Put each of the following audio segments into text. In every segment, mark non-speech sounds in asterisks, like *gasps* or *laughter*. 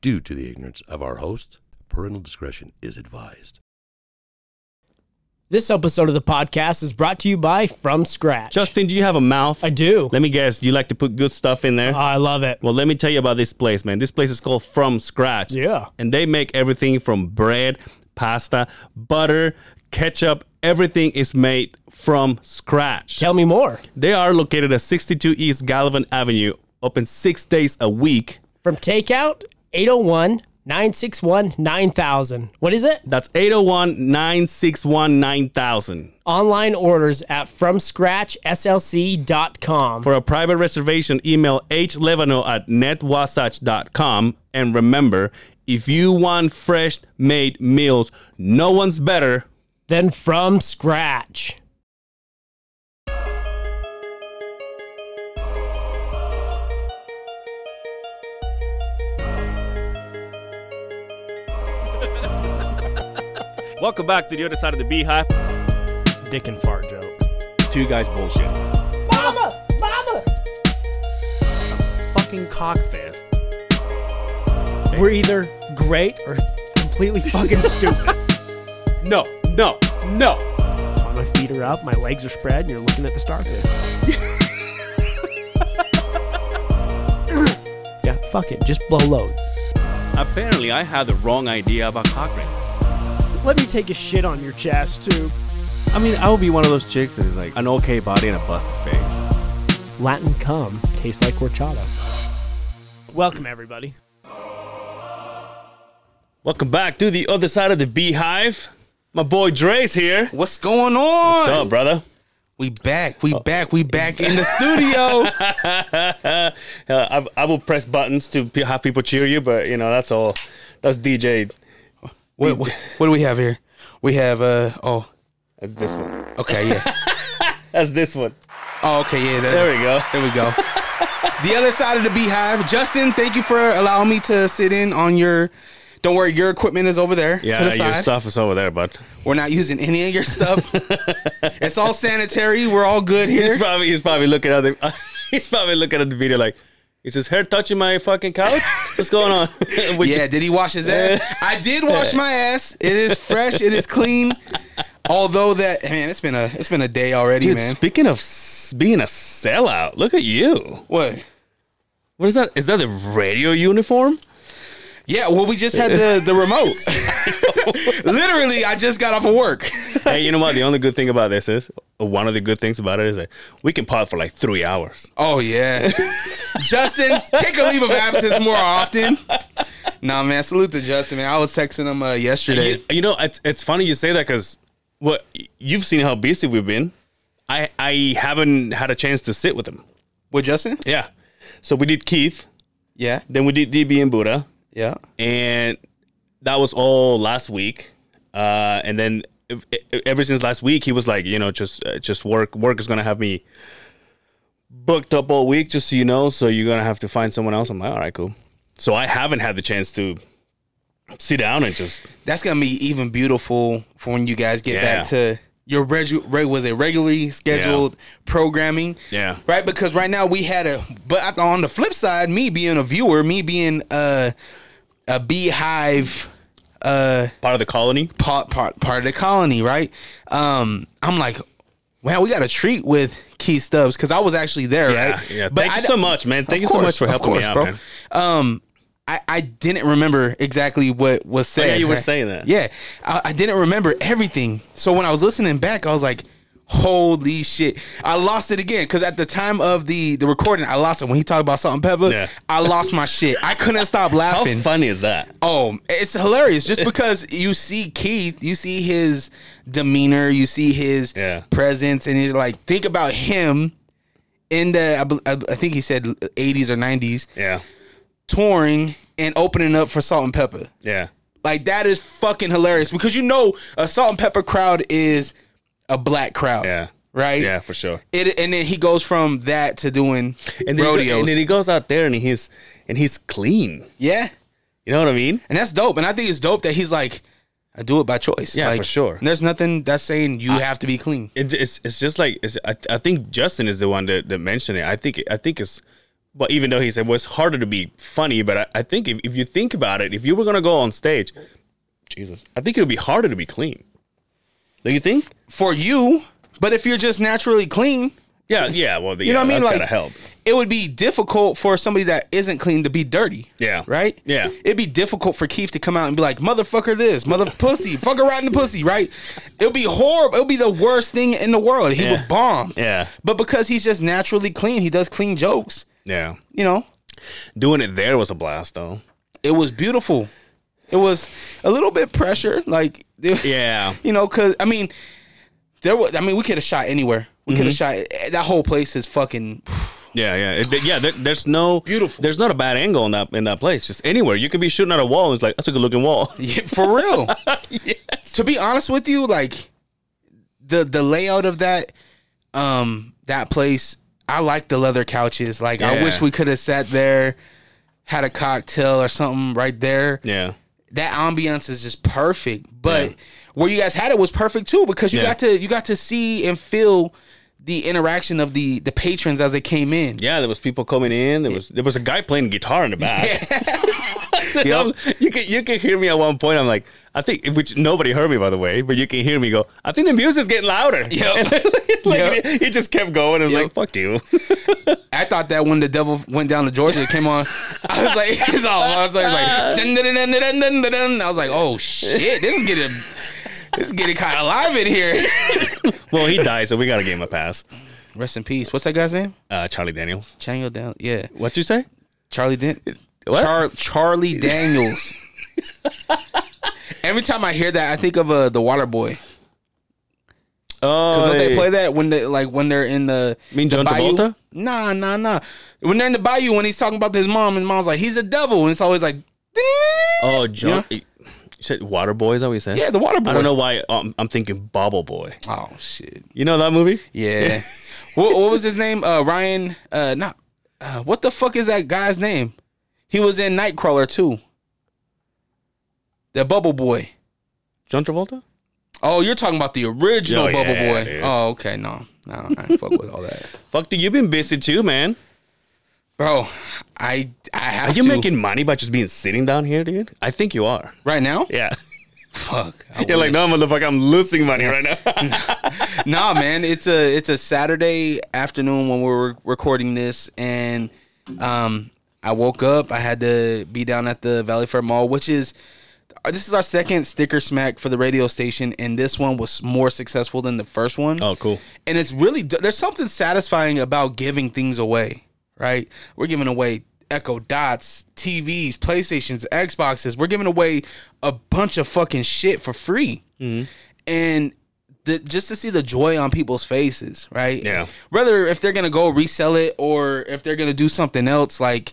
due to the ignorance of our host. Parental discretion is advised. This episode of the podcast is brought to you by From Scratch. Justin, do you have a mouth? I do. Let me guess. Do you like to put good stuff in there? Oh, I love it. well, let me tell you about this place, man. This place is called From Scratch. Yeah. And they make everything from bread, pasta, butter, ketchup. Everything is made from scratch. Tell me more. They are located at 62 East Gallivan Avenue, open six days a week. From takeout, 801 961 9000. What is it? That's 801 961 9000. Online orders at FromScratchSLC.com. For a private reservation, email hlevano at netwasatch.com. And remember, if you want fresh made meals, no one's better. than From Scratch. Welcome back to the other side of the beehive. Dick and fart joke. Two guys bullshit. Mama! Mama! Fucking cockfest. We're either great or completely fucking stupid. *laughs* No, no, no. my feet are up, my legs are spread, and you're looking at the starfish. *laughs* yeah, fuck it. Just blow load. Apparently, I had the wrong idea about cock ring. Let me take a shit on your chest, too. I mean, I would be one of those chicks that is like an okay body and a busted face. Latin cum tastes like horchata. Welcome, everybody. Welcome back to the other side of the beehive. My boy Dre's here. What's going on? What's up, brother? We back. We back. We back in the studio. *laughs* Uh, I, I will press buttons to have people cheer you, but you know that's all. That's DJ. What, what, what do we have here? We have uh oh uh, This one. okay yeah *laughs* That's this one. oh okay yeah that- There we go. there we go. the other side of the beehive. Justin, thank you for allowing me to sit in on your. Don't worry, your equipment is over there to Yeah, the your stuff is over there, bud. We're not using any of your stuff. it's all sanitary. We're all good here. He's probably he's probably looking at the *laughs* he's probably looking at the video like, is his hair touching my fucking couch? What's going on? *laughs* Yeah, you- did he wash his ass? *laughs* I did wash my ass. It is fresh. It is clean. Although that man, it's been a it's been a day already, Dude, man. speaking of being a sellout, look at you. What? What is that? Is that a radio uniform? Yeah, well, we just had the, the remote. *laughs* Literally, I just got off of work. hey, you know what? The only good thing about this is one of the good things about it is that we can pod for like three hours. Oh yeah, Justin, take a leave of absence more often. Nah, man, salute to Justin, man. I was texting him uh, yesterday. You, you know, it's it's funny you say that because what you've seen how busy we've been. I I haven't had a chance to sit with him. With Justin? Yeah, so we did Keith, Yeah, then we did DB and Buddha, yeah. and that was all last week. Uh, and then ev- ev- ever since last week, he was like, you know, just uh, just work. Work is gonna have me booked up all week, just so you know. So you're gonna have to find someone else. I'm like, all right, cool. So I haven't had the chance to sit down and just That's gonna be even beautiful for when you guys get Yeah. back to your regu- reg- was it regularly scheduled programming? Yeah. right. Because right now we had a, but on the flip side, me being a viewer, me being a a beehive. Uh, part of the colony. part part part of the colony, right? Um, I'm like, wow, we got a treat with Keith Stubbs because I was actually there, Yeah, right? yeah. But Thank you so much, man. Thank you so much for helping me out, bro. man. Um, I, I didn't remember exactly what was said. Oh, yeah, you were saying that. Yeah, I, I didn't remember everything. So when I was listening back, I was like, holy shit, I lost it again because at the time of the the recording, I lost it when he talked about Salt-N-Pepa. Yeah. I lost my shit. I couldn't stop laughing How funny is that? Oh, it's hilarious just because *laughs* you see Keith, you see his demeanor, you see his Yeah. presence, and you're like, think about him in the, I, I I think he said 80s or 90s, Yeah, touring and opening up for Salt-N-Pepa. yeah, Like, that is fucking hilarious because you know a Salt-N-Pepa crowd is a black crowd. yeah, Right? yeah, for sure. It, and then he goes from that to doing And then, he, rodeos. go- and then he goes out there and he's and he's clean. yeah. You know what I mean? And that's dope. And I think it's dope that he's like, I do it by choice. Yeah, Like, for sure. There's nothing that's saying you have to be clean. It, it's it's just like it's, I, I think Justin is the one that, that mentioned it. I think I think it's but even though he said it was harder to be funny, but I, I think if, if you think about it, if you were gonna go on stage, Jesus, I think it would be harder to be clean. Do you think? For you, but if you're just naturally clean, Yeah, yeah. Well, you know what I mean? Like gotta help. it would be difficult for somebody that isn't clean to be dirty. Yeah. Right? Yeah. It'd be difficult for Keith to come out and be like, motherfucker this, mother pussy, fucker right in the pussy, right? It would be horrible. It would be the worst thing in the world. He Yeah. would bomb. Yeah, But because he's just naturally clean, he does clean jokes. Yeah. You know, Doing it there was a blast, though. it was beautiful. It was a little bit pressure, like *laughs* Yeah, you know, cause I mean, there was. I mean, we could have shot anywhere. We could have shot. That whole place is fucking. *sighs* yeah, yeah. It- yeah, there, there's no Beautiful. There's not a bad angle in that in that place. Just anywhere you could be shooting at a wall. And it's like that's a good looking wall. *laughs* Yeah, for real. *laughs* To be honest with you, like the the layout of that um that place, I like the leather couches. Like I wish we could have sat there, had a cocktail or something right there. Yeah, That ambiance is just perfect. But Yeah. where you guys had it was perfect too because you Yeah. got to you got to see and feel the interaction of the the patrons as they came in. yeah. There was people coming in. There was there was a guy playing guitar in the back. Yep. *laughs* you can you can hear me at one point. I'm like, I think which nobody heard me by the way, but you can hear me go. I think the music's getting louder. Yep. *laughs* like Yep. he, he just kept going. and was Yep. like, fuck you. *laughs* I thought that when the devil went down to Georgia, it came on. I was like, it's all. I was like, like dun, dun, dun, dun, dun, dun, dun, dun. I was like, oh shit, this is getting, this is getting kind of live in here. *laughs* well, he died, so we gotta give him a pass. Rest in peace. What's that guy's name? Uh, Charlie Daniels. Down. Yeah, What you say? Charlie Dan. What? Char- Charlie Daniels. Every time I hear that, I think of uh, the Water Boy. Oh, don't they play that when they like when they're in the Mean the John bayou? Travolta? Nah, nah, nah. When they're in the bayou, when he's talking about his mom, and mom's like, he's a devil, and it's always like, Oh, John. You said Water Boy? Is that what you said? yeah, the Water Boy. I don't know why um, I'm thinking Bubble Boy. Oh shit. You know that movie? Yeah. *laughs* what, what was his name? Uh, Ryan. Uh, not. Uh, what the fuck is that guy's name? He was in Nightcrawler too. The Bubble Boy. John Travolta? Oh, you're talking about the original Oh, Bubble yeah, Boy. dude. Oh, okay. No, no, I fuck with all that, *laughs* Fuck, dude, you've been busy too, man. Bro. I I have Are you to making money by just being sitting down here, dude? I think you are. right now. Yeah. Fuck. I *laughs* You're like, wish. no, motherfucker, I'm losing money right now. *laughs* nah, man, it's a it's a Saturday afternoon when we're recording this, and um, I woke up. I had to be down at the Valley Fair Mall, which is this is our second sticker smack for the radio station, and this one was more successful than the first one. oh, cool. And it's really there's something satisfying about giving things away, right? We're giving away Echo Dots, TVs, PlayStations, Xboxes. We're giving away a bunch of fucking shit for free. Mm-hmm. And the, just to see the joy on people's faces, right? Yeah. Whether if they're gonna go resell it or if they're gonna do something else, like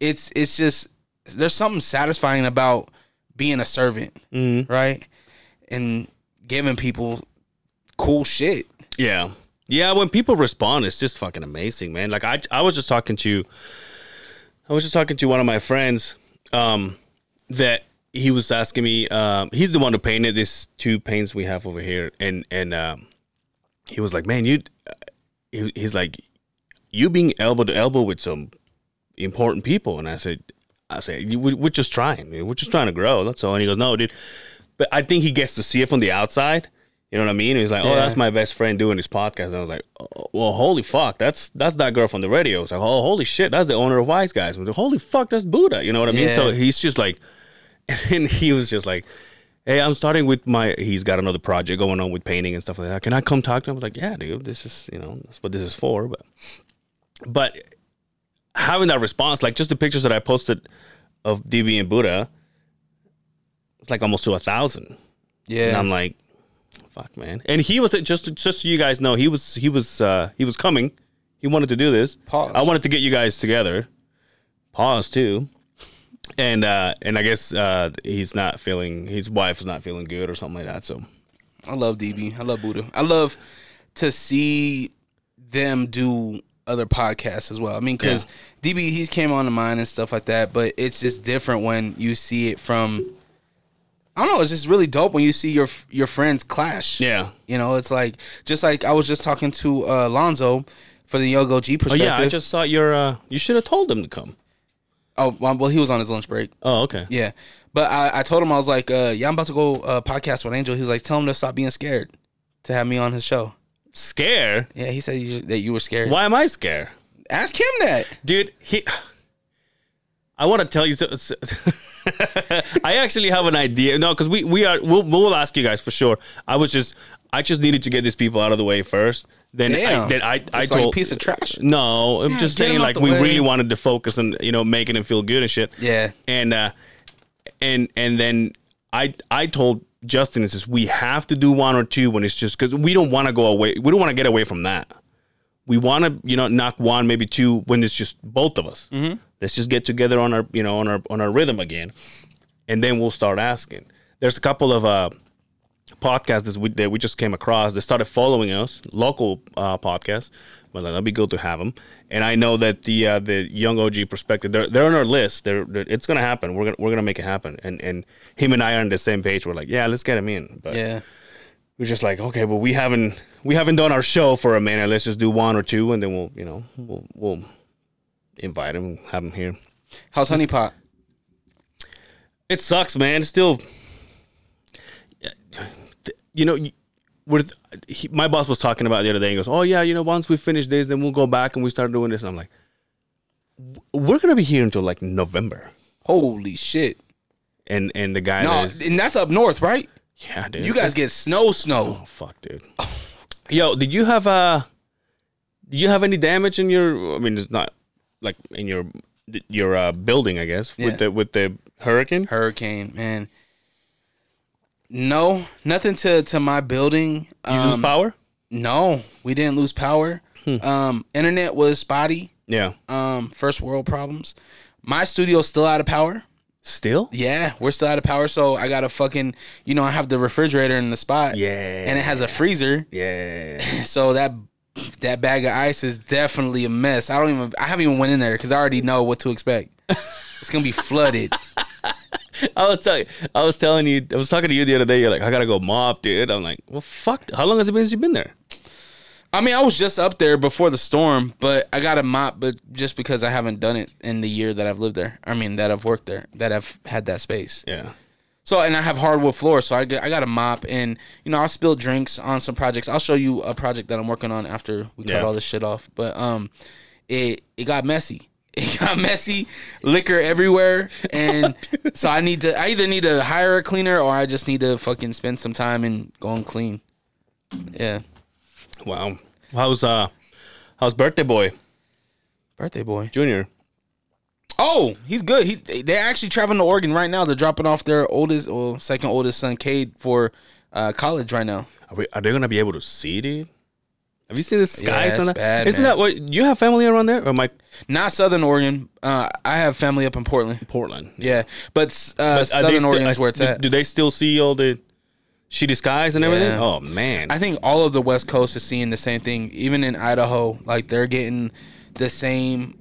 it's it's just there's something satisfying about being a servant, mm-hmm. right? And giving people cool shit. Yeah. Yeah, when people respond, it's just fucking amazing, man. Like I I was just talking to I was just talking to one of my friends um that he was asking me um he's the one who painted these two paints we have over here and and um he was like, "Man, you he, he's like you being elbow to elbow with some important people." And I said I said, we- "We're just trying. We're just trying to grow. That's all." And he goes, "No, dude." But I think he gets to see it from the outside. You know what I mean? He's like, "Oh, Yeah. that's my best friend doing his podcast." And I was like, oh, "Well, holy fuck, that's that's that girl from the radio." It's like, "Oh, holy shit, that's the owner of Wise Guys." Like, holy fuck, that's Buddha. You know what I mean? So he's just like, *laughs* and he was just like, "Hey, I'm starting with my." He's got another project going on with painting and stuff like that. Can I come talk to him? I was like, "Yeah, dude, this is you know that's what this is for." But but having that response, like just the pictures that I posted of DB and Buddha, it's like almost to a thousand. Yeah. And I'm like, fuck, man. And he was just just so you guys know, he was he was uh he was coming. He wanted to do this. Pause. I wanted to get you guys together. Pause too. And uh and I guess uh he's not feeling his wife is not feeling good or something like that. So I love DB. I love Buddha. I love to see them do other podcasts as well. I mean, because DB he's came on to mine and stuff like that, but it's just different when you see it from. I don't know. It's just really dope when you see your your friends clash. yeah. You know, it's like just like I was just talking to uh, Lonzo for the Young OG perspective. Oh yeah, I just saw your. uh You should have told him to come. oh well, well, he was on his lunch break. Oh okay. Yeah, but I, I told him I was like, uh, yeah, I'm about to go uh, podcast with Angel. He was like, tell him to stop being scared to have me on his show. Scare? Yeah, he said you, that you were scared. Why am I scared, Ask him that. dude? He. I want to tell you. So, so- *laughs* I actually have an idea. No, because we we are. We'll we'll ask you guys for sure. I was just. I just needed to get these people out of the way first. Then I, then I I Just like a told piece of trash. No, I'm Yeah, just saying like we way. really wanted to focus on you know making him feel good and shit. Yeah. And uh and and then I I told Justin this is we have to do one or two when it's just because we don't want to go away. We don't want to get away from that. We want to you know knock one maybe two when it's just both of us. Mm-hmm. Let's just get together on our you know on our on our rhythm again, and then we'll start asking. There's a couple of uh podcasts that we, that we just came across. They started following us, local uh, podcasts. Well, that'd be good to have them. And I know that the uh, the young OG perspective, they're they're on our list. They're, they're it's gonna happen. We're gonna we're gonna make it happen. And and him and I are on the same page. We're like, yeah, let's get him in. But Yeah. we're just like, okay, but we haven't we haven't done our show for a minute. Let's just do one or two, and then we'll you know we'll we'll invite him, have him here. How's Honey Pot? It sucks, man. Still, you know, with he, my boss was talking about the other day. He goes, "Oh yeah, you know, once we finish this, then we'll go back and we start doing this." And I'm like, "We're gonna be here until like November." Holy shit. And and the guy, No, is, and that's up north, right? yeah, dude, You guys get snow, snow. oh fuck, dude. Yo, did you have uh Did you have any damage in your? I mean, it's not like in your your uh, building, I guess, Yeah. with the with the hurricane. Hurricane, man. No, nothing to to my building. You lose Um, power? no, we didn't lose power. Um, internet was spotty. Yeah. Um, first world problems. My studio's still out of power. Still? Yeah, we're still out of power. So I got a fucking, you know, I have the refrigerator in the spot. Yeah. And it has a freezer. Yeah. *laughs* So that that bag of ice is definitely a mess. I don't even. I haven't even went in there because I already know what to expect. it's gonna be flooded. *laughs* I was telling, I was telling you, I was talking to you the other day. You're like, I gotta go mop, dude. I'm like, well, fuck. How long has it been since you've been there? I mean, I was just up there before the storm, but I got a mop, but just because I haven't done it in the year that I've lived there. I mean, that I've worked there, that I've had that space. Yeah. So, and I have hardwood floors, so I got, I got a mop, and you know, I'll spill drinks on some projects. I'll show you a project that I'm working on after we cut Yeah. all this shit off. But um, it it got messy. *laughs* It got messy, liquor everywhere, and *laughs* so I need to. I either need to hire a cleaner or I just need to fucking spend some time and go and clean. Yeah, Wow. How's uh, how's birthday boy birthday boy. Junior? Oh, he's good. He they're actually traveling to Oregon right now. They're dropping off their oldest or second oldest son, Cade, for uh, college right now. Are, we, are they gonna be able to see, dude? Have you seen the skies it's on that? bad, Isn't man. that what you have family around there, or my Not Southern Oregon. Uh, I have family up in Portland. Portland? Yeah, but uh, But Southern Oregon is where it's do, at. Do they still see all the shitty skies and everything? Oh man. I think all of the West Coast is seeing the same thing. Even in Idaho, like they're getting the same.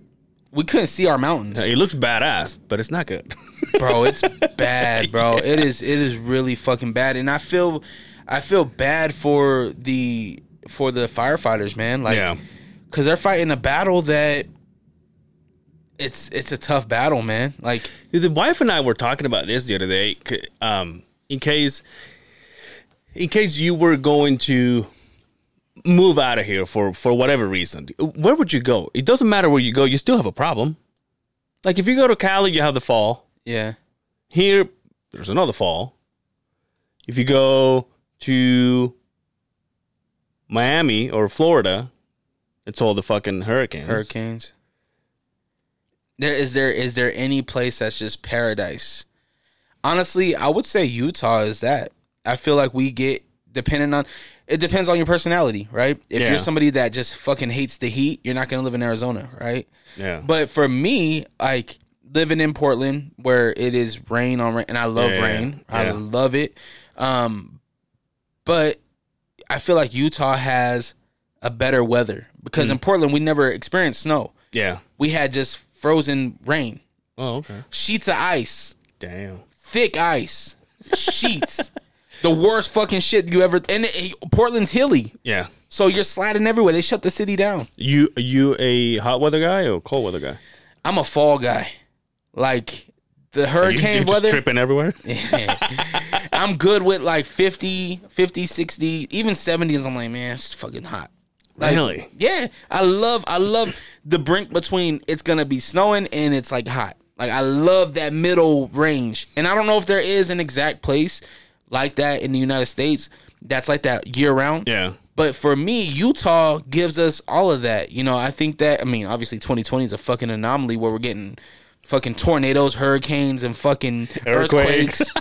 We couldn't see our mountains, it looks badass, but it's not good. *laughs* bro. It's bad, bro. It is. It is really fucking bad, and I feel, I feel bad for the for the firefighters, man. Like, yeah. because they're fighting a battle that. It's it's a tough battle, man. Like The wife and I were talking about this the other day. Um, in case, in case you were going to move out of here for for whatever reason, where would you go? It doesn't matter where you go. You still have a problem. Like if you go to Cali, you have the fall. yeah, Here, there's another fall. If you go to Miami or Florida, it's all the fucking hurricanes. hurricanes. There is there is there any place that's just paradise? Honestly, I would say Utah is that. I feel like we get depending on it depends on your personality, right? If Yeah. you're somebody that just fucking hates the heat, you're not gonna live in Arizona, right? Yeah. But for me, like living in Portland where it is rain on rain and I love Yeah, yeah, rain. I yeah. love it. Um but I feel like Utah has a better weather because Hmm. in Portland we never experienced snow. yeah. We had just frozen rain, Oh, okay. sheets of ice, Damn. thick ice, sheets. *laughs* The worst fucking shit you ever and it, Portland's hilly. Yeah. So you're sliding everywhere. They shut the city down. You you a hot weather guy or cold weather guy? I'm a fall guy. Like the You, hurricane you just weather. tripping everywhere. *laughs* I'm good with like 50, 50, 60, even 70s. I'm like, man, it's fucking hot. Like, Really? Yeah. I love I love the brink between it's gonna be snowing and it's like hot. Like I love that middle range. And I don't know if there is an exact place like that in the United States that's like that year round. Yeah. But for me, Utah gives us all of that. You know, I think that I mean, obviously 2020 is a fucking anomaly where we're getting fucking tornadoes, hurricanes, and fucking Earthquakes. earthquakes,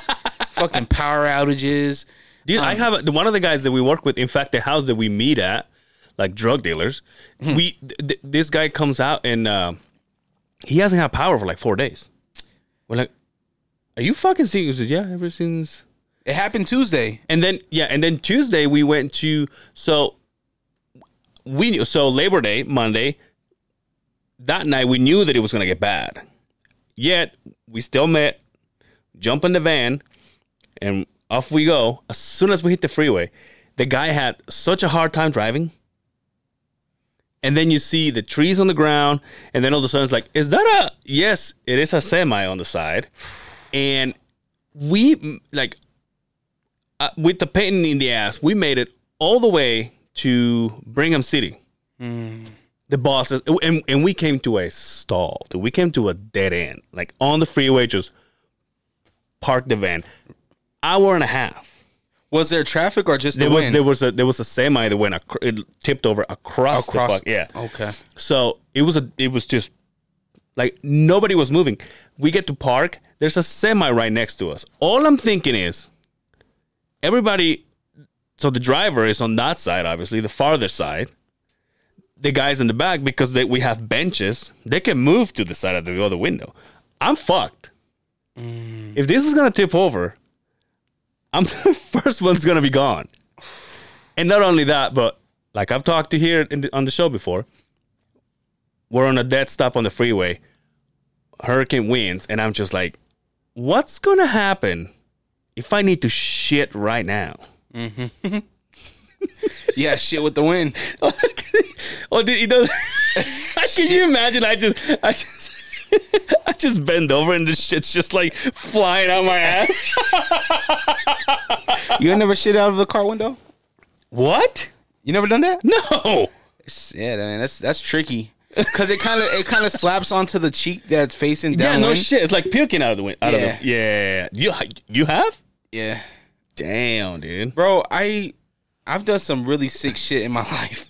*laughs* fucking power outages. Dude, Um, I have a, one of the guys that we work with. In fact, the house that we meet at, like drug dealers, Hmm. we th- th- this guy comes out and uh, he hasn't had power for like four days. We're like, "Are you fucking serious?" "Yeah, ever since." It happened Tuesday. And then yeah, and then Tuesday we went to so we knew so Labor Day Monday. That night we knew that it was gonna get bad. Yet we still met, jump in the van, and off we go. As soon as we hit the freeway, the guy had such a hard time driving. And then you see the trees on the ground, and then all of a sudden it's like, is that a yes? It is a semi on the side, and we like uh, with the pain in the ass, we made it all the way to Brigham City. The bosses, and, and we came to a stall. Dude. We came to a dead end, like on the freeway, just parked the van. Hour and a half. Was there traffic or just the There was wind? there was a there was a semi that went ac- it tipped over across, Across- the fuck yeah. Okay. So it was a it was just like nobody was moving. We get to park. There's a semi right next to us. All I'm thinking is everybody. So the driver is on that side, obviously the farther side. The guys in the back because they, we have benches. They can move to the side of the other window. I'm fucked. Mm. If this was gonna tip over, I'm *laughs* the first one's gonna be gone. And not only that, but like I've talked to here in the, on the show before, we're on a dead stop on the freeway. Hurricane winds, and I'm just like, what's gonna happen if I need to shit right now? Mm-hmm. *laughs* yeah, shit with the wind. *laughs* oh, did you know? *laughs* Can you imagine? I just, I just, I just bend over and the shit's just like flying out my ass. You ain't never shit out of the car window? what? You never done that? No. It's- yeah, man, that's that's tricky. Cause it kind of it kind of slaps onto the cheek that's facing down. Yeah, no shit. It's like puking out of the wind. Out Yeah. of the, yeah. You you have? Yeah, Damn, dude. bro, I I've done some really sick shit in my *laughs* life,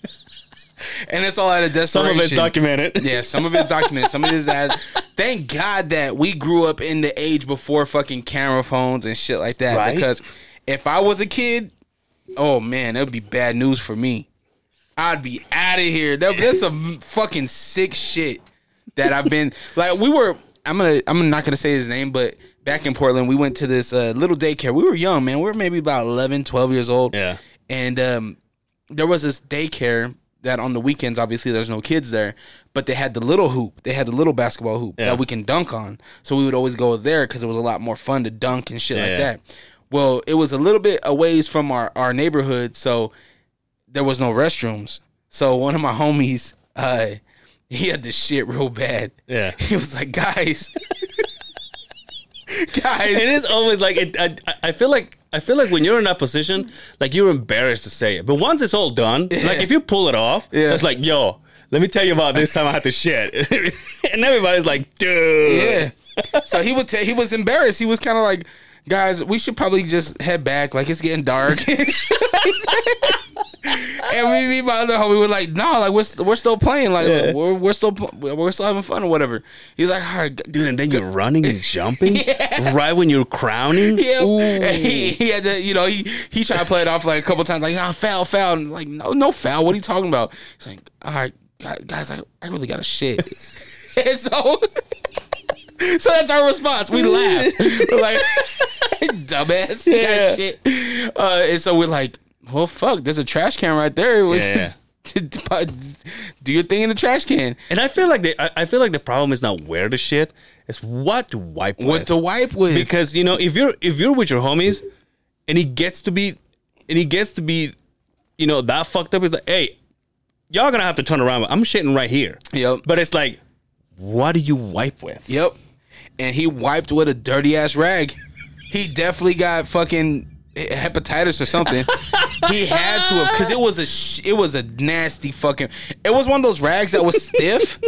*laughs* and it's all out of desperation. Some of it's documented. Yeah, some of it's documented. Some of it is that. *laughs* Thank God that we grew up in the age before fucking camera phones and shit like that. Right. Because if I was a kid, oh man, that would be bad news for me. I'd be out of here. That, that's some fucking sick shit that I've been like. We were. I'm gonna. I'm not gonna say his name, but back in Portland, we went to this uh, little daycare. We were young, man. We were maybe about 11, 12 years old. Yeah. And um, there was this daycare that on the weekends, obviously, there's no kids there, but they had the little hoop. They had the little basketball hoop Yeah. that we can dunk on. So we would always go there because it was a lot more fun to dunk and shit like Yeah. that. Well, it was a little bit a ways from our, our neighborhood, so there was no restrooms. So one of my homies, uh, he had to shit real bad. Yeah. *laughs* He was like, guys, guys. It is always like it. I, I feel like I feel like when you're in that position, like you're embarrassed to say it. But once it's all done, like if you pull it off, Yeah. it's like, yo, let me tell you about this time I had to shit, *laughs* and everybody's like, dude, Yeah. so he would. T- he was embarrassed. He was kind of like, guys, we should probably just head back. Like it's getting dark. *laughs* and we, me, my other homie, were like, no, like we're we're still playing. Like Yeah. we're we're still we're still having fun or whatever. He's like, all right, dude, and then you're running and jumping *laughs* right when you're crowning. Yeah, he, he had to, you know, he he tried to play it off like a couple times, like, nah, foul, foul, and like, no, no foul. What are you talking about? He's like, all right, guys, I, I really got to shit. *laughs* and so, *laughs* so that's our response. We laugh. *laughs* We're like, *laughs* dumbass, Yeah. shit. Uh, and so we're like, well, fuck, there's a trash can right there. Yeah. Do your thing in the trash can. And I feel like the I, I feel like the problem is not where to shit, it's what to wipe with. What to wipe with? because you know if you're if you're with your homies and he gets to be and he gets to be you know, that fucked up. Is like, hey, y'all gonna have to turn around. I'm shitting right here. Yep. But it's like, what do you wipe with? Yep. And he wiped with a dirty ass rag. He definitely got fucking hepatitis or something. he had to have because it was a sh- it was a nasty fucking. It was one of those rags that was stiff.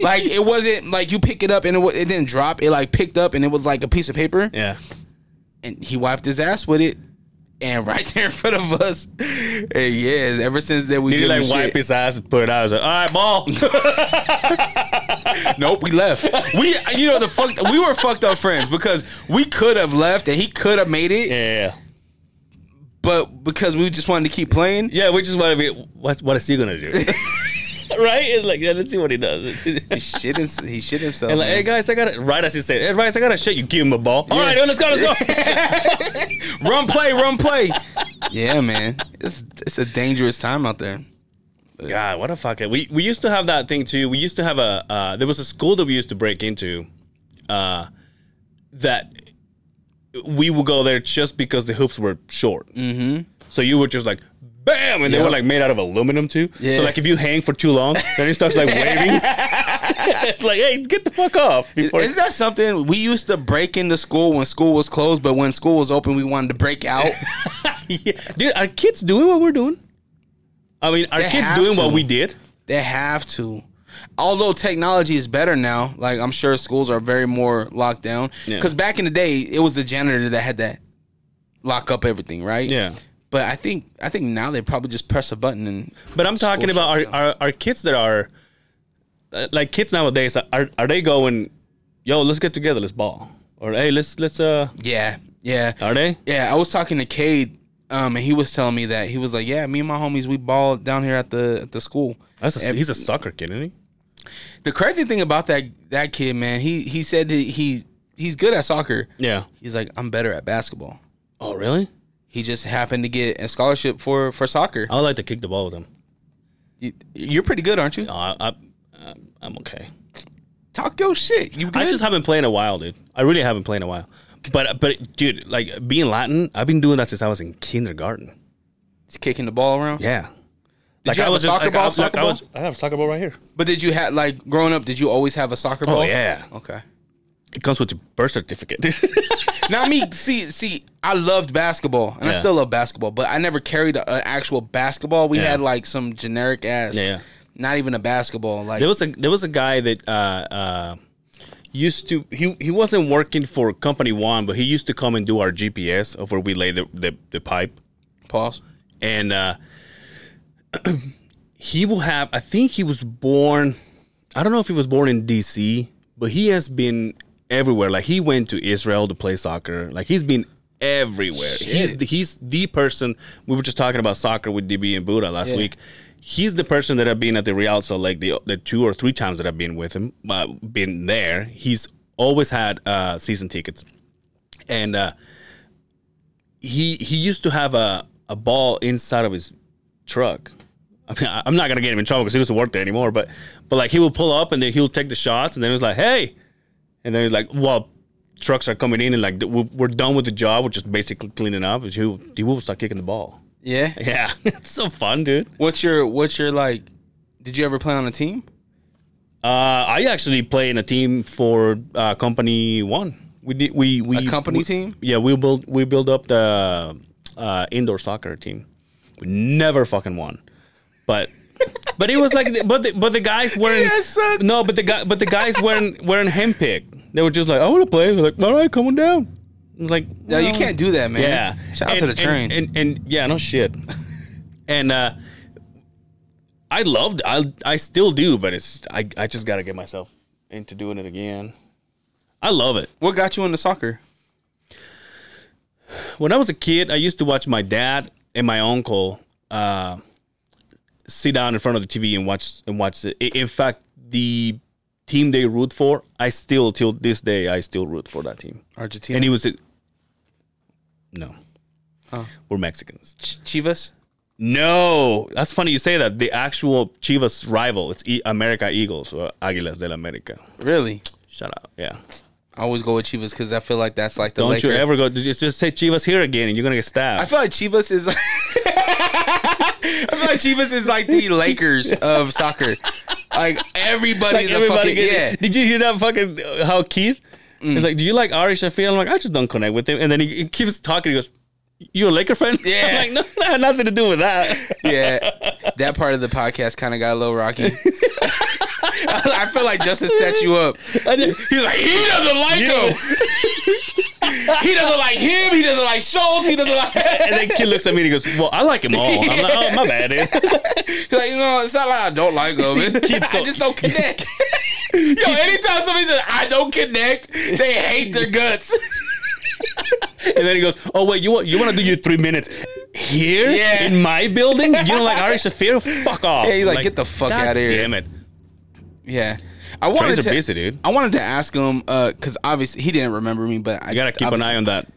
like it wasn't like you pick it up and it, it didn't drop. It like picked up and it was like a piece of paper. Yeah. And he wiped his ass with it. And right there in front of us, and yeah, ever since then we Did he like wipe shit. his ass and put it out? I was like, all right, ball. *laughs* Nope, we left. We, you know, the fuck, we were fucked up friends because we could have left and he could have made it, yeah. but because we just wanted to keep playing, Yeah, we just want to be. What, what is he gonna do? *laughs* *laughs* right? It's like, yeah, let's see what he does. *laughs* he shit his, he shit himself. And like, hey guys, I got it. Right as he said, hey guys, I got to shit. You give him a ball. All right, let's go, let's go. *laughs* run play, run play. yeah, man, it's it's a dangerous time out there. God, what a fuck. We we used to have that thing too. We used to have a uh, there was a school that we used to break into, uh, that we would go there just because the hoops were short. Mm-hmm. So you were just like. Bam! And they were like made out of aluminum too. Yeah. So like if you hang for too long, then it starts like waving. *laughs* it's like, hey, get the fuck off. Before Is that something we used to break into school when school was closed, but when school was open, we wanted to break out? *laughs* Yeah. Dude, are kids doing what we're doing? I mean, are They kids have doing to. what we did? They have to. Although technology is better now, like I'm sure schools are very more locked down. Yeah. Because back in the day, it was the janitor that had that lock up everything, right? Yeah. But I think I think now they probably just press a button and. But I'm talking about our, our, our kids that are uh, like kids nowadays. Are are they going? Yo, let's get together. Let's ball. Or hey, let's let's uh. Yeah, yeah, Are they? yeah. I was talking to Cade, um, and he was telling me that he was like, "Yeah, me and my homies, we ball down here at the at the school." That's a, And he's a soccer kid, isn't he? the crazy thing about that that kid, man, he he said that he he's good at soccer. Yeah. He's like, I'm better at basketball. Oh, really? He just happened to get a scholarship for for soccer. I would like to kick the ball with him. You- You're pretty good, aren't you? No, I, I, I'm- I'm okay. Talk your shit. You good? I just haven't played in a while, dude. I really haven't played in a while. But but dude, like being Latin, I've been doing that since I was in kindergarten. Just kicking the ball around. Yeah. Did you have a soccer like, ball? I, soccer I ball? was, I have a soccer ball right here. But did you have like growing up? Did you always have a soccer oh, ball? Oh yeah, Okay. it comes with your birth certificate. *laughs* Not me. See, see, I loved basketball, and I Yeah. still love basketball. But I never carried a- an actual basketball. We Yeah. had like some generic ass. Yeah, yeah. Not even a basketball. Like There was a there was a guy that uh, uh, used to he he wasn't working for company one, but he used to come and do our GPS of where we lay the the, the pipe, pause. and uh, *clears throat* he will have. I think he was born. I don't know if he was born in D.C., but he has been everywhere. Like he went to Israel to play soccer. Like he's been everywhere. He's the, he's the person. We were just talking about soccer with DB and Buddha last Yeah. week. He's the person that I've been at the Real So like the the two or three times that I've been with him. Uh, been there. He's always had uh, season tickets, and uh, he he used to have a a ball inside of his truck. I mean, I- I'm not gonna get him in trouble because he doesn't work there anymore. But but like he will pull up and then he'll take the shots and then he's like, hey, and then he's like, well, trucks are coming in and like we're done with the job, we're just basically cleaning up. And he will, he will start kicking the ball. Yeah. Yeah, *laughs* it's so fun, dude. What's your What's your like? Did you ever play on a team? Uh, I actually play in a team for uh, company one. We did we we A company we- team? Yeah, we build we build up the uh, indoor soccer team. We never fucking won, but but it was like but the, but the guys *laughs* weren't suck. no but the guy but the guys weren't weren't handpicked. They were just like I want to play. Like all right, come on down. Like No, you can't do that, man. Yeah. Shout out to the and- train. And, and, yeah, no shit. *laughs* and uh I loved I I still do, but it's I, I just gotta get myself into doing it again. I love it. what got you into soccer? When I was a kid, I used to watch my dad and my uncle uh sit down in front of the TV and watch and watch it. In fact, the team they root for, I still till this day I still root for that team. Argentina. And he was no. We're Mexicans. Ch- Chivas. No, that's funny you say that. The actual Chivas rival, it's e- America Eagles or Águilas del America. Really? Shut up. Yeah. I always go with Chivas because I feel like that's like the. Don't Laker. you ever go? Just, just say Chivas here again, and you're gonna get stabbed. I feel like Chivas is. *laughs* I feel like Chivas is like the Lakers *laughs* of soccer. Like everybody's a fucking gets- yeah. Did you hear that fucking uh, how Keith? Mm. He's like, "Do you like Ari Shaffir?" I'm like, "I just don't connect with him." And then he, he keeps talking. He goes, "You a Laker fan?" Yeah. I'm *laughs* like, "No, had nothing to do with that." Yeah, that part of the podcast kind of got a little rocky. *laughs* *laughs* I feel like Justin set you up. He's like, he doesn't like Yeah. him. he doesn't like him. He doesn't like Schulz. He doesn't like. and then Kid looks at me and he goes, "Well, I like him all." I'm like, "Oh, my bad." Dude. He's like, you know, it's not like I don't like him. I so- just don't connect. Yo, anytime somebody says I don't connect, they hate their guts. And then he goes, "Oh wait, you want you want to do your three minutes here Yeah. in my building? You don't like Ari Shaffir? Fuck off!" Yeah, he's like, I'm "Get the fuck "God outta here." Damn it! Yeah, I wanted to. busy, dude. I wanted to ask him because obviously he didn't remember me, but I You gotta keep an eye on that.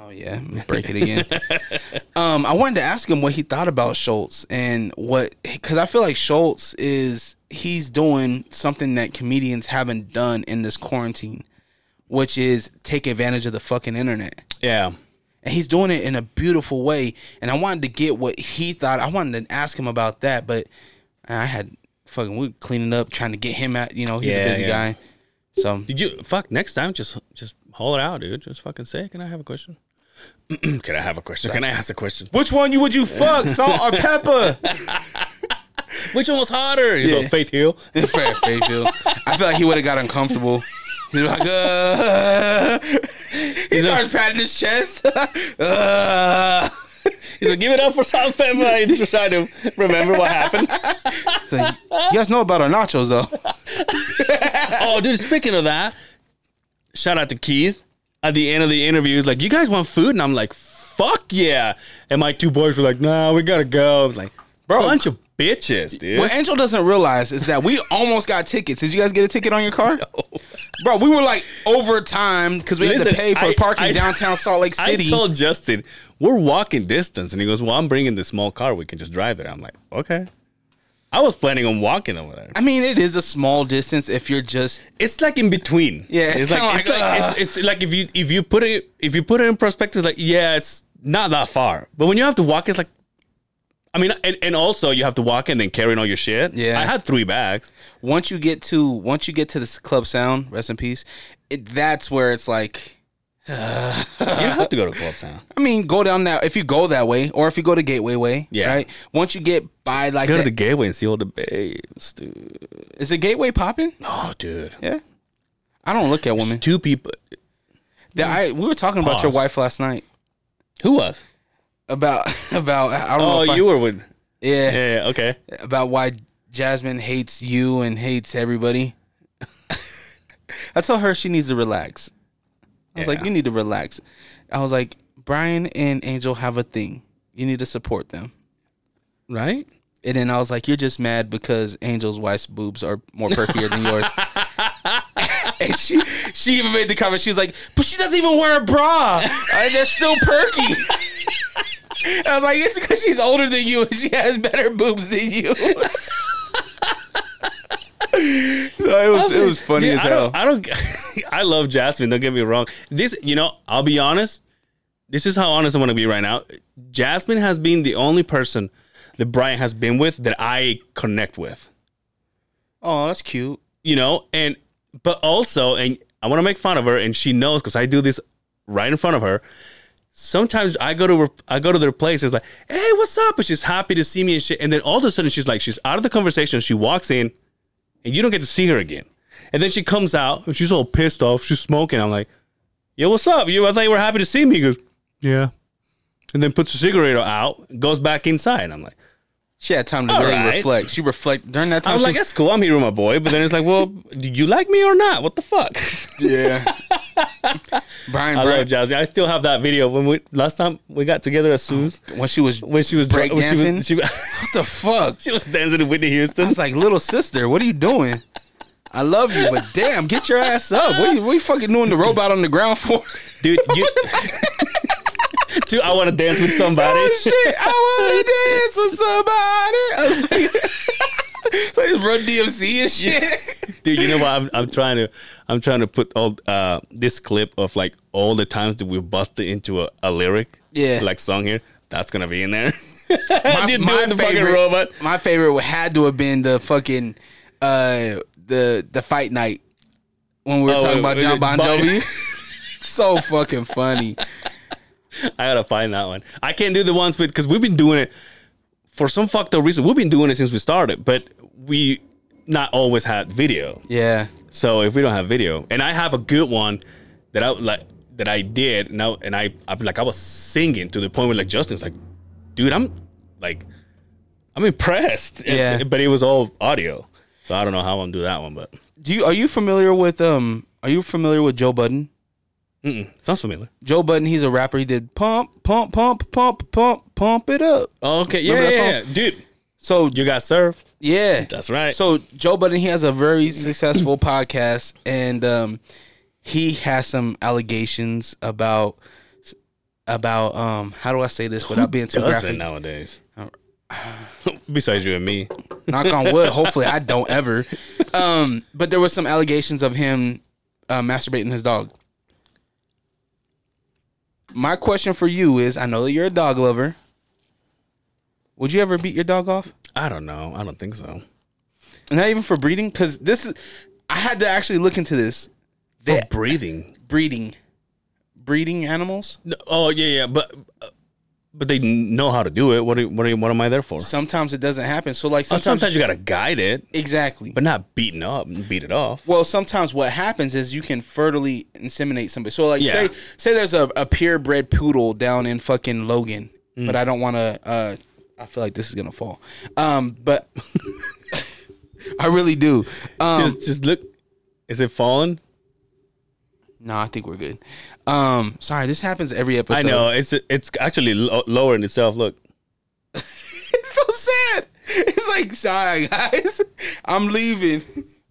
Oh yeah, break it again. *laughs* um, I wanted to ask him what he thought about Schulz and what because I feel like Schulz is he's doing something that comedians haven't done in this quarantine, which is take advantage of the fucking internet. Yeah, And he's doing it in a beautiful way. And I wanted to get what he thought. I wanted to ask him about that, but I had fucking we were cleaning up, trying to get him out. You know, he's Yeah, a busy yeah. guy. So did you fuck next time? Just just haul it out, dude. Just fucking say, "Can I have a question?" *clears throat* Can I have a question? Can I ask a question? which one you would you fuck, *laughs* salt or pepper? Which one was harder? He's Yeah. Faith Hill. *laughs* Fair, Fayefield. I feel like he would have got uncomfortable. He's like, uh, *laughs* he starts patting his chest. *laughs* uh, *laughs* He's like, "Give it up for Salt Pepper." He's just trying to remember what happened. Like, you guys know about our nachos though. oh, dude, speaking of that, shout out to Keith. At the end of the interview, he's like, You guys want food? And I'm like, Fuck yeah. And my two boys were like, Nah, we gotta go. I was like, Bro. bunch of bitches, dude. What Angel doesn't realize is that we *laughs* almost got tickets. Did you guys get a ticket on your car? No. Bro, we were like over time because we had to pay for I- parking I- downtown Salt Lake City. I told Justin, we're walking distance. And he goes, Well, I'm bringing the small car. We can just drive there. I'm like, Okay. I was planning on walking over there. I mean, it is a small distance if you're just It's like in between. Yeah, it's it's like, kinda it's like, like it's, it's like if you if you put it if you put it in perspective, it's like yeah, it's not that far. But when you have to walk, it's like, I mean, and, and also you have to walk in and then carrying all your shit. Yeah. I had three bags. once you get to once you get to this club sound, rest in peace. It, that's where it's like *sighs* You don't have to go to Club Sound. I mean, go down that if you go that way, or if you go to Gateway Way, Yeah. right? Once you get by like Go to the gateway and see all the babes, dude. is the Gateway popping? Oh, dude. Yeah, I don't look at women. Two people. Yeah, I we were talking about your wife last night Who was? About *laughs* about I don't know. Oh, if I- you were with. yeah, Yeah, yeah, okay. about why Jasmine hates you and hates everybody. *laughs* I told her she needs to relax. I was like, you need to relax. I was like, Brian and Angel have a thing. You need to support them. Right? And then I was like, you're just mad because Angel's wife's boobs are more perkier than yours. *laughs* *laughs* and she she even made the comment. She was like, but she doesn't even wear a bra. *laughs* Uh, they're still perky. I was like, it's because she's older than you and she has better boobs than you. *laughs* so it was it was funny Dude, as I hell. don't, I don't. I love Jasmine. Don't get me wrong. This, you know, I'll be honest. This is how honest I want to be right now. Jasmine has been the only person that Brian has been with that I connect with. oh, that's cute. You know, and but also, and I want to make fun of her, and she knows because I do this right in front of her. Sometimes I go to her, I go to their place. It's like, hey, what's up? And she's happy to see me and shit. And then all of a sudden, she's like, she's out of the conversation. She walks in, and you don't get to see her again. And then she comes out and she's all pissed off. She's smoking. I'm like, yo, what's up? You, I thought you were happy to see me. He goes, yeah. And then puts the cigarette out, goes back inside. I'm like, She had time to All really right. reflect. She reflect during that time. I was she- like, that's cool. I'm here with my boy. But then it's like, well, *laughs* do you like me or not? What the fuck? yeah. *laughs* Brian, I Brian love Jasmine. I still have that video when we last time we got together at Sue's *gasps* when she was when she was break when she dancing. was, she, *laughs* what the fuck? she was dancing to Whitney I Houston. was like, little sister, what are you doing? I love you, but damn, get your ass up. What are you, what are you fucking doing the robot on the ground for? Dude, you Dude, I want to dance with somebody. Oh shit, I wanna dance with somebody. I like, *laughs* like Run DMC and shit. Dude, you know what? I'm, I'm trying to I'm trying to put all uh this clip of like all the times that we've busted into a, a lyric, Yeah. like song here. That's gonna be in there. *laughs* my, *laughs* my the favorite, robot. my favorite had to have been the fucking uh the the fight night when we were Oh, talking about John Bon- Jovi. so fucking funny. *laughs* I gotta find that one. I can't do the ones with because we've been doing it for some fucked up reason. We've been doing it since we started, but we not always had video. Yeah. So if we don't have video, and I have a good one that I like that I did now, and I I'm like I was singing to the point where like Justin's like, dude, I'm like, I'm impressed. And- Yeah. but it was all audio, so I don't know how I'm gonna do that one, but Do you are you familiar with um are you familiar with Joe Budden? Mm-mm, sounds familiar. Joe Budden, he's a rapper. He did pump, pump, pump, pump, pump, pump it up. Oh, okay, yeah, Remember yeah, yeah, dude, So you got served. yeah, That's right. So Joe Budden, he has a very successful *clears throat* podcast, and um, he has some allegations about about um how do I say this without being too graphic? nowadays. *sighs* Besides you and me. Knock on wood. *laughs* Hopefully, I don't ever. Um, but there was some allegations of him uh, masturbating his dog. My question for you is: I know that you're a dog lover. Would you ever beat your dog off? I don't know. I don't think so. Not even for breeding, because this is. I had to actually look into this. For breathing. breeding, breeding animals. No, oh yeah, yeah, but uh, but they know how to do it. What are, what are, what am I there for? Sometimes it doesn't happen. So like Oh, sometimes, sometimes you gotta guide it, exactly. but not beating up and beat it off. well, sometimes what happens is you can fertily inseminate somebody. So like Yeah. say say there's a, a purebred poodle down in fucking Logan, Mm. but I don't want to. uh I feel like this is gonna fall. Um, but *laughs* *laughs* I really do. Um, just just look. Is it falling? No, I think we're good. Um, sorry, this happens every episode. I know it's it's actually lo- lower in itself. Look, *laughs* it's so sad. It's like, sorry guys, *laughs* I'm leaving.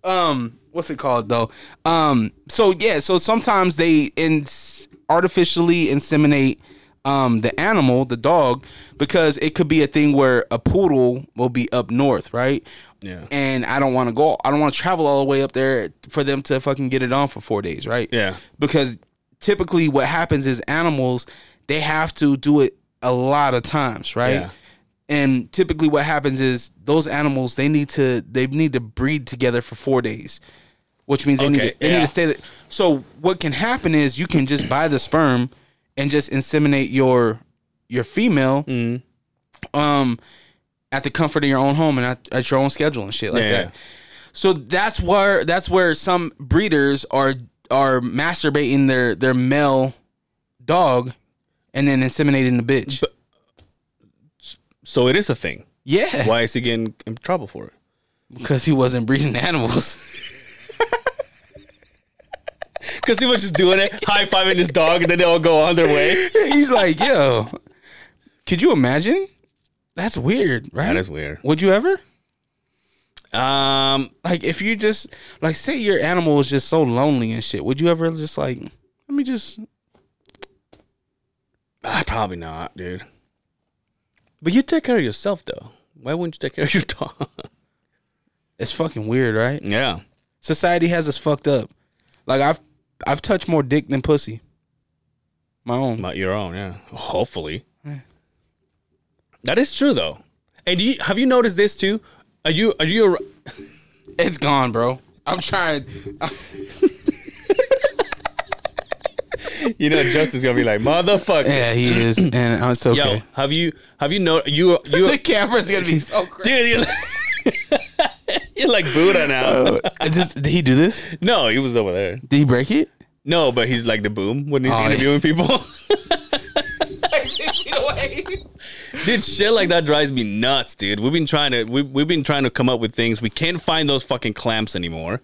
Um, what's it called though? Um, so yeah, so sometimes they ins- artificially inseminate um the animal, the dog, because it could be a thing where a poodle will be up north, right? Yeah. And I don't want to go. I don't want to travel all the way up there for them to fucking get it on for four days, right? Yeah. Because typically, what happens is animals they have to do it a lot of times, right? Yeah. and typically what happens is those animals they need to they need to breed together for four days which means they, need, to, they need to stay there. so what can happen is you can just buy the sperm and just inseminate your your female Mm-hmm. um at the comfort of your own home and at, at your own schedule and shit like Yeah. that so that's where that's where some breeders are are masturbating their their male dog and then inseminating the bitch So it is a thing. yeah Why is he getting in trouble for it? because he wasn't breeding *laughs* animals Because he was just doing it, high fiving his dog, and then they all go on their way. He's like, yo, could you imagine? That's weird, right? That is weird. Would you ever? Um, Like, if you just, like, say your animal is just so lonely and shit, would you ever just, like, let me just, ah, probably not, dude. But you take care of yourself, though. Why wouldn't you take care of your dog? it's fucking weird, right? yeah. Society has us fucked up. Like, I've, I've touched more dick than pussy. My own. Not your own, yeah. Hopefully. That is true though. And do you have you noticed this too? Are you are you a, *laughs* It's gone, bro. I'm trying. *laughs* you know Justin's gonna be like motherfucker. Yeah, he is, *clears throat* and uh, it's okay. Yo, have you have you know you you *laughs* the camera's gonna be so crazy. dude *laughs* you're like, Buddha now. Oh, is this- did he do this? *laughs* no, he was over there. Did he break it? No, but he's like the boom when he's Oh, yeah. interviewing people. *laughs* dude, shit like that drives me nuts, dude. We've been trying to we we've been trying to come up with things. We can't find those fucking clamps anymore.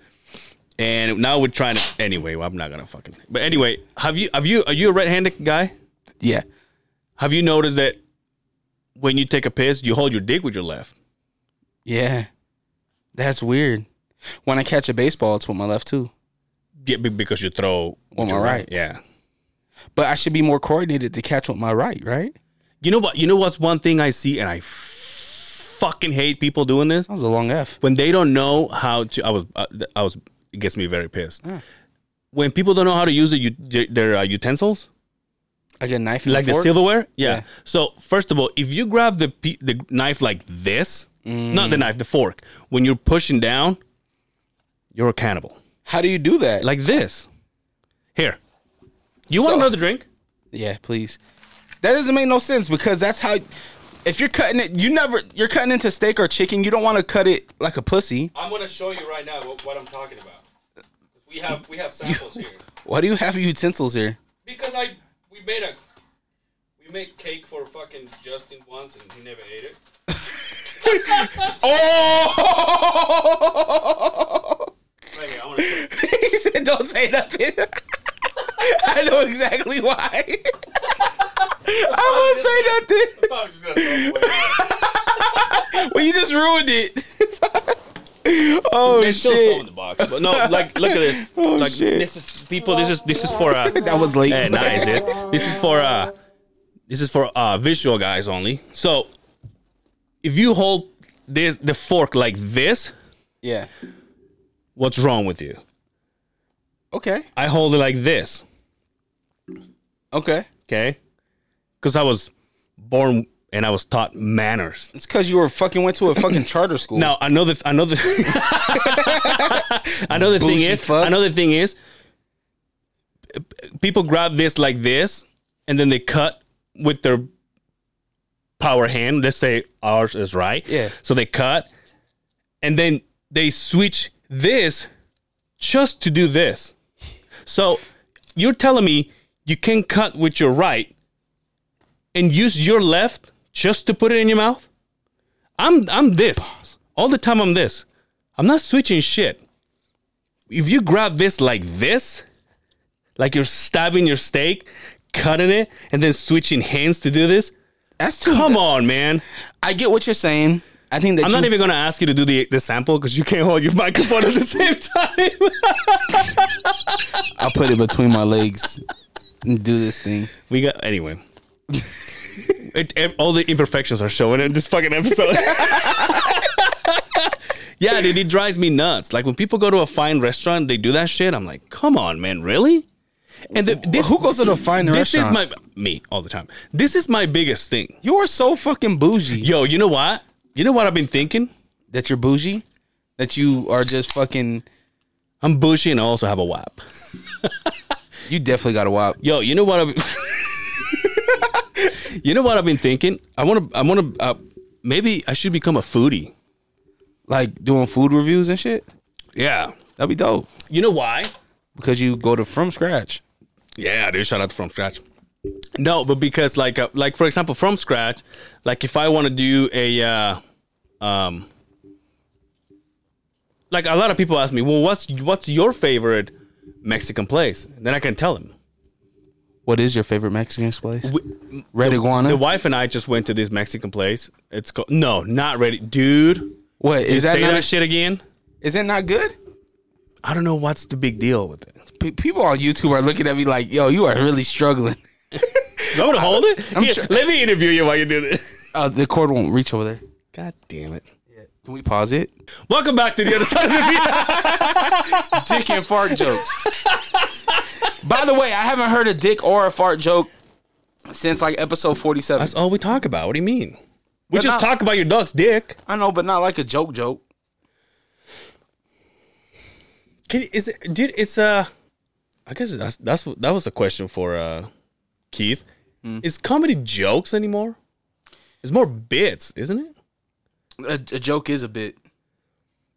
And now we're trying to anyway, well, I'm not gonna fucking but anyway, have you have you are you a right handed guy? Yeah. Have you noticed that when you take a piss, you hold your dick with your left? Yeah. That's weird. When I catch a baseball, it's with my left too. Yeah, because you throw with my your right. Yeah. But I should be more coordinated to catch with my right, right? You know what? You know what's one thing I see, and I f- fucking hate people doing this That was a long F. when they don't know how to. I was, uh, I was. It gets me very pissed when people don't know how to use the, u- their uh, utensils. Like a knife, like the fork? silverware. Yeah. Yeah. So first of all, if you grab the the knife like this, not the Mm. knife, the fork, when you're pushing down, you're a cannibal. How do you do that? Like this. Here. You want So- another drink? Yeah, please. That doesn't make no sense because that's how. If you're cutting it, you never. You're cutting into steak or chicken. You don't want to cut it like a pussy. I'm gonna show you right now what, what I'm talking about. We have we have samples here. *laughs* Why do you have utensils here? Because I we made a we made cake for fucking Justin once and he never ate it. *laughs* *laughs* Oh! Right I wanna show *laughs* you. he said, "Don't say nothing." *laughs* I know exactly why. I won't say nothing. I was just gonna throw it away. Well, you just ruined it. oh There's shit! some in the box, but no, like look at this. Oh, like shit. this is people. This is this is for uh. that was late. Hey, nice, dude. This is for uh, this is for uh visual guys only. So, if you hold this the fork like this, Yeah. what's wrong with you? Okay. I hold it like this, Okay. okay? Because I was born and I was taught manners. It's because you were fucking went to a fucking *coughs* charter school. Now I know the I know the *laughs* I know the thing is fuck. I know the thing is people grab this like this and then they cut with their power hand. Let's say ours is right. Yeah. So they cut and then they switch this just to do this. So you're telling me you can cut with your right and use your left just to put it in your mouth? I'm I'm this. All the time I'm this. I'm not switching shit. If you grab this like this, like you're stabbing your steak, cutting it, and then switching hands to do this, That's too. come on, man. I get what you're saying. I think that I'm you, not even gonna ask you to do the the sample because you can't hold your *laughs* microphone at the same time. *laughs* I'll put it between my legs and do this thing. we got anyway. *laughs* it, ev- all the imperfections are showing in this fucking episode. yeah, dude, it drives me nuts. Like when people go to a fine restaurant, they do that shit. I'm like, come on, man, really? And the, this, Who goes to the fine this restaurant? is my me all the time. This is my biggest thing. You are so fucking bougie. Yo, you know what? You know what I've been thinking? That you're bougie. That you are just fucking. I'm bushy and I also have a WAP. *laughs* You definitely got a wop. Yo, you know what I've *laughs* You know what I've been thinking? I want to I want to uh, maybe I should become a foodie. Like doing food reviews and shit. Yeah. That'd be dope. You know why? Because you go to from scratch. Yeah, dude, shout out from scratch. No, but because like uh, like for example from scratch, like if I want to do a uh um like a lot of people ask me, "Well, what's what's your favorite Mexican place?" And then I can tell them. What is your favorite Mexican place? We- Red Iguana. The wife and I just went to this Mexican place. It's called No, not ready, dude. what Is is that? say Not, that shit again? is it not good? I don't know what's the big deal with it. P- people on YouTube are looking at me like, "Yo, you are really struggling." *laughs* Me to hold it? *laughs* Here, sure- Let me interview you while you do this. Uh, the cord won't reach over there. God damn it. Can we pause it? Welcome back to the other side of the video. *laughs* dick and fart jokes. By the way, I haven't heard a dick or a fart joke since like episode 47. That's all we talk about. What do you mean? We But just not- talk about your dog's dick. I know, but not like a joke joke. Can, is it, dude? It's uh, I guess that's that's what that was a question for uh, Keith. Is comedy jokes anymore? It's more bits, isn't it? A, a joke is a bit.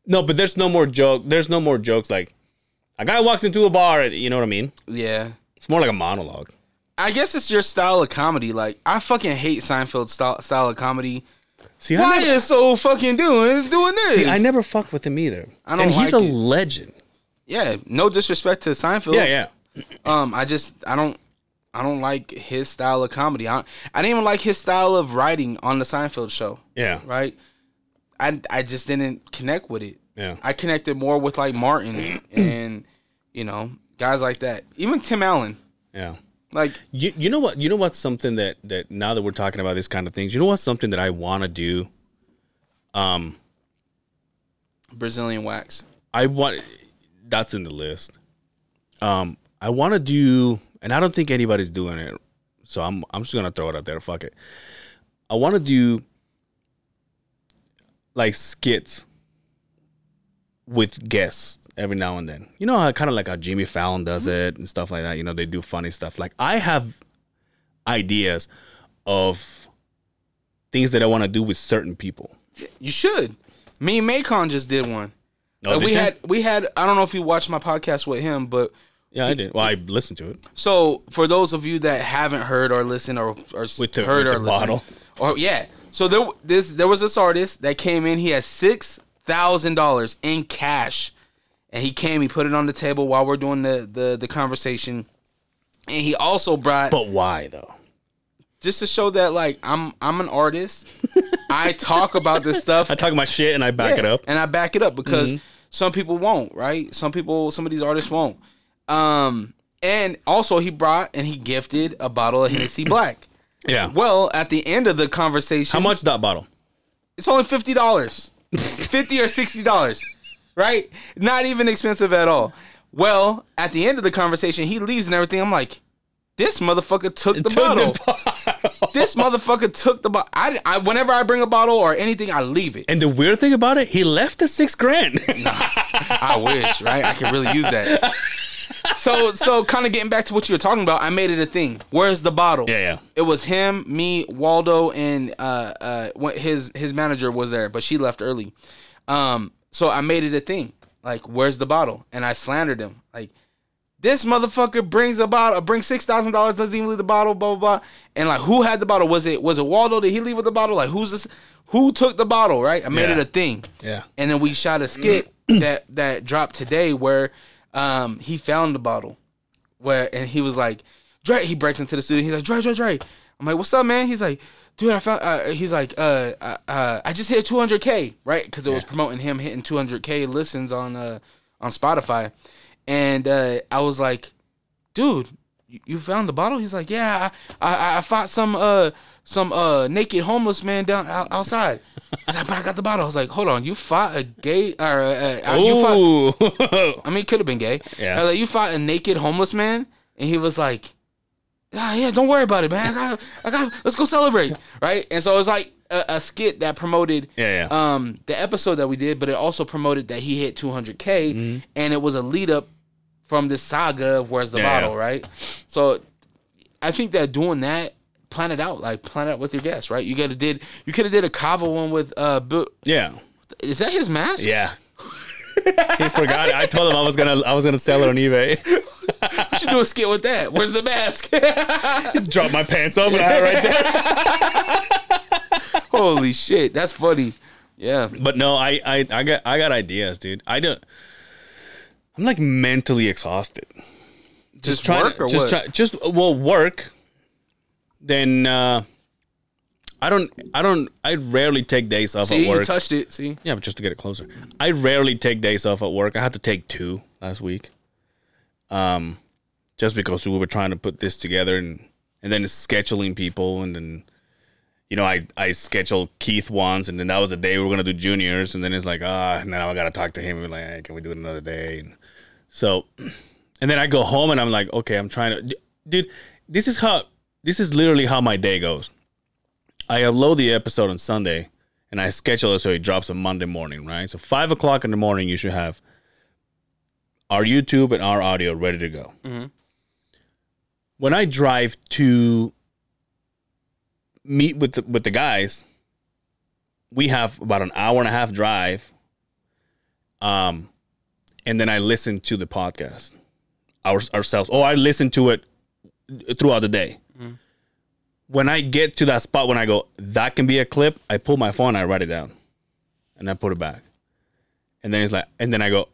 No, but there's no more joke. There's no more jokes like a guy walks into a bar. You know what I mean? Yeah. It's more like a monologue. I guess it's your style of comedy. Like I fucking hate Seinfeld style, style of comedy. See, Why I never, is so fucking doing doing this? see, I never fuck with him either. I don't and he's like a it. legend. Yeah, no disrespect to Seinfeld. Yeah, yeah. Um, I just I don't I don't like his style of comedy. I I didn't even like his style of writing on the Seinfeld show. Yeah. Right. I I just didn't connect with it. Yeah. I connected more with like Martin *clears throat* and you know guys like that. Even Tim Allen. Yeah. Like You you know what you know what's something that that now that we're talking about this kind of things, you know what's something that I want to do? Um, Brazilian wax. I want that's in the list. Um, I want to do, and I don't think anybody's doing it So I'm I'm just gonna throw it out there. Fuck it. I want to do like skits with guests every now and then. You know how kind of like how Jimmy Fallon does it and stuff like that. You know they do funny stuff. Like I have ideas of things that I want to do with certain people. You should. Me and Macon just did one. Oh, Like, did we you? had we had I don't know if you watched my podcast with him, but yeah, I did. Well, I listened to it. so for those of you that haven't heard or listened or or With the- heard with or the listened, bottle. or yeah, so there this there was this artist that came in. He had six thousand dollars in cash, and he came. He put it on the table while we're doing the the the conversation, and he also brought But why though? just to show that like I'm I'm an artist. *laughs* I talk about this stuff. I talk my shit and I back it up. Mm-hmm. and I back it up because some people won't, right? Some people, some of these artists won't. Um, and also he brought and he gifted a bottle of Hennessy Black. *clears throat* Yeah. Well, at the end of the conversation, How much that bottle? It's only fifty dollars, *laughs* fifty or sixty dollars, right? Not even expensive at all. Well, at the end of the conversation, he leaves and everything. I'm like, this motherfucker took the Took bottle. the bottle. this motherfucker took the bottle. I, I, whenever I bring a bottle or anything, I leave it. And the weird thing about it, he left the six grand. I wish, right? I could really use that. *laughs* So, so kind of getting back to what you were talking about, I made it a thing. Where's the bottle? Yeah, yeah. It was him, me, Waldo, and uh, uh, his his manager was there, but she left early. Um, so I made it a thing. Like, where's the bottle? And I slandered him. Like, this motherfucker brings a bottle, brings six thousand dollars, doesn't even leave the bottle, blah blah blah. And like, who had the bottle? Was it was it Waldo? Did he leave with the bottle? Like, who's this? Who took the bottle? Right? I made Yeah. it a thing. Yeah. And then we shot a skit that that dropped today where um he found the bottle. Where and he was like, Dre, he breaks into the studio. He's like, Dre, Dre, Dre. I'm like, what's up, man? He's like, dude, I found. Uh, he's like, uh, uh, uh, I just hit 200k, right? Because it was promoting him hitting 200k listens on uh on Spotify, and uh, I was like, dude, you, found the bottle? He's like, yeah, I, I, I fought some uh some uh naked homeless man down out, outside. He's like, but I got the bottle. I was like, hold on, you fought a gay or uh, uh, you fought *laughs* I mean, it could have been gay. Yeah. I was like, you fought a naked homeless man, and he was like, "Ah, yeah, don't worry about it, man. I got, I got, let's go celebrate, right?" And so it was like a, a skit that promoted, Yeah, yeah. um, the episode that we did, but it also promoted that he hit 200k, Mm-hmm. and it was a lead up from this saga of where's the Yeah, bottle, right? So I think that doing that. Plan it out, like plan it out with your guests, right? You could have did, you could have did a Kava one with, uh, Bill. yeah. Is that his mask? Yeah. *laughs* he forgot it. I told him I was gonna I was gonna sell it on eBay. *laughs* You should do a skit with that. Where's the mask? *laughs* Drop my pants off and I right there. Holy shit, that's funny. Yeah. But no, I, I I got I got ideas, dude. I don't. I'm like mentally exhausted. Just, trying work to, or just what? Try, just well work. Then uh, I don't I don't I rarely take days off See, at you work. touched it. See, Yeah, but just to get it closer. I rarely take days off at work. I had to take two last week. Um, just because we were trying to put this together and and then scheduling people and then you know I I scheduled Keith once and then that was the day we were gonna do juniors and then it's like ah and now I gotta talk to him and like hey, can we do it another day and so and then I go home and I'm like okay I'm trying to dude this is how this is literally how my day goes. I upload the episode on Sunday and I schedule it so it drops on Monday morning, right? So five o'clock in the morning, you should have our YouTube and our audio ready to go. When I drive to meet with the, with the guys, we have about an hour and a half drive. Um, and then I listen to the podcast our, ourselves. Oh, I listen to it throughout the day when I get to that spot when I go, that can be a clip, I pull my phone, I write it down, and I put it back. And then it's like, and then I go,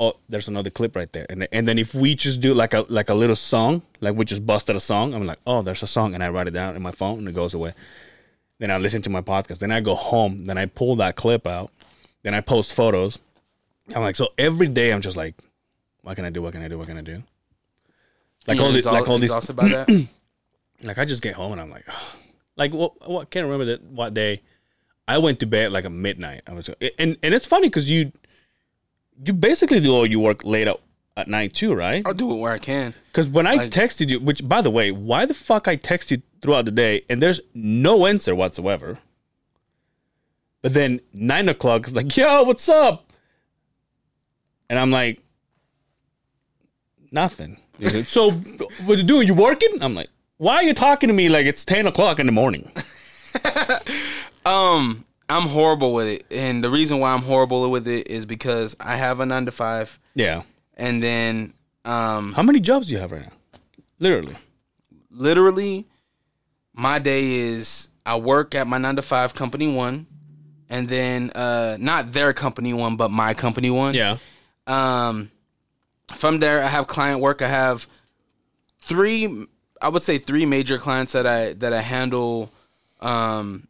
oh, there's another clip right there. And and then if we just do like a like a little song, like we just busted a song, I'm like, oh, there's a song, and I write it down in my phone, and it goes away. Then I listen to my podcast. Then I go home. Then I pull that clip out. Then I post photos. I'm like, so every day I'm just like, what can I do? What can I do? What can I do? Like all these, like all these exhausted by that. *clears throat* like I just get home and I'm like, *sighs* like what? What? Can't remember that what day. I went to bed like a midnight. I was and and it's funny because you you basically do all your work late at, at night too, right? I'll do it where I can. Because when I Like- texted you, which by the way, why the fuck I text you throughout the day and there's no answer whatsoever. But then nine o'clock is like, yo, what's up? And I'm like, nothing. *laughs* So what you doing? You working? I'm like, why are you talking to me like it's ten o'clock in the morning? *laughs* Um, I'm horrible with it, and the reason why I'm horrible with it is because I have a nine to five, Yeah. and then um, How many jobs do you have right now? Literally. literally, my day is I work at my nine to five company one, and then uh, not their company one, but my company one. Yeah. Um, from there, I have client work. I have three, I would say three major clients that I that I handle. Um,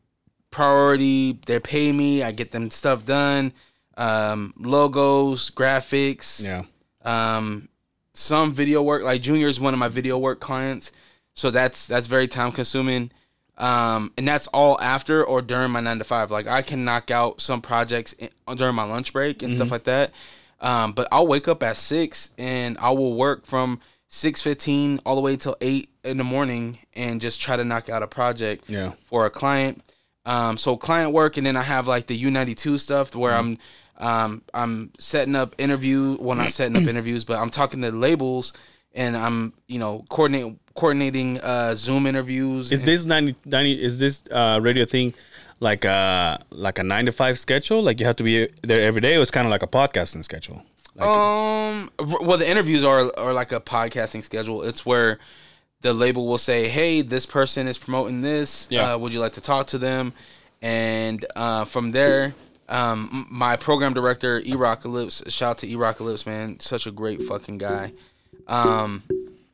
priority. They pay me. I get them stuff done. Um, logos, graphics. Yeah. Um, some video work. Like Junior is one of my video work clients, so that's that's very time consuming. Um, and that's all after or during my nine to five. Like I can knock out some projects in, during my lunch break and stuff like that. Um, but I'll wake up at six and I will work from six fifteen all the way till eight in the morning and just try to knock out a project Yeah. for a client. Um, so client work, and then I have like the U ninety two stuff where I'm um, I'm setting up interview. Well, not setting up *clears throat* interviews, but I'm talking to labels, and I'm you know coordinate coordinating uh, Zoom interviews. Is this 90, 90 is this uh, radio thing like a like a nine to five schedule? Like you have to be there every day, It was kind of like a podcasting schedule? Like, Um. Well, the interviews are are like a podcasting schedule. It's where the label will say, "Hey, this person is promoting this. Yeah. Uh, would you like to talk to them?" And uh, from there, um, my program director, E-Rock Ellipse, shout out to E-Rock Ellipse, man, such a great fucking guy. Um,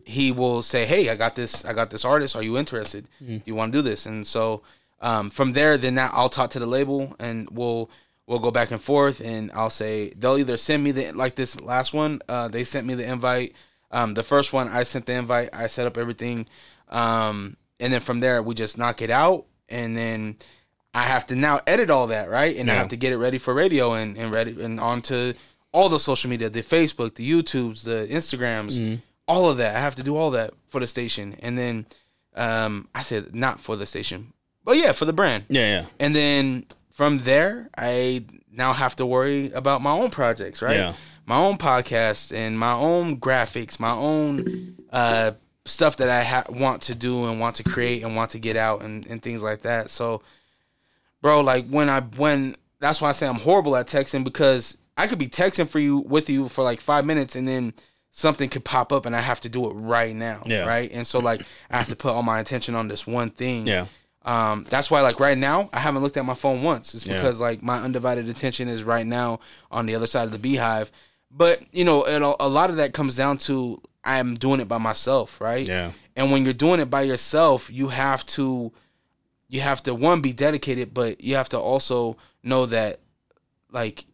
he will say, "Hey, I got this. I got this artist. Are you interested? Do you want to do this?" And so um, from there, then that I'll talk to the label, and we'll we'll go back and forth, and I'll say they'll either send me the like this last one. Uh, they sent me the invite. Um, the first one, I sent the invite. I set up everything, um, and then from there, we just knock it out, and then I have to now edit all that, right? And I have to get it ready for radio and and ready and onto all the social media, the Facebook, the YouTubes, the Instagrams, all of that. I have to do all that for the station, and then um, I said not for the station, but yeah, for the brand. yeah, yeah, And then from there, I now have to worry about my own projects, right? Yeah. My own podcast and my own graphics, my own uh, stuff that I ha- want to do and want to create and want to get out and, and things like that. So, bro, like when I when that's why I say I'm horrible at texting because I could be texting for you with you for like five minutes and then something could pop up and I have to do it right now, Yeah. right? And so like I have to put all my attention on this one thing. yeah, Um, that's why, like right now, I haven't looked at my phone once. It's Yeah. because like my undivided attention is right now on the other side of the beehive. But you know, it, a lot of that comes down to I am doing it by myself, right? yeah, And when you're doing it by yourself, you have to, you have to one be dedicated, but you have to also know that, like,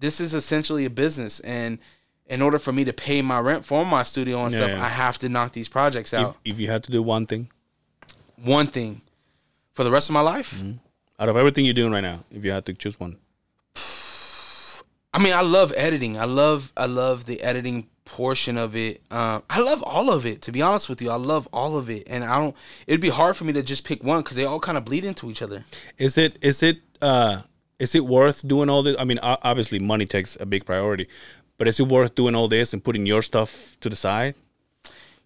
this is essentially a business, and in order for me to pay my rent for my studio and Yeah, stuff, yeah. I have to knock these projects If, out. if you had to do one thing one thing for the rest of my life. Mm-hmm. out of everything you're doing right now, if you had to choose one, I mean, I love editing. I love I love the editing portion of it. Um, I love all of it. To be honest with you, I love all of it, and I don't. It'd be hard for me to just pick one because they all kind of bleed into each other. is it is it uh is it worth doing all this? I mean, obviously, money takes a big priority, but is it worth doing all this and putting your stuff to the side?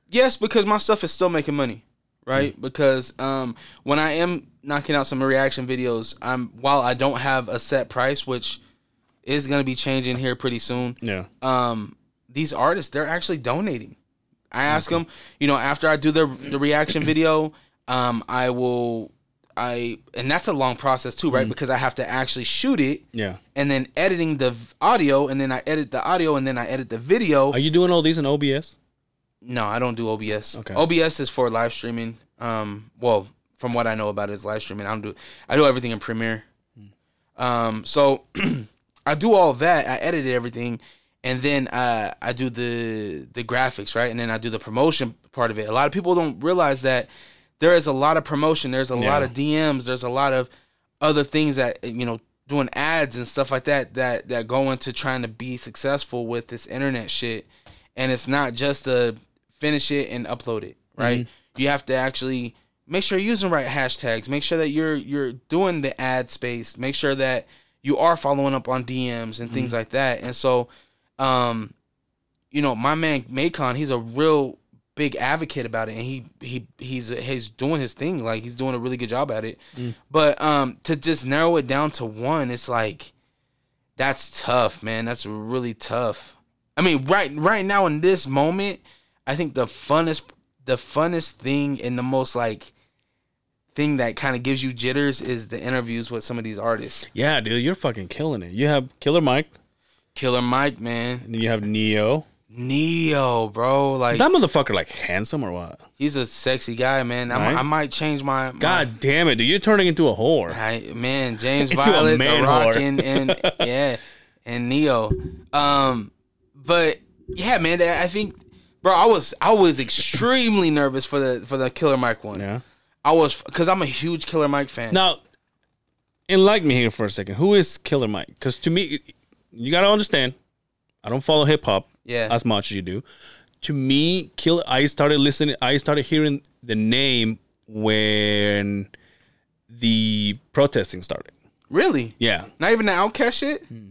Yes, because my stuff is still making money, right? Because um, when I am knocking out some reaction videos, I'm while I don't have a set price, which is gonna be changing here pretty soon. Yeah, um, these artists they're actually donating. I ask them, you know, after I do the the reaction *clears throat* video, um, I will, I and that's a long process too, right? Because I have to actually shoot it yeah. and then editing the audio, and then I edit the audio, and then I edit the video. Are you doing all these in OBS? no, I don't do OBS. Okay. OBS is for live streaming. Um, well, from what I know about it, is live streaming. I don't do. I do everything in Premiere. Um, so *clears throat* I do all that. I edited everything, and then uh, I do the the graphics, right? And then I do the promotion part of it. A lot of people don't realize that there is a lot of promotion. There's a lot of DMs. There's a lot of other things that you know, doing ads and stuff like that that that go into trying to be successful with this internet shit. and it's not just to finish it and upload it, right? You have to actually make sure you're using the right hashtags. Make sure that you're you're doing the ad space. Make sure that you are following up on DMs and things like that. And so, um, you know, my man Macon, he's a real big advocate about it, and he he he's he's doing his thing. Like he's doing a really good job at it. But um, to just narrow it down to one, it's like that's tough, man. That's really tough. I mean, right right now in this moment, I think the funnest the funnest thing and the most like thing that kind of gives you jitters is the interviews with some of these artists. Yeah, dude, you're fucking killing it. You have Killer Mike, Killer Mike, man. and then you have Ne-Yo. Ne-Yo, bro. Like that motherfucker, like handsome or what? he's a sexy guy, man. I, Right? might, I might change my, my God damn it, dude! You're turning into a whore. I, man, James *laughs* Violet, The man Rock, and, and *laughs* yeah, and Ne-Yo. Um, but yeah, man, I think, bro, I was I was extremely nervous for the for the Killer Mike one. Yeah. I was because I'm a huge Killer Mike fan. Now, enlighten me here for a second. Who is Killer Mike? Because to me, you gotta understand, I don't follow hip hop Yeah. as much as you do. To me, Kill. I started listening. I started hearing the name when the protesting started. Really? Yeah, Not even the OutKast shit. Hmm.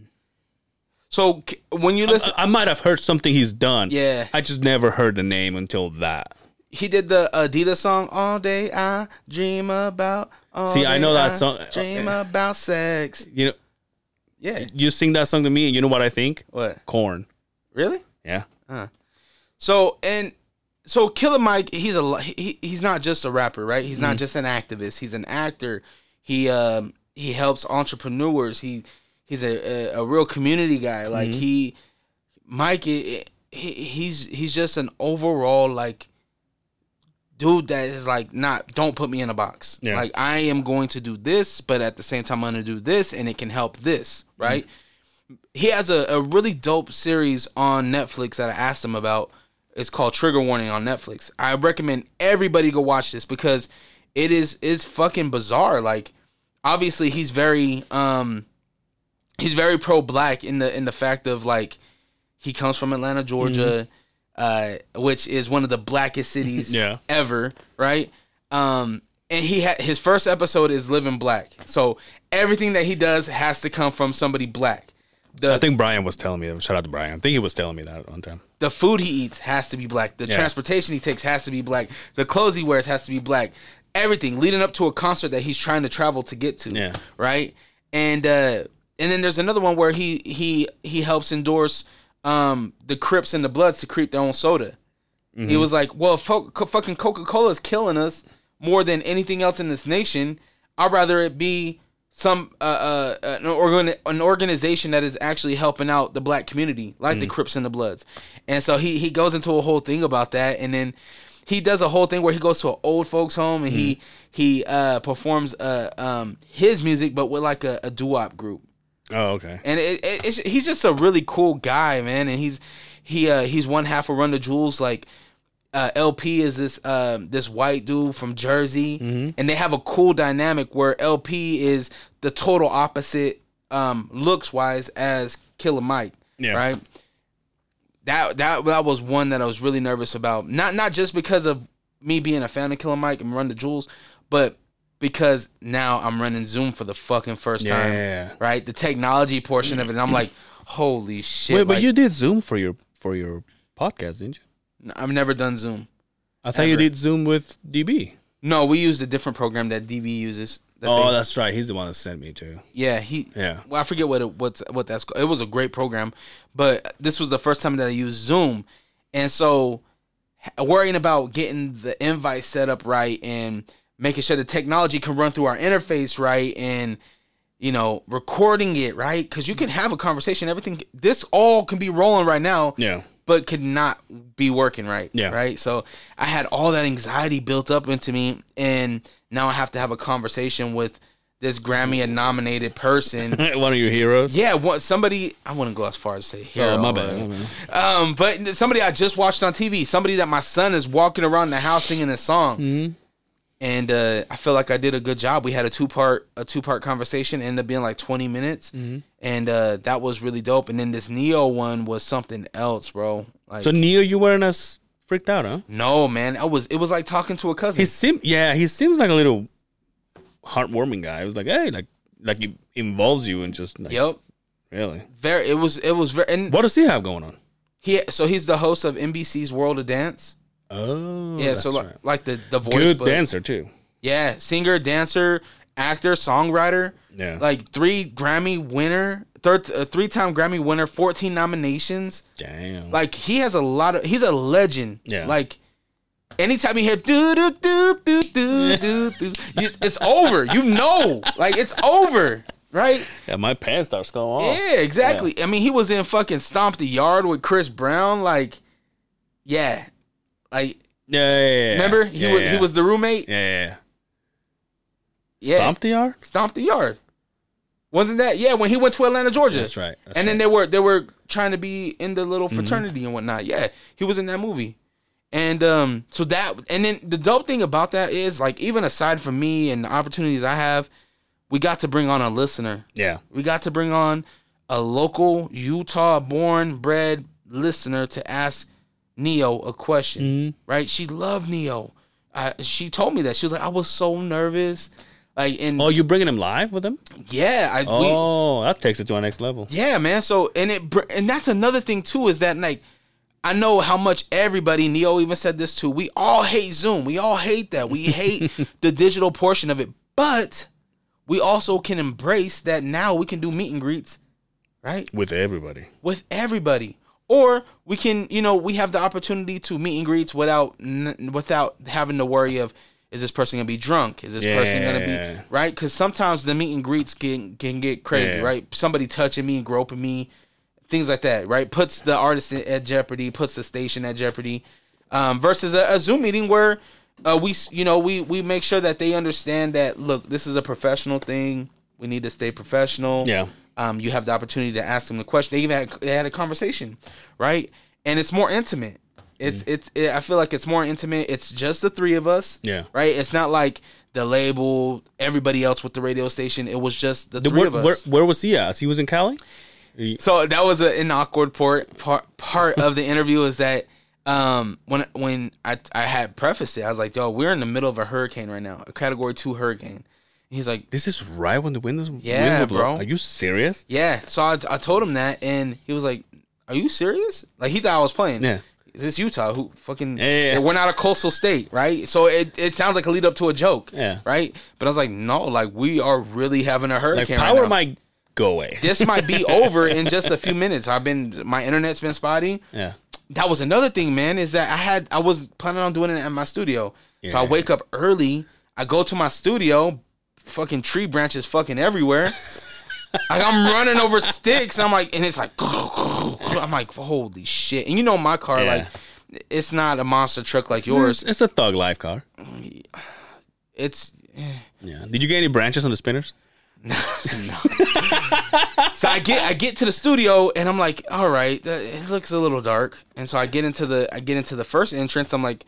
So when you listen, I, I might have heard something he's done. Yeah. I just never heard the name until that. He did the Adidas song "All Day I Dream About." All See, I know that song. Dream about sex. You know, Yeah. you sing that song to me, and you know what I think? What? Korn. Really? Yeah. So and so Killer Mike, he's a he, he's not just a rapper, right? He's Mm-hmm. not just an activist. He's an actor. He um he helps entrepreneurs. He he's a a, a real community guy. Like Mm-hmm. he Mike he, he he's he's just an overall like dude that is like not don't put me in a box. Yeah. Like I am going to do this, but at the same time I'm going to do this and it can help this, right? he has a, a really dope series on Netflix that I asked him about. It's called Trigger Warning on Netflix. I recommend everybody go watch this because it is it's fucking bizarre. Like obviously he's very um he's very pro black in the in the fact of like he comes from Atlanta, Georgia, uh, which is one of the blackest cities *laughs* Yeah. ever, right? Um, and he had his first episode is living black, so everything that he does has to come from somebody black. The I think Brian was telling me. Shout out to Brian. I think he was telling me that one time. the food he eats has to be black. The Yeah. transportation he takes has to be black. The clothes he wears has to be black. Everything leading up to a concert that he's trying to travel to get to. Yeah. Right. And uh, and then there's another one where he he he helps endorse um the Crips and the Bloods to create their own soda. Mm-hmm. He was like, well, fo- co- fucking Coca Cola is killing us more than anything else in this nation. I'd rather it be some uh, uh an organ an organization that is actually helping out the black community, like Mm. the Crips and the Bloods. And so he he goes into a whole thing about that, and then he does a whole thing where he goes to an old folks home and he Mm. he uh performs uh um his music, but with like a, a doo wop group Oh, okay. and it, it, it's, he's just a really cool guy, man. And he's he uh, he's one half of Run the Jewels. Like uh, El-P is this um, this white dude from Jersey, Mm-hmm. and they have a cool dynamic where El-P is the total opposite um, looks wise as Killer Mike. Yeah. Right. That that that was one that I was really nervous about. Not not just because of me being a fan of Killer Mike and Run the Jewels, but because now I'm running Zoom for the fucking first time Yeah. right? The technology portion of it. And I'm like, holy shit! Wait, but you did Zoom for your for your podcast, didn't you? I've never done Zoom. I thought you did Zoom with DB. No, we used a different program that DB uses. that Oh, they- that's right. He's the one that sent me to. yeah, he. Yeah. Well, I forget what it, what's what that's. called. It was a great program, but this was the first time that I used Zoom, and so worrying about getting the invite set up right and making sure the technology can run through our interface right and you know recording it right because you can have a conversation everything this all can be rolling right now Yeah. but could not be working right. Yeah. Right. So I had all that anxiety built up into me, and now I have to have a conversation with this Grammy nominated person. *laughs* one of your heroes. yeah, what somebody I wouldn't go as far as say hero. Oh, my bad. bad. Um, but somebody I just watched on TV, somebody that my son is walking around the house singing a song, Mm-hmm. And uh, I feel like I did a good job. We had a two part a two part conversation, ended up being like twenty minutes, Mm-hmm. and uh, that was really dope. And then this Ne-Yo one was something else, bro. Like So Ne-Yo, you weren't as freaked out, huh? no man, I was it was like talking to a cousin. He seem yeah, he seems like a little heartwarming guy. It was like, hey, like like he involves you and just like, yep, really. very. It was it was very. And What does he have going on? he so he's the host of NBC's World of Dance. Oh, Yeah, so like, like the the voice, good but- dancer too. Yeah, singer, dancer, actor, songwriter. Yeah. Like three Grammy winner, third uh, three time Grammy winner, fourteen nominations. Damn. Like he has a lot of. He's a legend. Yeah. Like anytime you hear do do do do do do do, it's over. You know, like it's over, right? yeah, my pants starts going off. Yeah, exactly. I mean, he was in fucking Stomp the Yard with Chris Brown. Like, yeah, like Yeah, yeah, yeah, remember he was he was the roommate. Yeah, yeah, Stomp the yard. Stomp the Yard. Wasn't that yeah? When he went to Atlanta, Georgia. That's right. That's and then right. they were they were trying to be in the little Mm-hmm. fraternity and whatnot. Yeah, he was in that movie. And um, so that and then the dope thing about that is like even aside from me and the opportunities I have, we got to bring on a listener. yeah, We got to bring on a local Utah born bred listener to ask Ne-Yo a question. Mm-hmm. Right? She loved Ne-Yo. Uh, she told me that she was like, I was so nervous. Like and Oh, you bringing him live with him? yeah, I we, Oh, that takes it to our next level. yeah, man. So and it and that's another thing too is that like I know how much everybody Ne-Yo even said this too. We all hate Zoom. We all hate that. We hate *laughs* the digital portion of it. But we also can embrace that now we can do meet and greets, right? With everybody. With everybody. Or we can, you know, we have the opportunity to meet and greets without n- without having to worry of is this person gonna be drunk? Is this person gonna be right? Because sometimes the meet and greets can can get crazy, Yeah. right? Somebody touching me, and groping me, things like that, right? Puts the artist at jeopardy, puts the station at jeopardy. Um, versus a, a Zoom meeting where uh, we, you know, we we make sure that they understand that look, this is a professional thing. We need to stay professional. Yeah. Um, you have the opportunity to ask them the question. They even had, they had a conversation, right? And it's more intimate. It's it's. It, I feel like it's more intimate. It's just the three of us. Yeah. Right. It's not like the label, everybody else with the radio station. It was just the The- three where, of us. where, where was he at? He was in Cali? So that was a, an awkward part part part of the interview is that um when when I I had prefaced it, I was like, yo, we're in the middle of a hurricane right now, a category two hurricane. He's like, This is right when the wind is Yeah, wind will blow. bro. Are you serious? yeah. So I, I told him that, and he was like, "Are you serious?" Like he thought I was playing. Yeah. Is this Utah? Who fucking? Yeah, yeah. We're not a coastal state, right? So it, it sounds like a lead up to a joke. Yeah. Right. But I was like, no, like we are really having a Like hurricane. right power now. might go away. *laughs* This might be *laughs* over in just a few minutes. I've been my internet's been spotty. yeah. that was another thing, man, is that I had I was planning on doing it at my studio. Yeah. So I wake up early, I go to my studio, fucking tree branches fucking everywhere. like I'm running over sticks. I'm like, and it's like, I'm like, holy shit! And you know my car, Yeah. like, it's not a monster truck like mm, yours. it's a thug life car. It's eh. Yeah. Did you get any branches on the spinners? *laughs* No. so I get I get to the studio and I'm like, all right, that, it looks a little dark. And so I get into the I get into the first entrance. I'm like,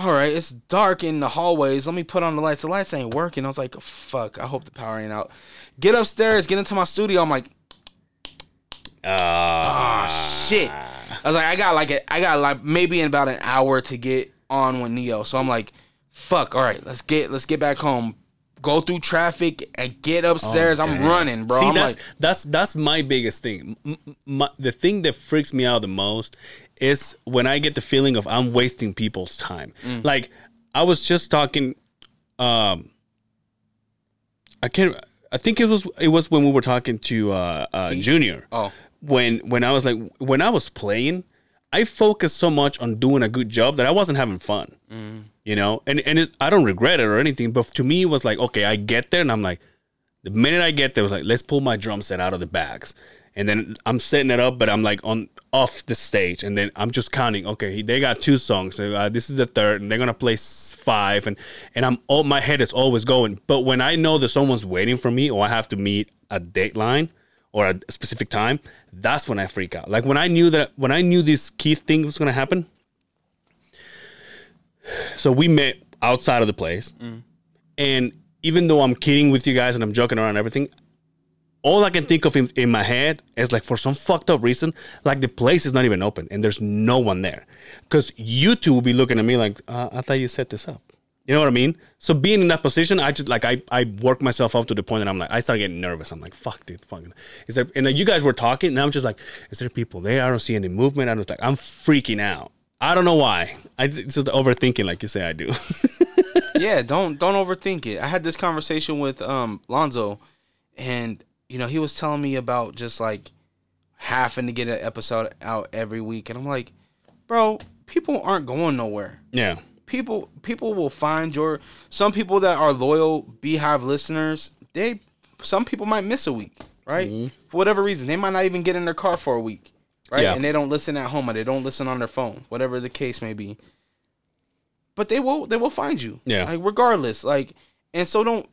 all right, it's dark in the hallways. Let me put on the lights. The lights ain't working. I was like, fuck. I hope the power ain't out. Get upstairs, get into my studio. I'm like, Uh, ah, shit. I was like, I got like a, I got like maybe in about an hour to get on with Ne-Yo. So I'm like, fuck. All right, let's get let's get back home. Go through traffic and get upstairs. I'm Oh, running, bro. See, I'm that's like, that's that's my biggest thing. My, the thing that freaks me out the most is when I get the feeling of I'm wasting people's time. Mm. Like I was just talking, um, I can't. I think it was it was when we were talking to uh, uh, Junior. oh, when when I was like when I was playing, I focused so much on doing a good job that I wasn't having fun. You know, and and I don't regret it or anything, but to me it was like okay, I get there and I'm like, the minute I get there, it was like let's pull my drum set out of the bags, and then I'm setting it up, but I'm like on off the stage, and then I'm just counting. Okay, they got two songs, so uh, this is the third, and they're gonna play five, and and I'm all my head is always going. But when I know that someone's waiting for me, or I have to meet a deadline or a specific time, that's when I freak out. Like when I knew that when I knew this key thing was gonna happen. So we met outside of the place. And even though I'm kidding with you guys and I'm joking around and everything, all I can think of in, in my head is like for some fucked up reason, like the place is not even open and there's no one there. Because you two will be looking at me like, uh, I thought you set this up. You know what I mean? So being in that position, I just like I I work myself up to the point that I'm like I start getting nervous. I'm like, fuck, dude, fucking. Is there? And then you guys were talking, and I'm just like, is there people there? I don't see any movement. I don't like. I'm freaking out. I don't know why. I it's just overthinking, like you say I do. *laughs* yeah, don't don't overthink it. I had this conversation with um Lonzo, and you know he was telling me about just like having to get an episode out every week, and I'm like, bro, people aren't going nowhere. yeah. People people will find your some people that are loyal Beehive listeners. They some people might miss a week, right? For whatever reason, they might not even get in their car for a week, right? Yeah. And they don't listen at home or they don't listen on their phone, whatever the case may be but they will they will find you. Yeah. Like regardless. Like and so don't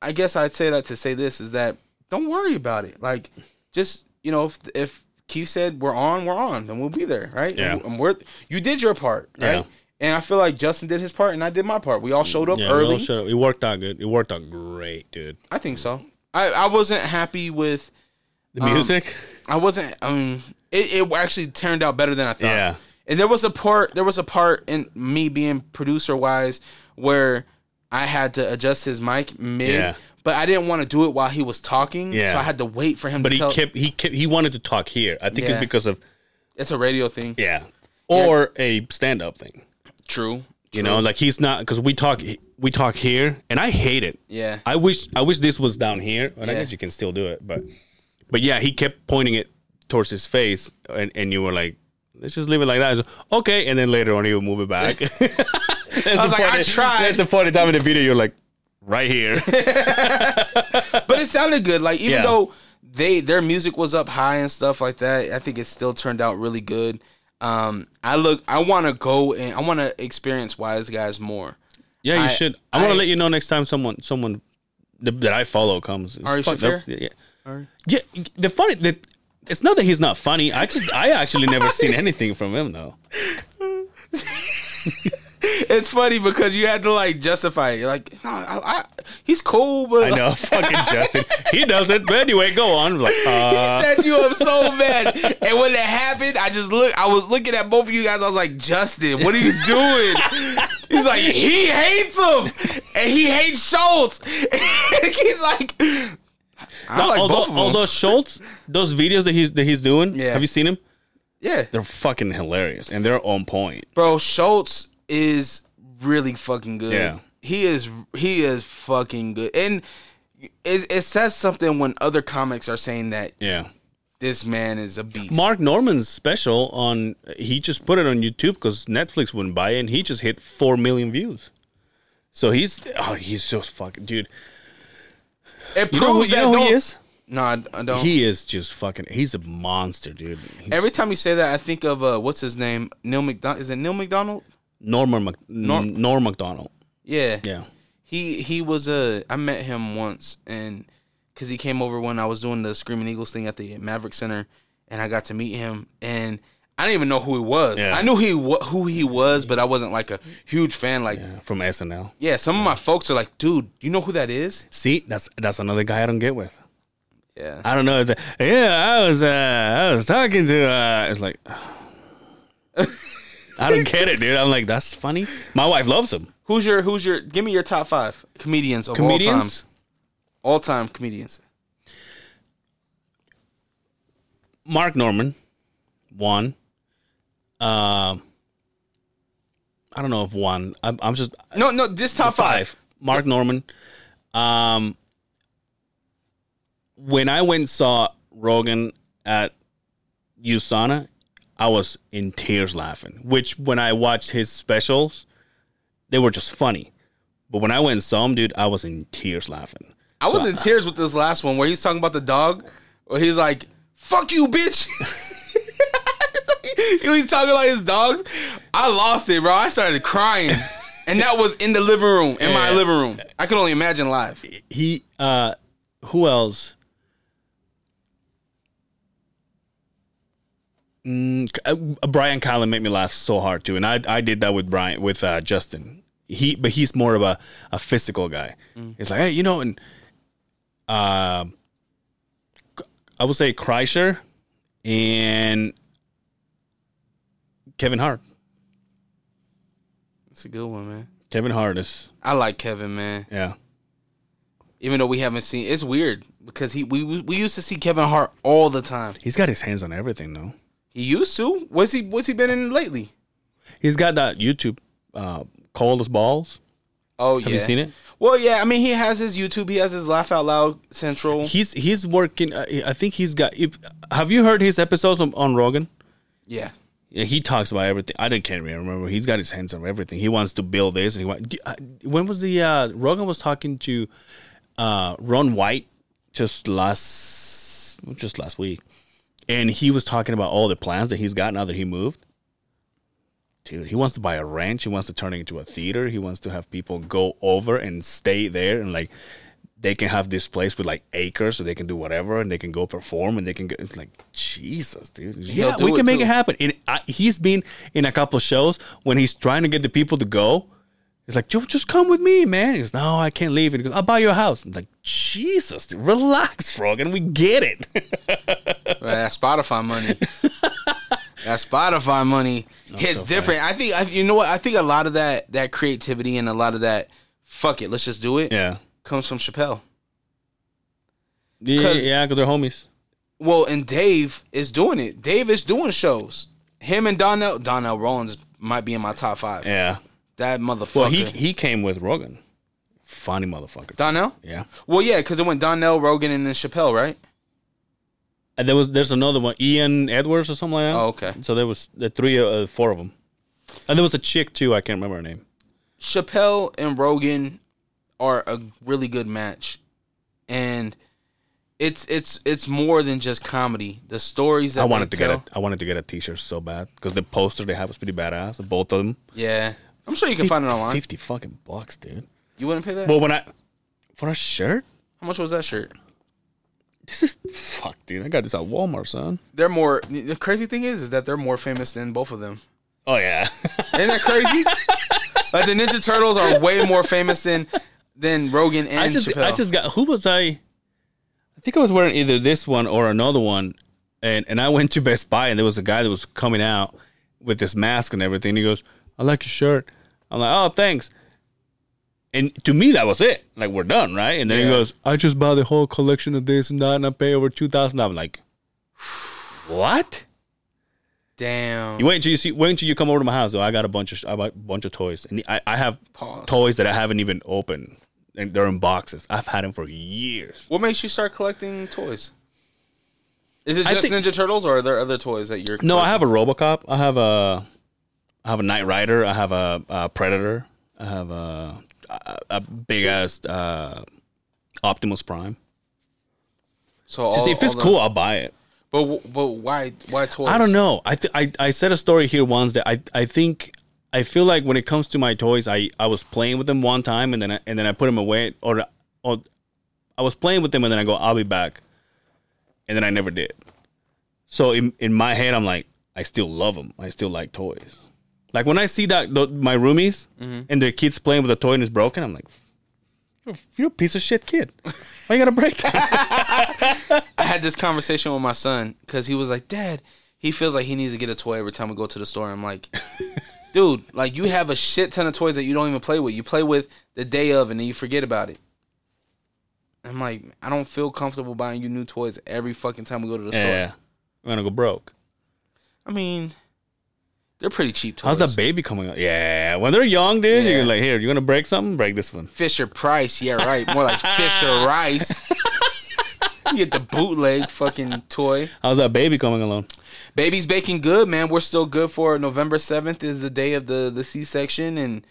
I guess I'd say that to say this is that don't worry about it. Like just you know if if Keith said we're on, we're on, then we'll be there, right? Yeah. And, and we're you did your part, right? Yeah. And I feel like Justin did his part and I did my part. We all showed up Yeah, we early. all showed up. It worked out good. It worked out great, dude. I think so. I, I wasn't happy with The music. Um, I wasn't. I mean, it, it actually turned out better than I thought. Yeah. And there was a part. There was a part in me being producer wise where I had to adjust his mic mid, Yeah. but I didn't want to do it while he was talking. Yeah. So I had to wait for him but he tell. kept he kept he wanted to talk here. I think Yeah. it's because of it's a radio thing. yeah, or a stand up thing. True. You know, like he's not because we talk we talk here, and I hate it. Yeah. I wish I wish this was down here, and I Yeah. guess you can still do it, but but yeah, he kept pointing it towards his face, and, and you were like, let's just leave it like that. Like, okay, and then later on he would move it back. *laughs* *laughs* I was like, I tried. That's the funny time in the video. You're like, right here. *laughs* but it sounded good. Like even Yeah. though they their music was up high and stuff like that, I think it still turned out really good. Um, I look, I want to go and I want to experience Wise Guys more. Yeah, you I- should. I, want to let you know next time someone someone that I follow comes. Fucked Shaffir? up. Yeah, Yeah. The funny that it's not that he's not funny. I just I actually never seen *laughs* anything from him though. *laughs* It's funny because you had to like justify it. You're like, no, I, I, he's cool, but I know, fucking *laughs* Justin. He does it. But anyway, go on. Like, uh, he set you up so bad. And when it happened, I just look. I was looking at both of you guys. I was like, Justin, what are you doing? He's like, he hates him, and he hates Schulz. He's like, I no, like although, both of them. although Schulz, those videos that he's that he's doing, Yeah. have you seen him? yeah, They're fucking hilarious and they're on point. bro, Schulz is really fucking good. Yeah. he is. He is fucking good, and it, it says something when other comics are saying that Yeah. this man is a beast. Mark Normand's special on he just put it on YouTube because Netflix wouldn't buy it, and he just hit four million views. So he's oh he's so fucking dude. It You know proves you that know he is? No, I, I don't. He is just fucking. He's a monster, dude. He's Every time you say that, I think of uh, what's his name? Neil McDonald. Is it Neil McDonald? Norman Mac- Norm- Norm Macdonald. Yeah. Yeah. He he was a. I met him once, and because he came over when I was doing the Screaming Eagles thing at the Maverik Center, and I got to meet him, and I didn't even know who he was. Yeah. I knew he who he was, but I wasn't like a huge fan. Like, yeah, Yeah, from SNL. Yeah, some of my folks are like, dude, you know who that is? See, that's that's another guy I don't get with. Yeah. I don't know. It's like, yeah, I was uh, I was talking to. Uh, it's like *sighs* I don't get it, dude. I'm like, that's funny. My wife loves him. Who's your Who's your? Give me your top five comedians of all time. Comedians. All time comedians. Mark Normand, one. Um, I don't know if one. I'm, I'm just No, no, This top five. five. Mark Normand. Um, when I went and saw Rogan at USANA, I was in tears laughing. Which when I watched his specials, they were just funny. But when I went and saw him, dude, I was in tears laughing. I was in tears with this last one where he's talking about the dog, where he's like, "Fuck you, bitch." *laughs* *laughs* he was talking like his dogs. I lost it, bro. I started crying, *laughs* and that was in the living room, in my living room. I could only imagine live. he uh who else Mm, uh, Bryan Callen made me laugh so hard too, and I I did that with Brian with uh, Justin. he but he's more of a, a physical guy. He's like, hey, you know, and um, I would say Kreischer and Kevin Hart. It's a good one, man. Kevin Hart is I like Kevin, man. yeah. Even though we haven't seen, it's weird because he we we used to see Kevin Hart all the time. He's got his hands on everything though. He used to. What's he What's he been in lately? He's got that YouTube uh cold as balls. Oh yeah. Have you seen it? Well, yeah. I mean, he has his YouTube. He has his Laugh Out Loud Central. He's he's working. Uh, I think he's got. If have you heard his episodes on, on Rogan? Yeah. He talks about everything. I can't remember. He's got his hands on everything. He wants to build this, and he want. do- uh, When was the uh, Rogan was talking to uh, Ron White just last just last week, and he was talking about all the plans that he's got now that he moved. Dude, he wants to buy a ranch. He wants to turn it into a theater. He wants to have people go over and stay there, and like they can have this place with like acres, so they can do whatever, and they can go perform, and they can go. It's like Jesus, dude. Yeah, do we it can make too. it happen. And I, he's been in a couple of shows when he's trying to get the people to go. He's like, "Yo, just come with me, man." He goes, "No, I can't leave." And he goes, "I'll buy you a house." I'm like, "Jesus, dude, relax, frog, and We get it." Right, that Spotify money. *laughs* that Spotify money hits so different. I think I, you know what? I think a lot of that that creativity and a lot of that fuck it, let's just do it yeah, comes from Chappelle. yeah, 'Cause- yeah, because they're homies. Well, and Dave is doing it. Dave is doing shows. Him and Donnell Donnell Rawlings might be in my top five. Yeah. That motherfucker. Well, he he came with Rogan. Funny motherfucker. Donnell. Yeah. Well, yeah, because it went Donnell, Rogan, and then Chappelle, right? And there was there's another one, Ian Edwards or something like that. Oh, okay. So there was the three, uh, four of them, and there was a chick too. I can't remember her name. Chappelle and Rogan are a really good match, and it's it's it's more than just comedy. The stories that I wanted to tell, get a I wanted to get a T-shirt so bad because the poster they have was pretty badass. Both of them. Yeah, I'm sure you can find it online. Fifty fucking bucks, dude. You wouldn't pay that? Well, when I for a shirt, How much was that shirt? this is fuck, dude. I got this at Walmart, son. They're more. The crazy thing is, is that they're more famous than both of them. Oh yeah. Isn't that crazy? *laughs* like the Ninja Turtles are way more famous than than Rogan and I just Chappelle. I just got who was I? I think I was wearing either this one or another one, and and I went to Best Buy and there was a guy that was coming out with this mask and everything. He goes, "I like your shirt." I'm like, "Oh, thanks." And to me, that was it. Like we're done, right? And then he goes, "I just bought the whole collection of this and that, and I pay over two thousand. I'm like, "What?" Damn. You wait until you see. Wait until you come over to my house. Though I got a bunch of I bought a bunch of toys, and I, I have Pause. toys that I haven't even opened, and they're in boxes. I've had them for years. What makes you start collecting toys? Is it I just think- Ninja Turtles, or are there other toys that you're? No, I have a RoboCop. I have a, I have a Knight Rider. I have a, a Predator. I have a a, a big ass uh, Optimus Prime. So all, Just if it's all the- cool, I'll buy it. but but why why toys? I don't know. I, th- I I said a story here once that I I think I feel like when it comes to my toys, I I was playing with them one time and then I, and then I put them away or or I was playing with them and then I go I'll be back, and then I never did. So in in my head, I'm like I still love them. I still like toys. Like when I see that th- my roomies mm-hmm. and their kids playing with a toy and it's broken, I'm like. You're, you're a piece of shit kid. Why you gotta break that? *laughs* I had this conversation with my son because he was like, "Dad, he feels like he needs to get a toy every time we go to the store." I'm like, "Dude, like you have a shit ton of toys that you don't even play with. You play with the day of, and then you forget about it." I'm like, I don't feel comfortable buying you new toys every fucking time we go to the store. yeah, I'm gonna go broke. I mean, they're pretty cheap toys. How's that baby coming up? Yeah, when they're young, dude, Yeah. you're like, here, you're gonna break something, break this one. Fisher Price, yeah, right. More like Fisher Rice. *laughs* you get the bootleg fucking toy. How's that baby coming along? Baby's baking good, man. We're still good for November seventh is the day of the the C section, and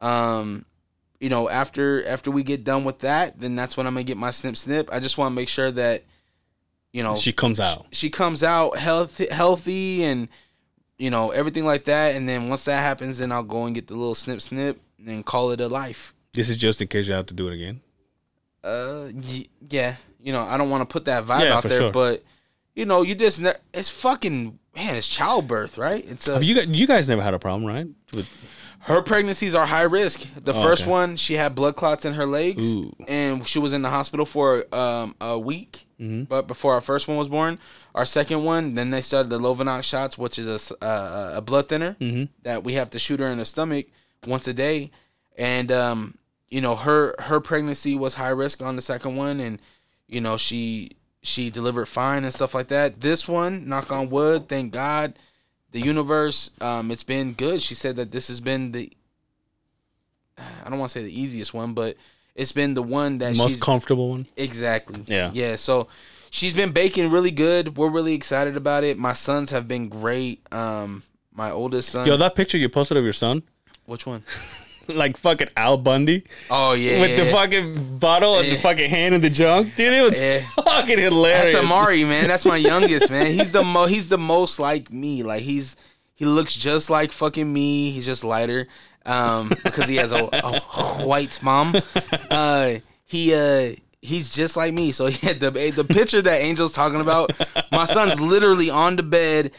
um, you know after after we get done with that, then that's when I'm gonna get my snip snip. I just want to make sure that you know She comes out. she comes out healthy healthy and you know everything like that, and then once that happens, then I'll go and get the little snip snip and call it a life. This is just in case you have to do it again. Uh, y- yeah, you know I don't want to put that vibe Yeah, out there, sure. but you know you just ne- it's fucking man, it's childbirth, right? It's a Have you you guys never had a problem, right? With Her pregnancies are high risk. The first okay. one, she had blood clots in her legs, Ooh. and she was in the hospital for um, a week. Mm-hmm. But before our first one was born, our second one, then they started the Lovenox shots, which is a uh, a blood thinner Mm-hmm. that we have to shoot her in the stomach once a day, and um, you know her her pregnancy was high risk on the second one, and you know she she delivered fine and stuff like that. This one, knock on wood, thank God, the universe, um, it's been good. She said that this has been the I don't want to say the easiest one, but it's been the one that Most comfortable one. Exactly. Yeah. Yeah. So she's been baking really good. We're really excited about it. My sons have been great. Um, my oldest son. Yo, that picture you posted of your son, which one? *laughs* like fucking Al Bundy Oh yeah. with the yeah. fucking bottle and the fucking hand in the junk, dude. It was Yeah. fucking hilarious. That's Amari, man. That's my youngest, man. He's the mo. He's the most like me. Like he's he looks just like fucking me. He's just lighter, um, because he has a, a white mom. Uh, he uh. He's just like me. So he had the the picture that Angel's talking about. My son's literally on the bed.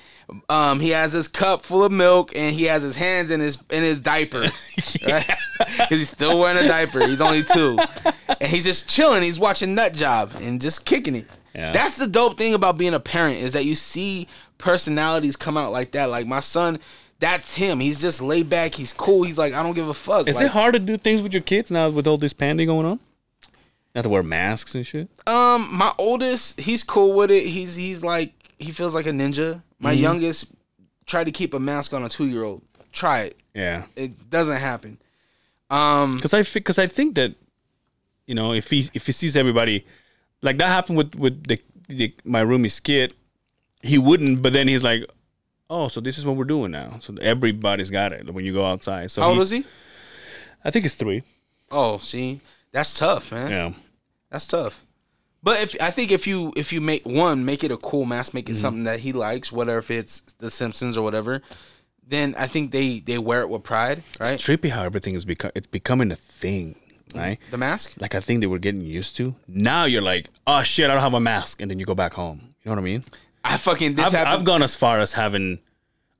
Um, he has his cup full of milk and he has his hands in his in his diaper, *laughs* right? Because he's still wearing a diaper. He's only two, and he's just chilling. He's watching Nut Job and just kicking it. Yeah. That's the dope thing about being a parent is that you see personalities come out like that. Like my son, that's him. He's just laid back. He's cool. He's like, I don't give a fuck. Is Like, it hard to do things with your kids now with all this pandemic going on? Have to wear masks and shit. Um, my oldest, he's cool with it. He's he's like he feels like a ninja. My Mm-hmm. youngest tried to keep a mask on a two year old. Try it. Yeah, It doesn't happen. Um, because I because I think that you know if he if he sees everybody like that happened with with the, the my roomie skit, he wouldn't. But then he's like, oh, so this is what we're doing now. So everybody's got it when you go outside. So how old he- is he? I think it's three. Oh, see, that's tough, man. Yeah. That's tough. But if I think if you if you make one make it a cool mask, make it Mm-hmm. something that he likes, whether if it's The Simpsons or whatever, then I think they they wear it with pride, right? It's trippy how everything is become it's becoming a thing, right? The mask. Like I think they were getting used to. Now you're like, oh shit, I don't have a mask, and then you go back home. You know what I mean? I fucking this I've, happened. I've gone as far as having,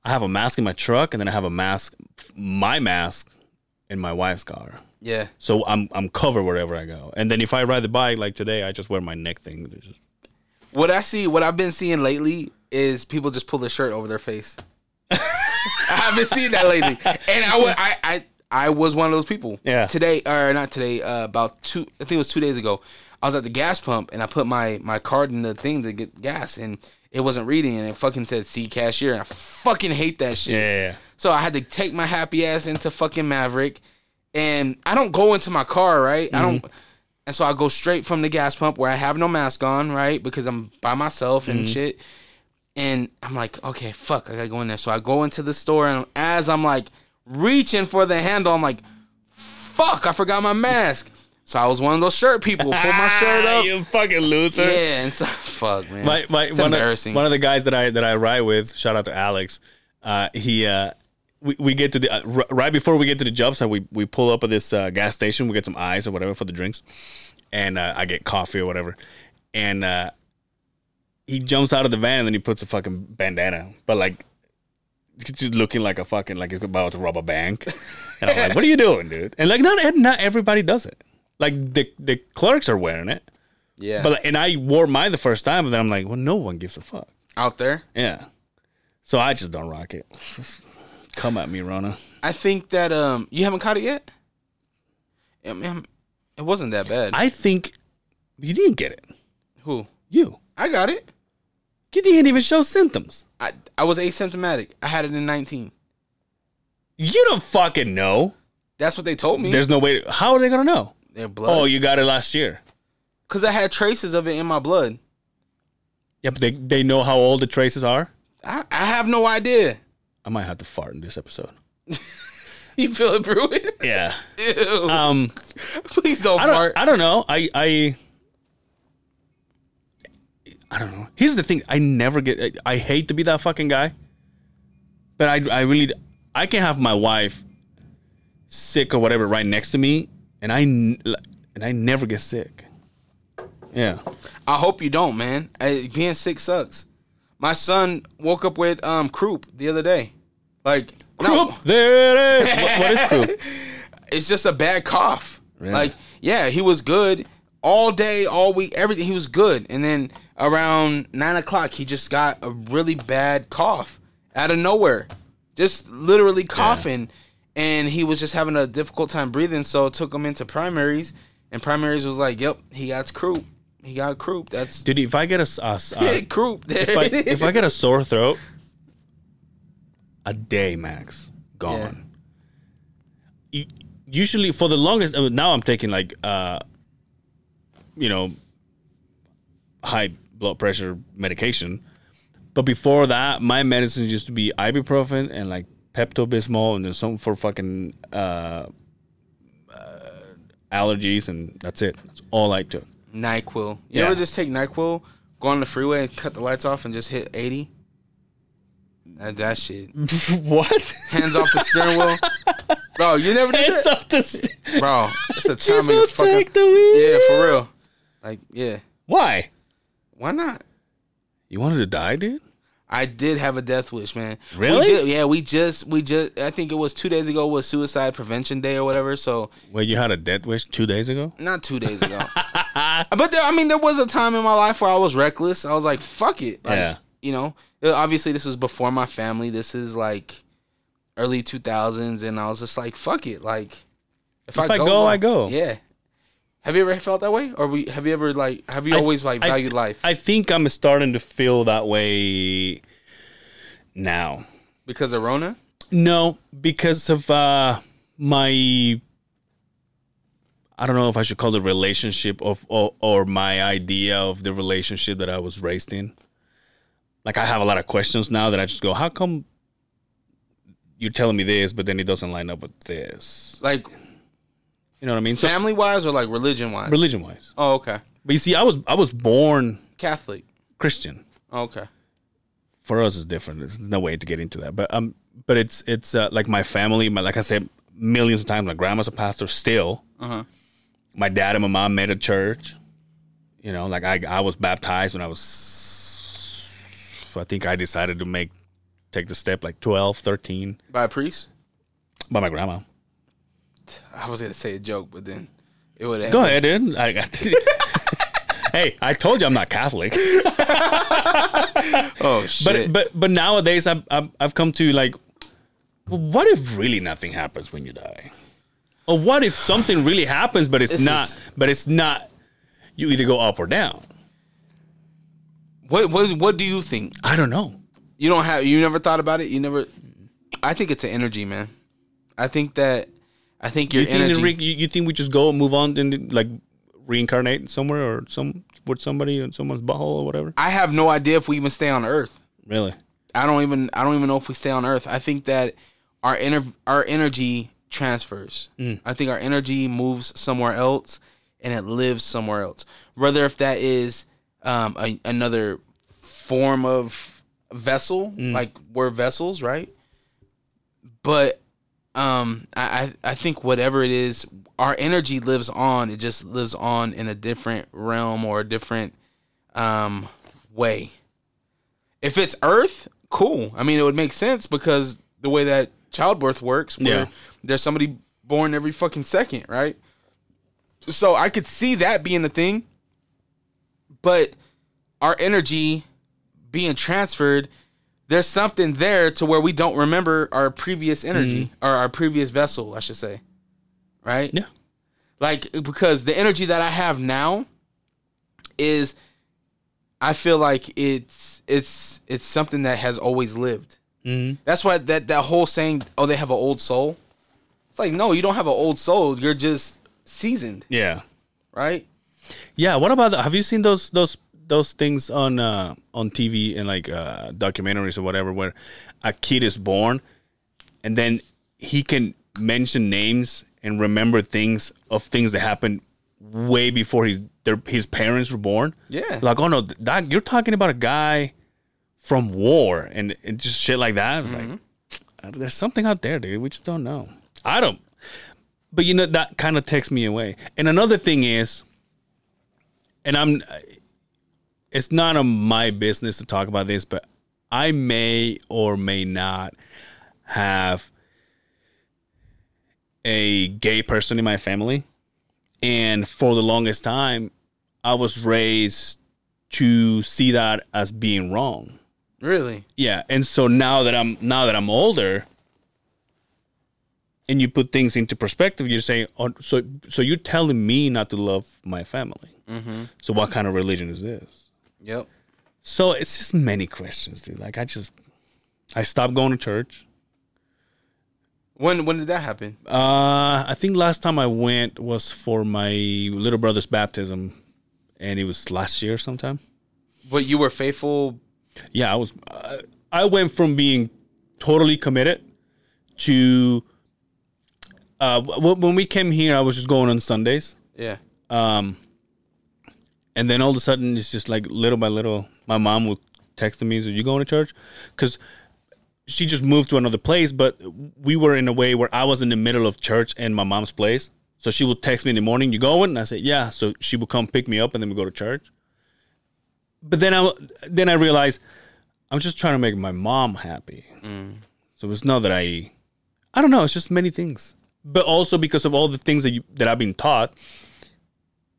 I have a mask in my truck, and then I have a mask, my mask, in my wife's car. Yeah. So I'm I'm covered wherever I go. And then if I ride the bike, like today, I just wear my neck thing. Just- What I see, what I've been seeing lately is people just pull their shirt over their face. *laughs* I haven't seen that lately, and I wa- I I I was one of those people. Yeah. Today or not today? Uh, about two. I think it was two days ago. I was at the gas pump and I put my my card in the thing to get gas, and it wasn't reading, and it fucking said "see cashier," and I fucking hate that shit. yeah. So I had to take my happy ass into fucking Maverik, and I don't go into my car, right? I don't, and so I go straight from the gas pump where I have no mask on, right? Because I'm by myself and shit. And I'm like, okay, fuck, I gotta go in there. So I go into the store, and as I'm like reaching for the handle, I'm like, fuck, I forgot my mask. So I was one of those shirt people, pull my shirt *laughs* up. you fucking loser. Yeah, and so *laughs* fuck, man. my, my it's one embarrassing. Of, one of the guys that I that I ride with, shout out to Alex. Uh, he uh, we, we get to the uh, r- right before we get to the job site, we we pull up at this uh, gas station. We get some ice or whatever for the drinks, and uh, I get coffee or whatever, and uh, he jumps out of the van and then he puts a fucking bandana, but like looking like a fucking like he's about to rob a bank. And I'm like, what are you doing, dude? And like not not everybody does it. Like the the clerks are wearing it. yeah, But like, and I wore mine the first time, and then I'm like, well, no one gives a fuck. out there. Yeah. So I just don't rock it. *laughs* Come at me, Rona. I think that um, you haven't caught it yet. I mean, it wasn't that bad. I think you didn't get it. Who? You. I got it. You didn't even show symptoms. I I was asymptomatic. I had it in 19. You don't fucking know. That's what they told me. There's no way. how are they gonna know? Their blood. Oh, you got it last year. Because I had traces of it in my blood. Yeah, but they they know how old the traces are. I, I have no idea. I might have to fart in this episode. *laughs* You feel it brewing? Yeah. Ew. Um. Please don't I don't. fart. I don't know. I. I. I don't know. Here's the thing. I never get. I, I hate to be that fucking guy, but I. I really. I can have my wife sick or whatever right next to me, and I And I never get sick. Yeah. I hope you don't, man. I, being sick sucks. My son woke up with um croup the other day. Like no, Croup, there it is. *laughs* what, what is croup? it's just a bad cough. Like yeah, he was good all day, all week, everything. He was good, and then around nine o'clock, he just got a really bad cough out of nowhere, just literally coughing, and he was just having a difficult time breathing. So took him into primaries, and primaries was like, "Yep, he got croup. He got croup. That's Dude, if I get a, s- a s- *laughs* yeah, uh, croup." If, I, if I get a sore throat, a day max gone. U- Usually, for the longest, uh, now I'm taking like, uh, you know, high blood pressure medication. But before that, my medicines used to be ibuprofen and like Pepto Bismol, and then something for fucking uh, uh, allergies, and that's it. That's all I took. Nyquil. You Yeah. ever just take Nyquil, go on the freeway, and cut the lights off, and just hit eighty? That, that shit. *laughs* what? Hands off the steering wheel. *laughs* Bro, you never did It's that? up to st- Bro, it's a *laughs* time fucking. take the wheel. Yeah, for real. Like, yeah. Why? Why not? You wanted to die, dude? I did have a death wish, man. Really? We did, yeah, we just, we just, I think it was two days ago was Suicide Prevention Day or whatever. So, Well, you had a death wish two days ago. not two days ago. *laughs* but there, I mean, there was a time in my life where I was reckless. I was like, fuck it. Like, Yeah. You know, Uh, obviously, this was before my family. This is like early 2000s. And I was just like, fuck it. Like, If I go, I go. Yeah. Have you ever felt that way? Or we, have you ever, like, have you I- always, like, I valued th- life? I think I'm starting to feel that way now. because of Rona? No, because of uh my I don't know if I should call it relationship of or, or my idea of the relationship that I was raised in. Like I have a lot of questions now that I just go, how come you're telling me this, but then it doesn't line up with this? Like, You know what I mean? So family wise or, like, religion wise? religion wise. Oh, okay. But you see, I was I was born Catholic. Christian. Oh, okay. for us it's different. There's no way to get into that. But um, but it's it's uh, like my family. My like I said millions of times. My grandma's a pastor still. Uh-huh. My dad and my mom made a church. You know, like I I was baptized when I was. I think I decided to make take the step like 12, 13 By a priest? by my grandma. *laughs* I was gonna say a joke, but then it would. Go ahead, dude. I got. *laughs* hey, I told you I'm not Catholic. *laughs* Oh shit! But but but nowadays I've I've, I've come to like, what if really nothing happens when you die? Or what if something really happens, but it's This not? is- But it's not. You either go up or down. what what what do you think? I don't know. You don't have. You never thought about it. You never. I think it's an energy, man. I think that. I think your You think, energy. the re- you, you think we just go and move on and like reincarnate somewhere or some with somebody in someone's butthole or whatever? I have no idea if we even stay on Earth. Really? I don't even. I don't even know if we stay on Earth. I think that our ener- our energy transfers. I think our energy moves somewhere else, and it lives somewhere else. Whether if that is um, a, another form of vessel, like we're vessels, right? But um, I I think whatever it is, our energy lives on. It just lives on in a different realm or a different um way if it's Earth, cool. I mean, it would make sense because the way that childbirth works, where Yeah. there's somebody born every fucking second, right? So I could see that being a thing, but our energy being transferred, there's something there to where we don't remember our previous energy or our previous vessel, I should say, right? Yeah. like because the energy that I have now is I feel like it's it's it's something that has always lived. Mm-hmm. That's why that that whole saying, "Oh, they have an old soul." It's like no, you don't have an old soul. You're just seasoned, Yeah. right? Yeah. What about the, have you seen those those those things on uh on TV and like uh documentaries or whatever where a kid is born and then he can mention names and remember things of things that happened way before his their his parents were born. Yeah. Like, oh no, that you're talking about a guy from war and, and just shit like that. It's like uh, there's something out there, dude. We just don't know. I don't. But you know that kind of takes me away. And another thing is, and I'm, it's not on my business to talk about this, but I may or may not have a gay person in my family. And for the longest time, I was raised to see that as being wrong. Really? Yeah, and so now that I'm now that I'm older, and you put things into perspective, you're saying, oh, so so you're telling me not to love my family. Mm-hmm. So what kind of religion is this? Yep. So it's just many questions, dude. Like I just I stopped going to church. When when did that happen? Uh, I think last time I went was for my little brother's baptism, and it was last year sometime. But you were faithful. Yeah, I was. Uh, I went from being totally committed to uh, w- when we came here. I was just going on Sundays, Yeah. um, and then all of a sudden, it's just like little by little. My mom would text me, "Are you going to church?" Because she just moved to another place, but we were in a way where I was in the middle of church and my mom's place. So she would text me in the morning, "You going?" And I said, "Yeah." So she would come pick me up, and then we go to church. But then I then I realized I'm just trying to make my mom happy. Mm. So it's not that I, I don't know. It's just many things, but also because of all the things that you that I've been taught,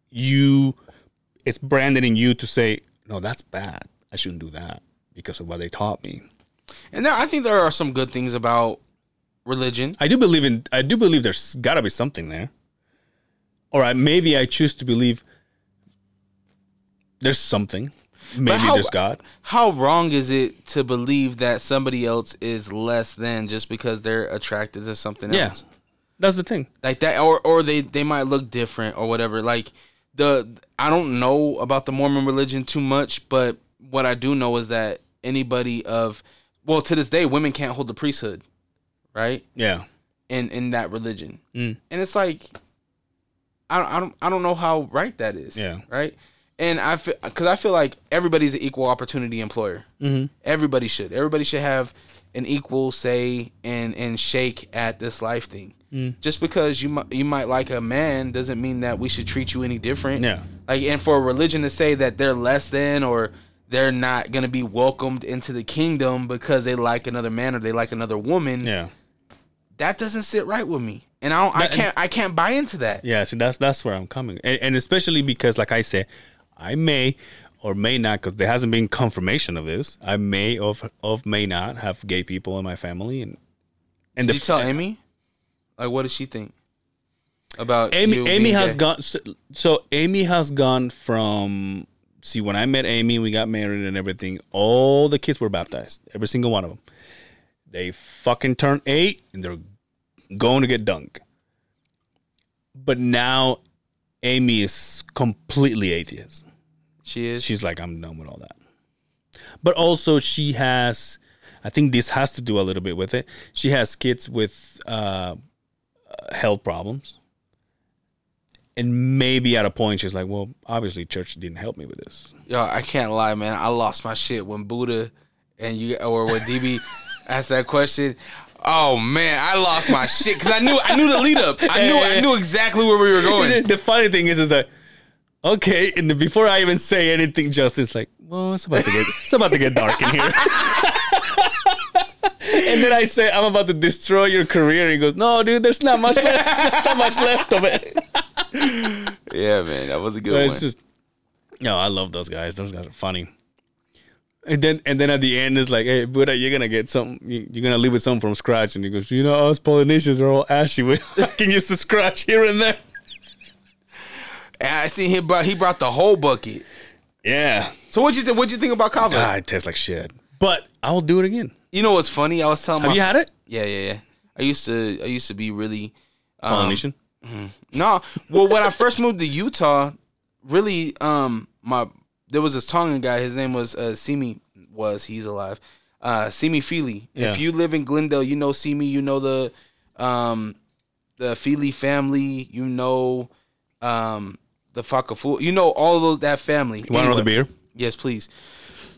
you, it's branded in you to say, no, that's bad. I shouldn't do that because of what they taught me. And there, I think there are some good things about religion. I do believe in. I do believe there's got to be something there. Or I, maybe I choose to believe there's something. Maybe how- there's God. How wrong is it to believe that somebody else is less than just because they're attracted to something else? Yeah, else? that's the thing. Like that, or or they they might look different or whatever. Like the I don't know about the Mormon religion too much, but what I do know is that anybody of well to this day, women can't hold the priesthood, right? Yeah, in in that religion, Mm. and it's like, I don't, I don't, I don't know how right that is. Yeah. right. And I feel because I feel like everybody's an equal opportunity employer. Mhm. Everybody should. Everybody should have an equal say and and shake at this life thing. Mm. Just because you might you might like a man doesn't mean that we should treat you any different. Yeah. Like and for a religion to say that they're less than or they're not gonna be welcomed into the kingdom because they like another man or they like another woman yeah, that doesn't sit right with me, and I don't, I can't I can't buy into that. yeah. So that's that's where I'm coming, and, and especially because, like I said, I may or may not, because there hasn't been confirmation of this. I may of of may not have gay people in my family, and and Did you tell Amy? Like, what does she think about Amy Amy has gay? gone so, so Amy has gone from see when I met Amy we got married and everything all the kids were baptized every single one of them they fucking turned 8 and they're going to get dunked but now Amy is completely atheist. She is. she's like I'm done with all that. But also she has I think this has to do a little bit with it. She has kids with uh health problems. And maybe at a point she's like, well, obviously church didn't help me with this. Yo, I can't lie, man. I lost my shit when Buddha and you or when DB *laughs* asked that question. Oh man, I lost my shit because I knew I knew the lead up. I knew I knew exactly where we were going. the funny thing is, is that okay, and before I even say anything, Justin's like, well, it's about to get it's about to get dark in here. *laughs* *laughs* and then I say, I'm about to destroy your career. And he goes, no, dude, there's not much left. *laughs* There's not much left of it. *laughs* Yeah, man, that was a good But one. it's just, no, I love those guys. Those guys are funny. And then, and then at the end, it's like, hey, Buddha, you're gonna get something. you- You're gonna leave with something from scratch. And he goes, you know, us Polynesians are all ashy. We can use the scratch here and there. and I see he brought he brought the whole bucket. Yeah, So what you think? What you think about kava? ah, it tastes like shit. But I will do it again. You know what's funny? I was telling Have my you had it? yeah yeah yeah. I used to I used to be really um, Polynesian. No, well, when I first moved to Utah, really, um, my there was this Tongan guy. His name was uh, Simi. Was he's alive? Uh, Simi Feely. Yeah. If you live in Glendale, you know Simi. You know the, um, the Feely family. You know, um, the Fakafu. You know all of those that family. You want another beer? Yes, please.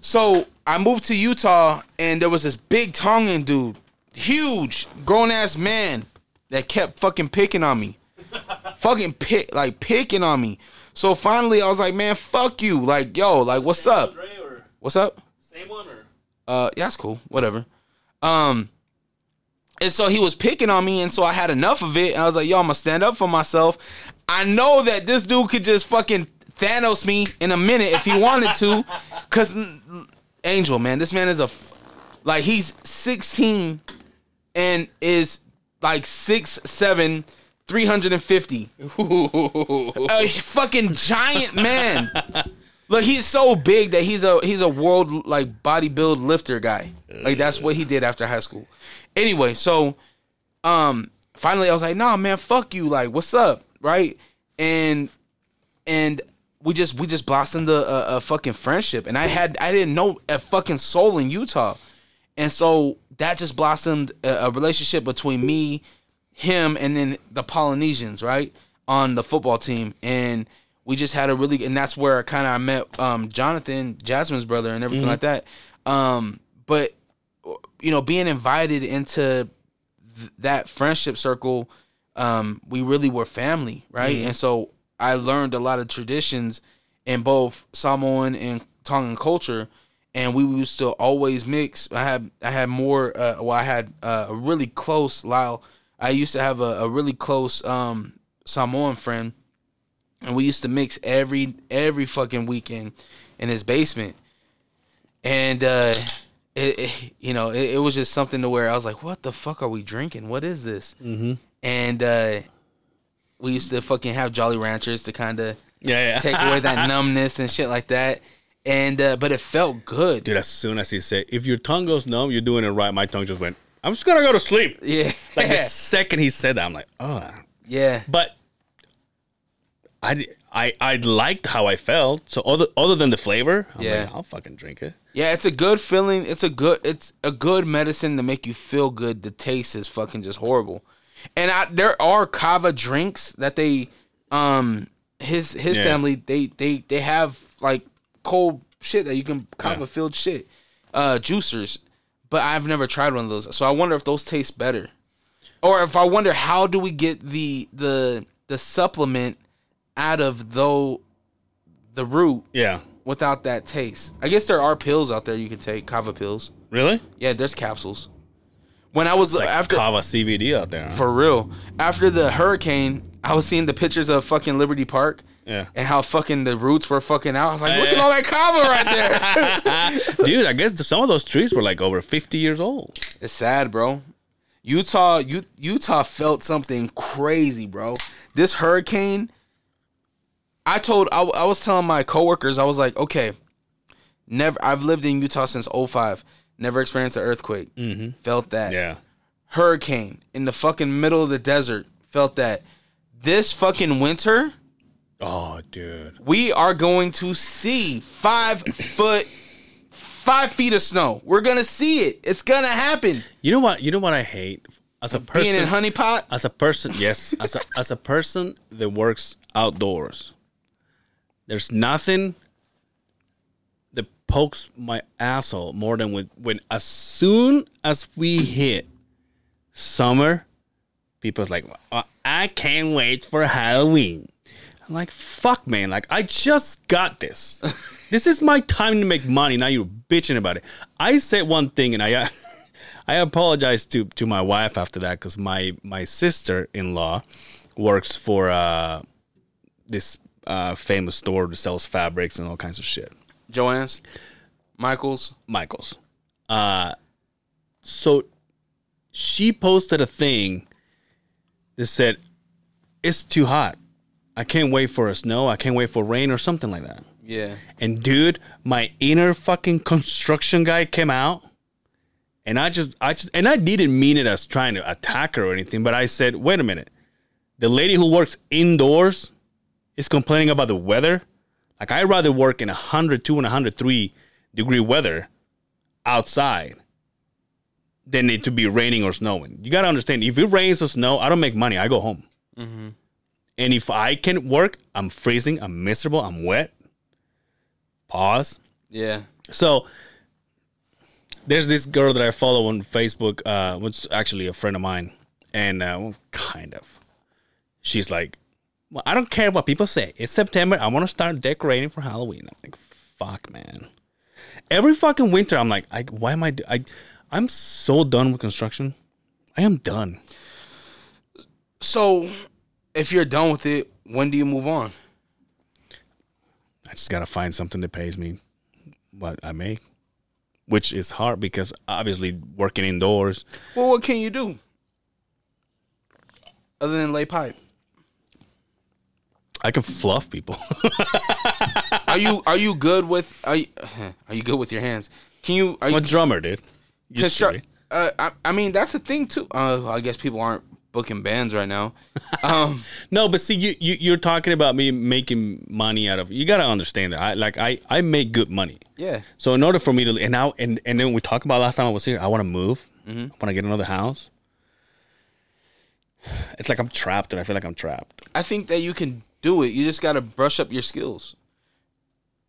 So I moved to Utah, and there was this big Tongan dude, huge, grown ass man, that kept fucking picking on me, *laughs* fucking pick like picking on me. So finally, I was like, man, fuck you, like yo, like what's up? What's up? Same one or? Uh, yeah, that's cool, whatever. Um, and so he was picking on me, and so I had enough of it. And I was like, yo, I'm gonna stand up for myself. I know that this dude could just fucking Thanos me in a minute if he wanted to. *laughs* Cause Angel, man, this man is a f- like he's 16 and is like six seven, 350. *laughs* a fucking giant man. Look, he's so big that he's a he's a world like bodybuild lifter guy. Like that's what he did after high school. Anyway, so um finally I was like, nah man, fuck you. Like, what's up? Right? And and we just we just blossomed a, a, a fucking friendship. And I had I didn't know a fucking soul in Utah. And so that just blossomed a, a relationship between me, him, and then the Polynesians, right? On the football team. And we just had a really and that's where kind of I met um, Jonathan, Jasmine's brother, and everything like that. Um, but you know, being invited into th- that friendship circle, um, we really were family, right? And so I learned a lot of traditions in both Samoan and Tongan culture, and we used to always mix. I had I had more. Uh, well, I had uh, a really close Lyle. I used to have a, a really close um, Samoan friend and we used to mix every every fucking weekend in his basement and uh it, it- you know it, it was just something to where i was like what the fuck are we drinking what is this mm-hmm. and uh we used to fucking have jolly ranchers to kind of Yeah, yeah. take away that *laughs* numbness and shit like that and uh but it felt good Dude, as soon as he said, if your tongue goes numb, you're doing it right, my tongue just went, I'm just gonna go to sleep. yeah Like the *laughs* second he said that, I'm like, oh. yeah But I, I, I liked how I felt. So other other than the flavor, I'm Yeah. like, I'll fucking drink it. Yeah, it's a good feeling. It's a good it's a good medicine to make you feel good. The taste is fucking just horrible. And I there are kava drinks that they um his his Yeah. family they they they have like cold shit that you can kava filled shit. Uh juicers. But I've never tried one of those. So I wonder if those taste better. Or if I wonder how do we get the the the supplement out of though the root Yeah. without that taste. I guess there are pills out there you can take, kava pills. Really? Yeah, there's capsules. When I was Like after Kava CBD out there. huh? for real, after the hurricane, I was seeing the pictures of fucking Liberty Park yeah. and how fucking the roots were fucking out. I was like, look at all that kava right there. *laughs* Dude, I guess some of those trees were like over 50 years old. it's sad, bro. Utah, U- Utah felt something crazy, bro. This hurricane. I told I, I was telling my coworkers I was like, okay, never. I've lived in Utah since 05. Never experienced an earthquake. Mm-hmm. Felt that. Yeah. Hurricane in the fucking middle of the desert. Felt that. This fucking winter, Oh, dude. we are going to see five foot, five feet of snow. We're gonna see it. It's gonna happen. You know what? You know what I hate as a person. Being in Honey Pot. as a person, yes, as a as a person that works outdoors, there's nothing pokes my asshole more than when when as soon as we hit summer, people's like, "Uh, I can't wait for Halloween. I'm like, fuck, man. Like, I just got this. *laughs* this is my time to make money. Now you're bitching about it. I said one thing, and I, *laughs* I apologize to to my wife after that because my my sister in law works for uh this uh famous store that sells fabrics and all kinds of shit. Joanne's, Michaels. Michaels. Uh, so she posted a thing that said, "It's too hot. I can't wait for a snow. I can't wait for rain or something like that." Yeah. And dude, my inner fucking construction guy came out. And I just, I just, and I didn't mean it as trying to attack her or anything, but I said, wait a minute. The lady who works indoors is complaining about the weather. Like, I'd rather work in 102 and 103 degree weather outside than it to be raining or snowing. You got to understand, if it rains or snow, I don't make money. I go home. And if I can't work, I'm freezing, I'm miserable, I'm wet. Pause. Yeah. So there's this girl that I follow on Facebook, uh, which is actually a friend of mine, and uh, well, kind of. She's like, well, I don't care what people say. It's September. I want to start decorating for Halloween. I'm like, fuck, man. Every fucking winter, I'm like, I, why am I? do- I, I'm so done with construction. I am done. So, if you're done with it, when do you move on? I just gotta find something that pays me what I make, which is hard because obviously working indoors. Well, what can you do other than lay pipe? I can fluff people. *laughs* Are you are you good with are you, *sighs* are you good with your hands? Can you are I'm you a drummer, dude. You? Uh, I, I mean that's the thing too. Uh, I guess people aren't booking bands right now. *laughs* Um, No, but see, you, you you're talking about me making money out of. You gotta understand that. I like I I make good money. yeah, So in order for me to and now and and then we talked about last time I was here, I want to move. I want to get another house. It's like I'm trapped, and I feel like I'm trapped. I think that you can do it. You just got to brush up your skills.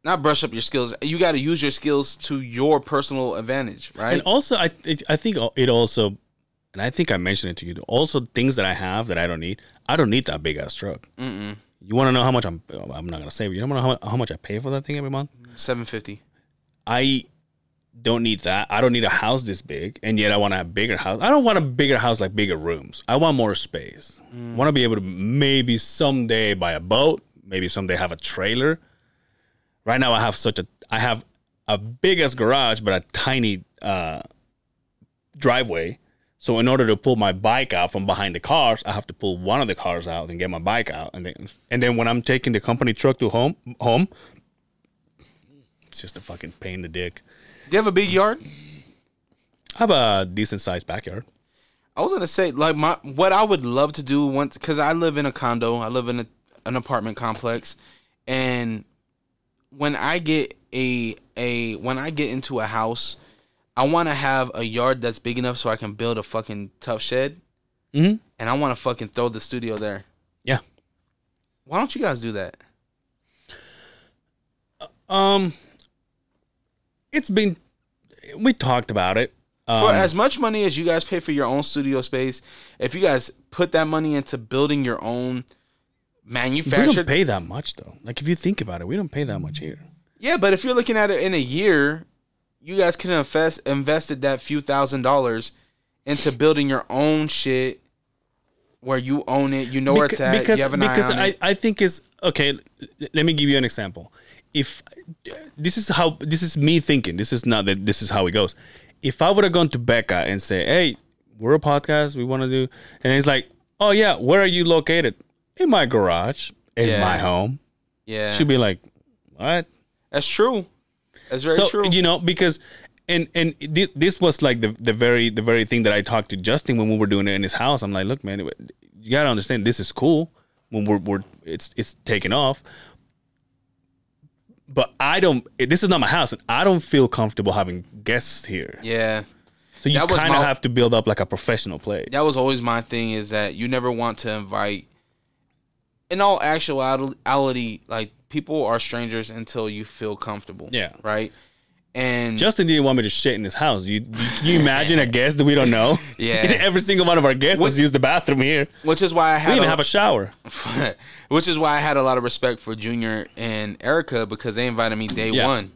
Not brush up your skills. You got to use your skills to your personal advantage, right? And also, I it, I think it also, and I think I mentioned it to you. Also, things that I have that I don't need. I don't need that big ass truck. Mm-mm. You want to know how much I'm? I'm not gonna say. But you don't wanna know how, how much I pay for that thing every month. Seven fifty. I don't need that. I don't need a house this big, and yet I want to have bigger house. I don't want a bigger house like bigger rooms. I want more space. I want to be able to maybe someday buy a boat. Maybe someday have a trailer. Right now, I have such a I have a big ass garage, but a tiny uh, driveway. So in order to pull my bike out from behind the cars, I have to pull one of the cars out and get my bike out, and then and then when I'm taking the company truck to home home, it's just a fucking pain in the dick. Do you have a big yard? I have a decent sized backyard. I was gonna say like my what I would love to do once because I live in a condo. I live in a, an apartment complex, and when I get a a when I get into a house, I want to have a yard that's big enough so I can build a fucking Tuff Shed, Mm-hmm. and I want to fucking throw the studio there. Yeah. Why don't you guys do that? Um, it's been we talked about it. Um, For as much money as you guys pay for your own studio space, if you guys put that money into building your own we manufactured don't pay that much though. Like if you think about it, we don't pay that much here. Yeah, but if you're looking at it in a year, you guys could have invest, invested that few thousand dollars into building your own shit where you own it, you know where it's at, because you have an because eye on I, it. I think is okay. Let me give you an example. If this is how this is me thinking, this is not that this is how it goes. If I would have gone to Becca and say, "Hey, we're a podcast, we want to do," and he's like, "Oh yeah, where are you located?" In my garage, in Yeah. my home. Yeah, She'd be like, "What?" that's true. That's very so true. you know because and and thi- this was like the the very the very thing that I talked to Justin when we were doing it in his house. I'm like, look, man, you gotta understand this is cool when we're we're it's it's taking off. But I don't. This is not my house, and I don't feel comfortable having guests here. yeah, So you kind of have to build up like a professional place. that was always my thing. Is that you never want to invite. In all actuality, like people are strangers until you feel comfortable. Yeah. Right. And Justin didn't want me to shit in his house. You you, you imagine a *laughs* guest that we don't know? *laughs* Yeah. *laughs* Every single one of our guests has used the bathroom here. which is why I We had even a- have a shower. which is why I had a lot of respect for Junior and Erica because they invited me day Yeah. one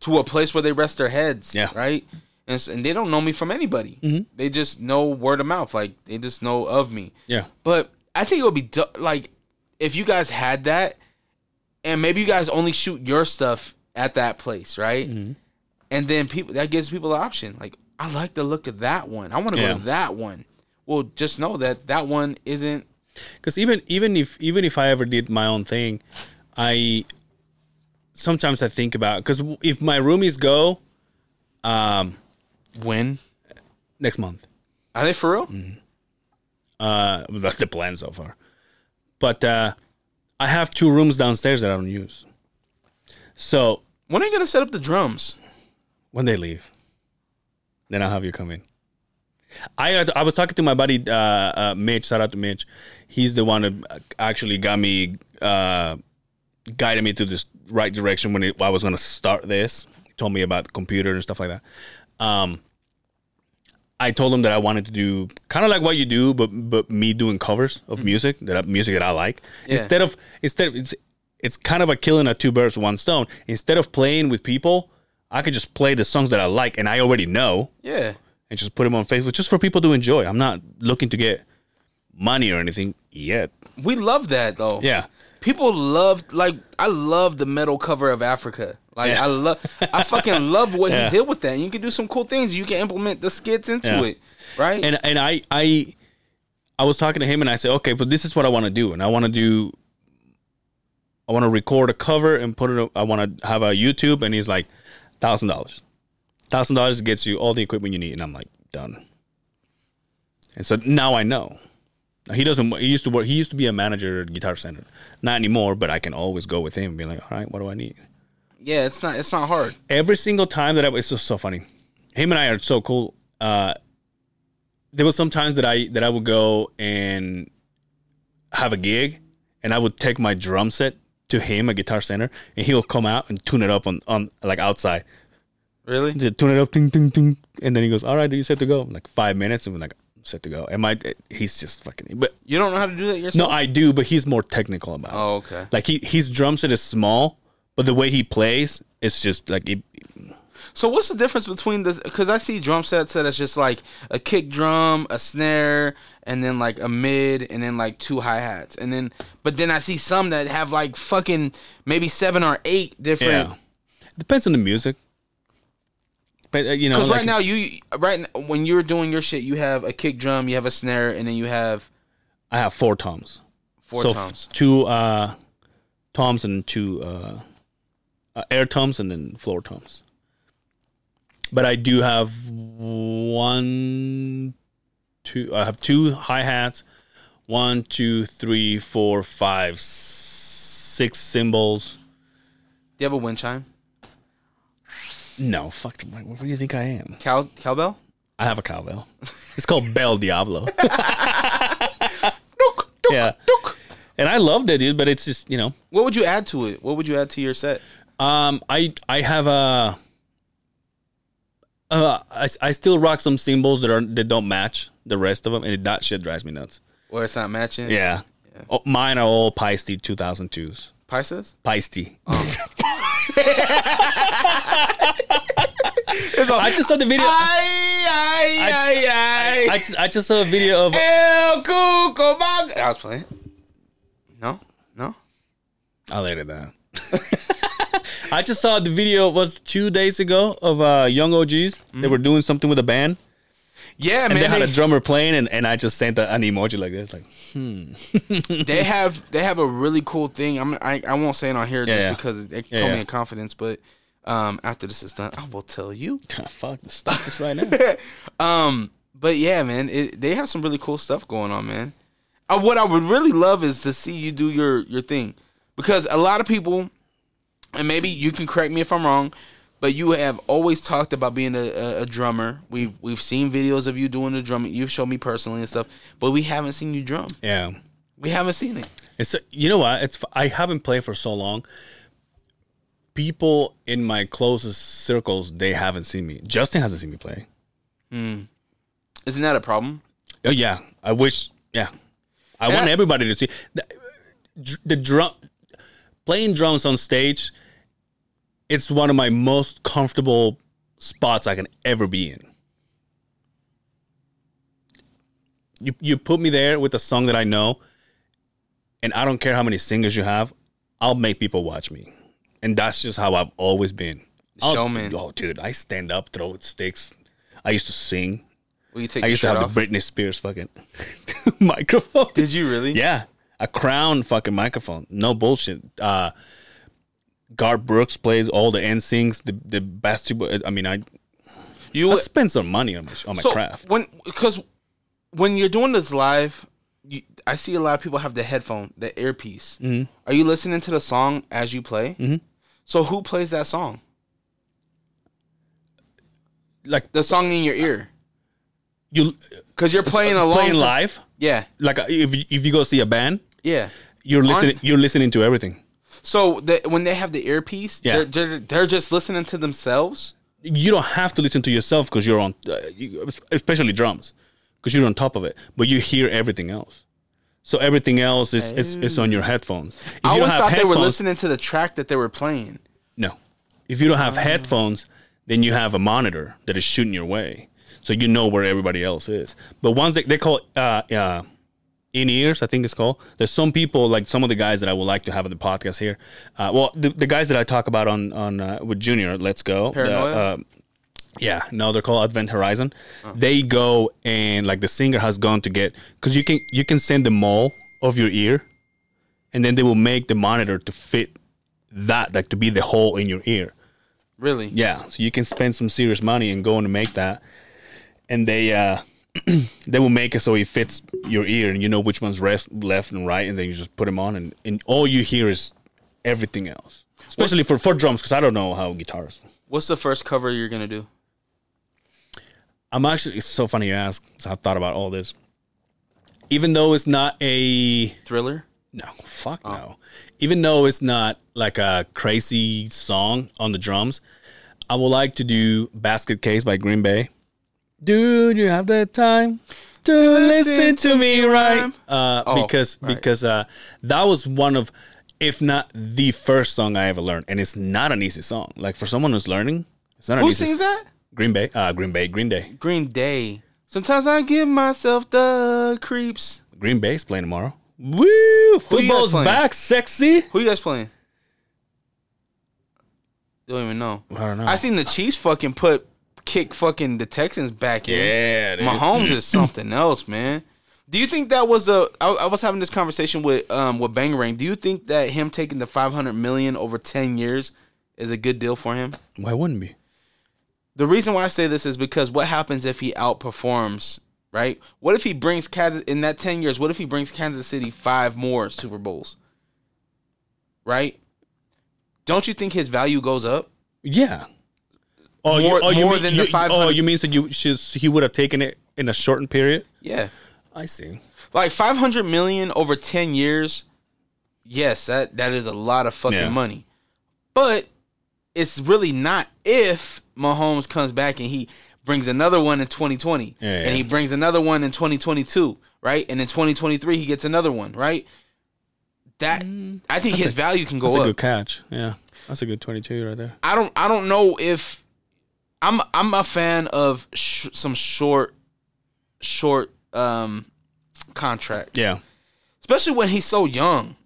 to a place where they rest their heads. Yeah. Right. And, and they don't know me from anybody. They just know word of mouth. Like they just know of me. Yeah. But I think it would be du- like if you guys had that, and maybe you guys only shoot your stuff at that place, right? Mm-hmm. And then people that gives people the option. Like I like the look of that one. I want to Yeah. go to that one. Well, just know that that one isn't. because even even if even if I ever did my own thing, I sometimes I think about because if my roomies go um When next month, are they for real? uh that's the plan so far. But uh I have two rooms downstairs that I don't use. So When are you gonna set up the drums? When they leave, then I'll have you come in. I I was talking to my buddy uh, uh, Mitch. Shout out to Mitch. He's the one that actually got me uh, guided me to this right direction when it, I was going to start this. He told me about the computer and stuff like that. Um, I told him that I wanted to do kind of like what you do, but but me doing covers of music that I, music that I like. Instead of instead of, it's it's kind of a killing of two birds with one stone. Instead of playing with people, I could just play the songs that I like and I already know Yeah. and just put them on Facebook just for people to enjoy. I'm not looking to get money or anything yet. We love that though. Yeah. People love like I love the metal cover of Africa. Like Yeah. I love I fucking love what Yeah. he did with that. And you can do some cool things. You can implement the skits into Yeah. it. Right? and and I I I was talking to him and I said, okay, but this is what I want to do, and I want to do. I want to record a cover and put it. I want to have a YouTube, and he's like, thousand dollars. Thousand dollars gets you all the equipment you need, and I'm like, done. And so now I know. Now, He doesn't. He used to work. He used to be a manager at Guitar Center. Not anymore, but I can always go with him and be like, all right, what do I need? yeah, it's not it's not hard. every single time that I it's just so funny. Him and I are so cool. Uh, there was some times that I that I would go and have a gig, and I would take my drum set to him at Guitar Center, and he'll come out and tune it up on on like outside. Really? Just tune it up, ding ding ding, and then he goes, "All right, are you set to go?" Like five minutes, and we're like, "I'm set to go." And I? he's just fucking. But You don't know how to do that yourself. no. I do, but he's more technical about it. Oh, okay. Like he his drum set is small, but the way he plays, it's just like it, So what's the difference between the? Because I see drum sets that it's just like a kick drum, a snare, and then like a mid, and then like two hi hats, and then but then I see some that have like fucking maybe seven or eight different. Yeah, depends on the music. But uh, you know, Because like, right now you right when you're doing your shit, you have a kick drum, you have a snare, and then you have I have four toms. four so f- toms. two uh, toms and two uh, uh, air toms and then floor toms. But I do have one, two. I have two hi hats. One, two, three, four, five, six cymbals. Do you have a wind chime? No, fuck. What, what do you think I am? Cow cowbell? I have a cowbell. It's called Bell Diablo. *laughs* Dook, dook, Yeah. dook. and I loved it, dude. But it's just you know, What would you add to it? What would you add to your set? um, I I have a. Uh, I, I still rock some symbols that are that don't match the rest of them, and that shit drives me nuts. Or it's not matching? Yeah, Oh, mine are all Paiste 2002s. Pisces? Paiste. All, I just saw the video. Ay, ay, ay. I just, I just saw a video of. El Cucumag. I was playing. No? No? I'll edit that. *laughs* I just saw the video was two days ago of uh, Young OGs. They were doing something with a band, Yeah, and man. they had a drummer playing, and, and I just sent a, an emoji like this, like hmm. they *laughs* have they have a really cool thing. I'm I, I won't say it on here just yeah. because they Yeah, told me yeah. in confidence, but um after this is done, I will tell you. *laughs* fuck, stop this right now. *laughs* Um, but yeah, man, it, they have some really cool stuff going on, man. Uh, what I would really love is to see you do your your thing, because a lot of people, and maybe you can correct me if I'm wrong, but you have always talked about being a, a, a drummer. We've we've seen videos of you doing the drumming. You've shown me personally and stuff, but we haven't seen you drum. yeah, We haven't seen it. it's you know what? It's I haven't played for so long. People in my closest circles they haven't seen me. Justin hasn't seen me play. Hmm. Isn't that a problem? Oh yeah, I wish. Yeah, I want I- everybody to see the, the drum playing drums on stage. It's one of my most comfortable spots I can ever be in. You you put me there with a song that I know, and I don't care how many singers you have, I'll make people watch me, and that's just how I've always been. I'll- Showman. Oh, dude, I stand up, throw sticks. I used to sing. Will you take I used to have off? the Britney Spears fucking *laughs* microphone. Did you really? Yeah, a crown fucking microphone. No bullshit. Uh, Garth Brooks plays all the NSYNCs, the the basketball. I mean, I You I spend some money on my on my so craft. when because when you're doing this live, you, I see a lot of people have the headphone, the earpiece. Mm-hmm. Are you listening to the song as you play? Mm-hmm. So who plays that song? Like The song in your ear, you because you're playing along. playing live. Yeah, Like uh, if you- if you go see a band, yeah. you're listening. You're listening to everything. So the, when they have the earpiece, Yeah. they're, they're they're just listening to themselves. You don't have to listen to yourself because you're on, uh, you, especially drums, because you're on top of it. But you hear everything else. So everything else is is, is on your headphones. If I you always thought they were listening to the track that they were playing. No. If you don't have headphones, then you have a monitor that is shooting your way. so you know where everybody else is. But once they they call it, uh uh in ears, I think it's called. There's some people like some of the guys that I would like to have on the podcast here. Uh, well, the, the guys that I talk about on on uh, with Junior, let's go. The, uh, yeah, no, they're called Advent Horizon. They go and like the singer has gone to get because you can you can send the mole of your ear, and then they will make the monitor to fit that like to be the hole in your ear. Really? Yeah, so you can spend some serious money and go and make that, and they uh *clears throat* they will make it so it fits your ear and you know which one's rest, left and right, and then you just put them on, and, and all you hear is everything else, especially for for drums because I don't know how guitars. What's the first cover you're gonna do? I'm actually it's so funny you ask. 'cause I've thought about all this. Even though it's not a Thriller. no, fuck oh. no. Even though it's not like a crazy song on the drums, I would like to do "Basket Case" by Green Bay. Dude, you have the time to listen to me, right? Uh, Oh, because right. because uh, that was one of, if not the first song I ever learned, and it's not an easy song. Like for someone who's learning, it's not an Who easy. sings that? Green Bay, uh, Green Bay, Green Day. Green Day. Sometimes I give myself the creeps. Green Bay's playing tomorrow. Woo! Football's back, sexy. Who you guys playing? Don't even know. I don't know. I seen the Chiefs fucking put kick fucking the Texans back in. yeah, dude. Mahomes is *clears throat* something else, man. Do you think that was a? I, I was having this conversation with um with Bangarang. Do you think that him taking the five hundred million over ten years is a good deal for him? Why wouldn't be? The reason why I say this is because what happens if he outperforms, right? What if he brings Kansas in that 10 years? What if he brings Kansas City five more Super Bowls? Right? Don't you think his value goes up? Yeah. Oh, More- you, oh, you more mean, than the you, 500 Oh, you mean so you should, he would have taken it in a shortened period? Yeah. I see. Like 500 million over 10 years. Yes, that that is a lot of fucking Yeah. money. But it's really not if Mahomes comes back and he brings another one in 2020 Yeah, and he brings another one in 2022, right? And in 2023 he gets another one, right? That I think his value can go Mm. That's a good catch. Yeah. That's a good 22 right there. I don't I don't know if I'm I'm a fan of sh- some short short um contracts. Yeah. especially when he's so young.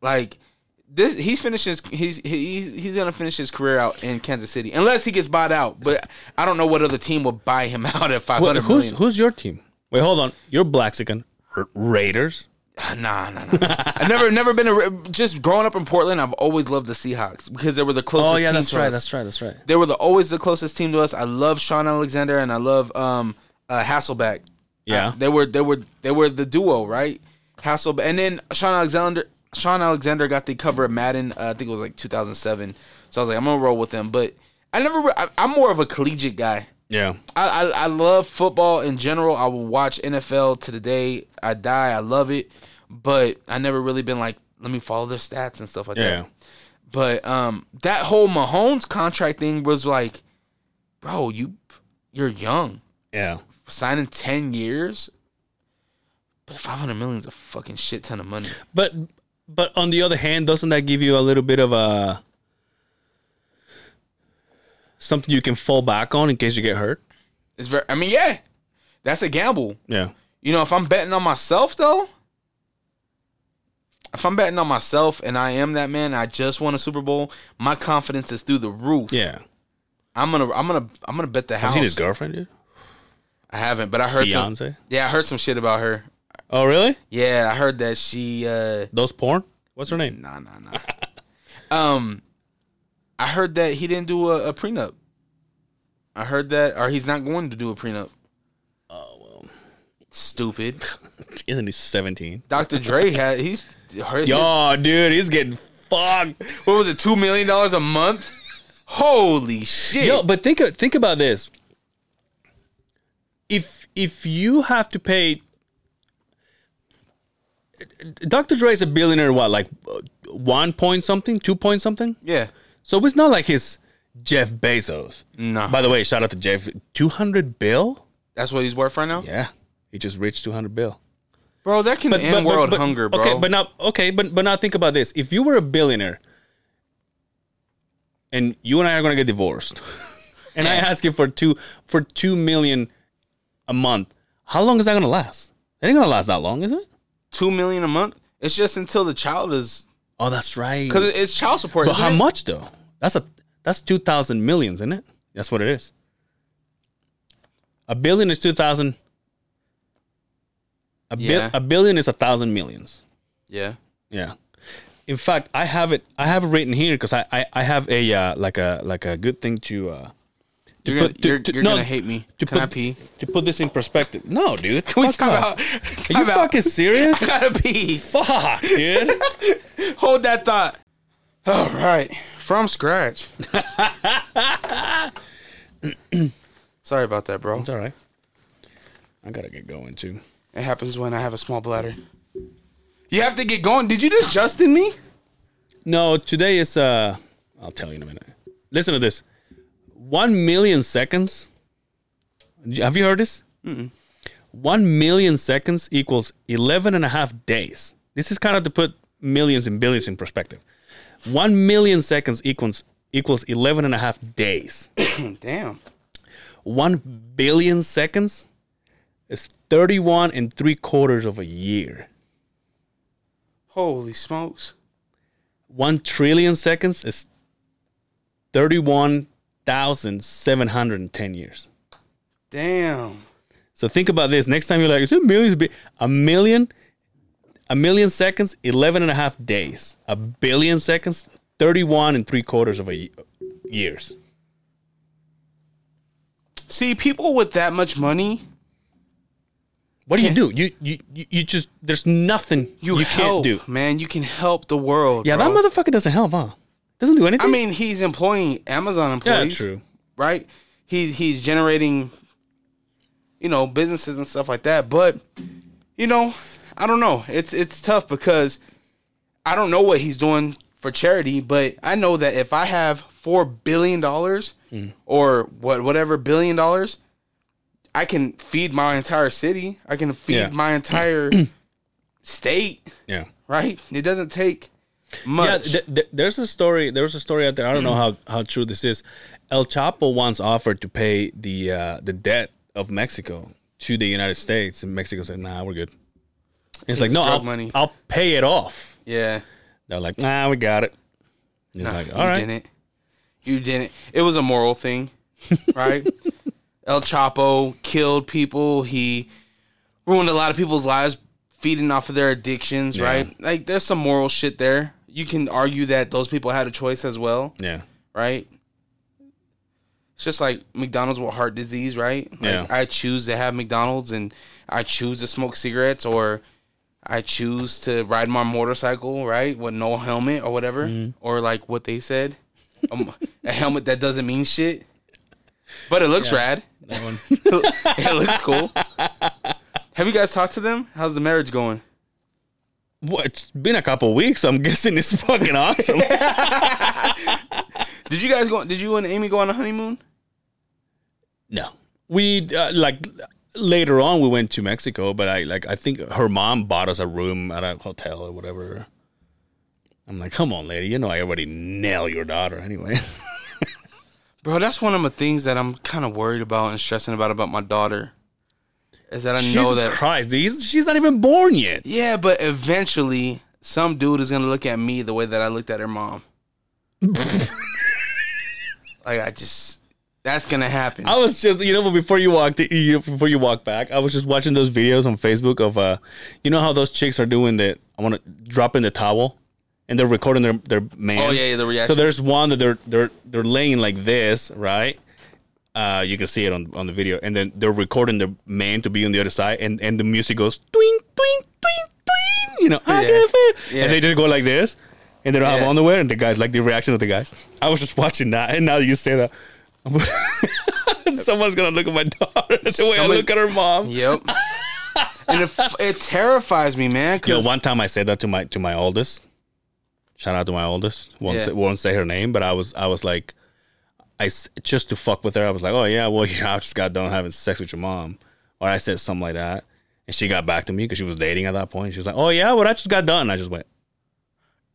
Like this, he's finishes. He's he's he's gonna finish his career out in Kansas City unless he gets bought out. But I don't know what other team will buy him *laughs* out at five who's million. who's your team? Wait, hold on. You're Blaxican. R- Raiders. Nah, nah, nah. I've never never been a just growing up in Portland. I've always loved the Seahawks because they were the closest. Oh yeah, team that's to right. us. That's right. That's right. They were the always the closest team to us. I love Shaun Alexander and I love um uh, Hasselbeck. Yeah. Uh, they were they were they were the duo, right? Hasselbeck and then Shaun Alexander Shaun Alexander got the cover of Madden. Uh, I think it was like 2007. So I was like, I'm gonna roll with them. But I never. I, I'm more of a collegiate guy. Yeah. I, I I love football in general. I will watch NFL to the day I die. I love it, but I never really been like, let me follow their stats and stuff like Yeah. that. But um, that whole Mahomes contract thing was like, bro, you you're young, Yeah. signing ten years, but five hundred million is a fucking shit ton of money. But but on the other hand, doesn't that give you a little bit of a something you can fall back on in case you get hurt? It's very. I mean, yeah, that's a gamble. Yeah. You know, if I'm betting on myself though, if I'm betting on myself and I am that man, I just won a Super Bowl, my confidence is through the roof. Yeah. I'm gonna I'm gonna I'm gonna bet the Have house. you seen his girlfriend, dude? I haven't, but I heard some Yeah, I heard some shit about her. Oh, really? Yeah, I heard that she uh Those porn? What's her name? nah nah nah. *laughs* um I heard that he didn't do a, a prenup. I heard that or he's not going to do a prenup. Oh well, Stupid. *laughs* isn't he seventeen? Dr. Dre *laughs* had he's Yo, dude, he's getting fucked. what was it, two million dollars a month? Holy shit. Yo, but think think about this. If if you have to pay, Dr. Dre is a billionaire. What, like one point something, two point something? yeah. So it's not like his Jeff Bezos. No. By the way, shout out to Jeff. Two hundred bill. That's what he's worth right now? Yeah, he just reached two hundred bill. Bro, that can end world hunger, bro. Okay, but now okay, but but now think about this. If you were a billionaire and you and I are gonna get divorced, *laughs* and I ask you for two for two million a month. How long is that gonna last? It ain't gonna last that long, is it? Two million a month. It's just until the child is Oh, that's right. because it's child support. But how it? much though? That's a that's two thousand millions, isn't it? That's what it is. A billion is two thousand. A, Yeah. a billion is a thousand millions. Yeah. Yeah. In fact, I have it. I have it written here because I, I I have a uh, like a like a good thing to uh to You're gonna, to- you're, to- you're no, gonna hate me. to Can I put- pee? to put this in perspective. No, dude. Can we talk off. about? Are you fucking serious? *laughs* I gotta pee. Fuck, dude. *laughs* Hold that thought. All right, from scratch. *laughs* Sorry about that, bro. It's all right. I gotta get going too. It happens when I have a small bladder. You have to get going. Did you just Justin me? No, today is uh I'll tell you in a minute. Listen to this. One million seconds. Have you heard this? One million seconds equals 11 and a half days. This is kind of to put millions and billions in perspective. One million seconds equals equals 11 and a half days. *coughs* Damn. One billion seconds is 31 and three quarters of a year. Holy smokes. One trillion seconds is 31,710 years. Damn. So think about this. Next time you're like, is it millions? Bi-" A million, a million seconds, 11 and a half days. A billion seconds, 31 and three quarters of a years. See, people with that much money, What do you do? You, you, you, just, there's nothing you, you, help, can't do. man. You can help the world. Yeah, bro. that motherfucker doesn't help, huh? Doesn't do anything. I mean, he's employing Amazon employees. yeah, true. right? He he's generating, you know, businesses and stuff like that. But you know, I don't know. It's it's tough because I don't know what he's doing for charity, but I know that if I have four billion dollars or what whatever billion dollars, I can feed my entire city. I can feed Yeah. my entire *clears throat* state. Yeah. Right? It doesn't take Yeah, much. th- th- there's a story. There was a story out there. I don't know how, how true this is. El Chapo once offered to pay the uh, the debt of Mexico to the United States, and Mexico said, "Nah, we're good." He's like, "No, I'll, money." I'll pay it off." yeah. They're like, "Nah, we got it." He's Nah, like, you "All right." didn't. You didn't. It was a moral thing, *laughs* right? El Chapo killed people. He ruined a lot of people's lives, feeding off of their addictions, Yeah. right? Like, there's some moral shit there. You can argue that those people had a choice as well, Yeah, right? It's just like McDonald's with heart disease, right? Like, Yeah. I choose to have McDonald's and I choose to smoke cigarettes or I choose to ride my motorcycle, right, with no helmet or whatever, Mm-hmm. or like what they said, um, a helmet that doesn't mean shit, but it looks rad. that one. *laughs* it looks cool. Have you guys talked to them? How's the marriage going? well, it's been a couple weeks. I'm guessing it's fucking awesome. *laughs* Did you guys go? Did you and Amy go on a honeymoon? No, we uh, like later on we went to Mexico, but I like I think her mom bought us a room at a hotel or whatever. I'm like, come on, lady, you know I already nail your daughter anyway. *laughs* Bro, that's one of the things that I'm kind of worried about and stressing about about my daughter. Is that I know Jesus that Christ, dude, she's not even born yet. yeah, but eventually some dude is gonna look at me the way that I looked at her mom. *laughs* like I just that's gonna happen. I was just, you know, before you walked, you, before you walk back, I was just watching those videos on Facebook of, uh, you know how those chicks are doing that. I want to drop in the towel, and they're recording their their man. Oh, yeah, yeah, the So there's one that they're they're they're laying like this, right? Uh, you can see it on, on the video, and then they're recording the man to be on the other side, and, and the music goes twing twing twing twing, you know, I Yeah. Yeah. and they just go like this, and they don't have underwear, and the guys like the reaction of the guys. I was just watching that, and now that you say that, *laughs* someone's gonna look at my daughter *laughs* the way I Somebody- look at her mom. Yep. and it, it terrifies me, man. Yo, one time I said that to my to my oldest. Shout out to my oldest. Won't Yeah. say, won't say her name, but I was I was like, I just to fuck with her. I was like, oh yeah, well *laughs* yeah, I just got done having sex with your mom, or I said something like that, and she got back to me because she was dating at that point. She was like, oh yeah, well I just got done. I just went,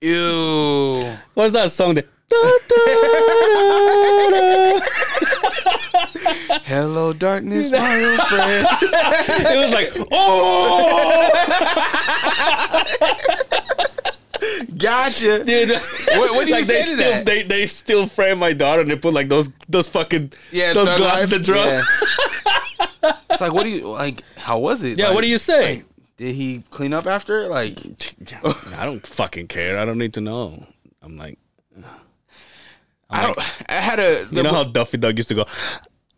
ew. what's that song that? Hello, darkness, my old friend. it was like, oh, Gotcha. dude. What- what do you say they to still, that? They they still frame my daughter and they put like those those fucking Yeah, those glasses Life. to. Yeah. *laughs* It's like, what do you like? How was it? Yeah, what do you say? Did he clean up after? Like, I don't fucking care. I don't need to know. I'm like, I don't. I had a. you know how Duffy Dog used to go,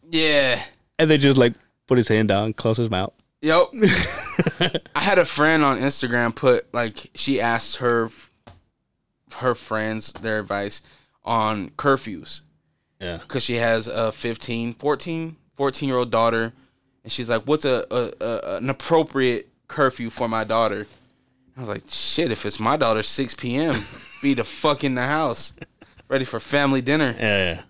yeah. and they just like put his hand down, close his mouth. Yep. *laughs* I had a friend on Instagram put like she asked her her friends their advice on curfews Yeah. because she has a 15, 14, 14 year old daughter, and she's like, "What's a, a, a an appropriate curfew for my daughter?" I was like, "Shit, if it's my daughter, six p.m. be the fuck in the house, ready for family dinner." Yeah.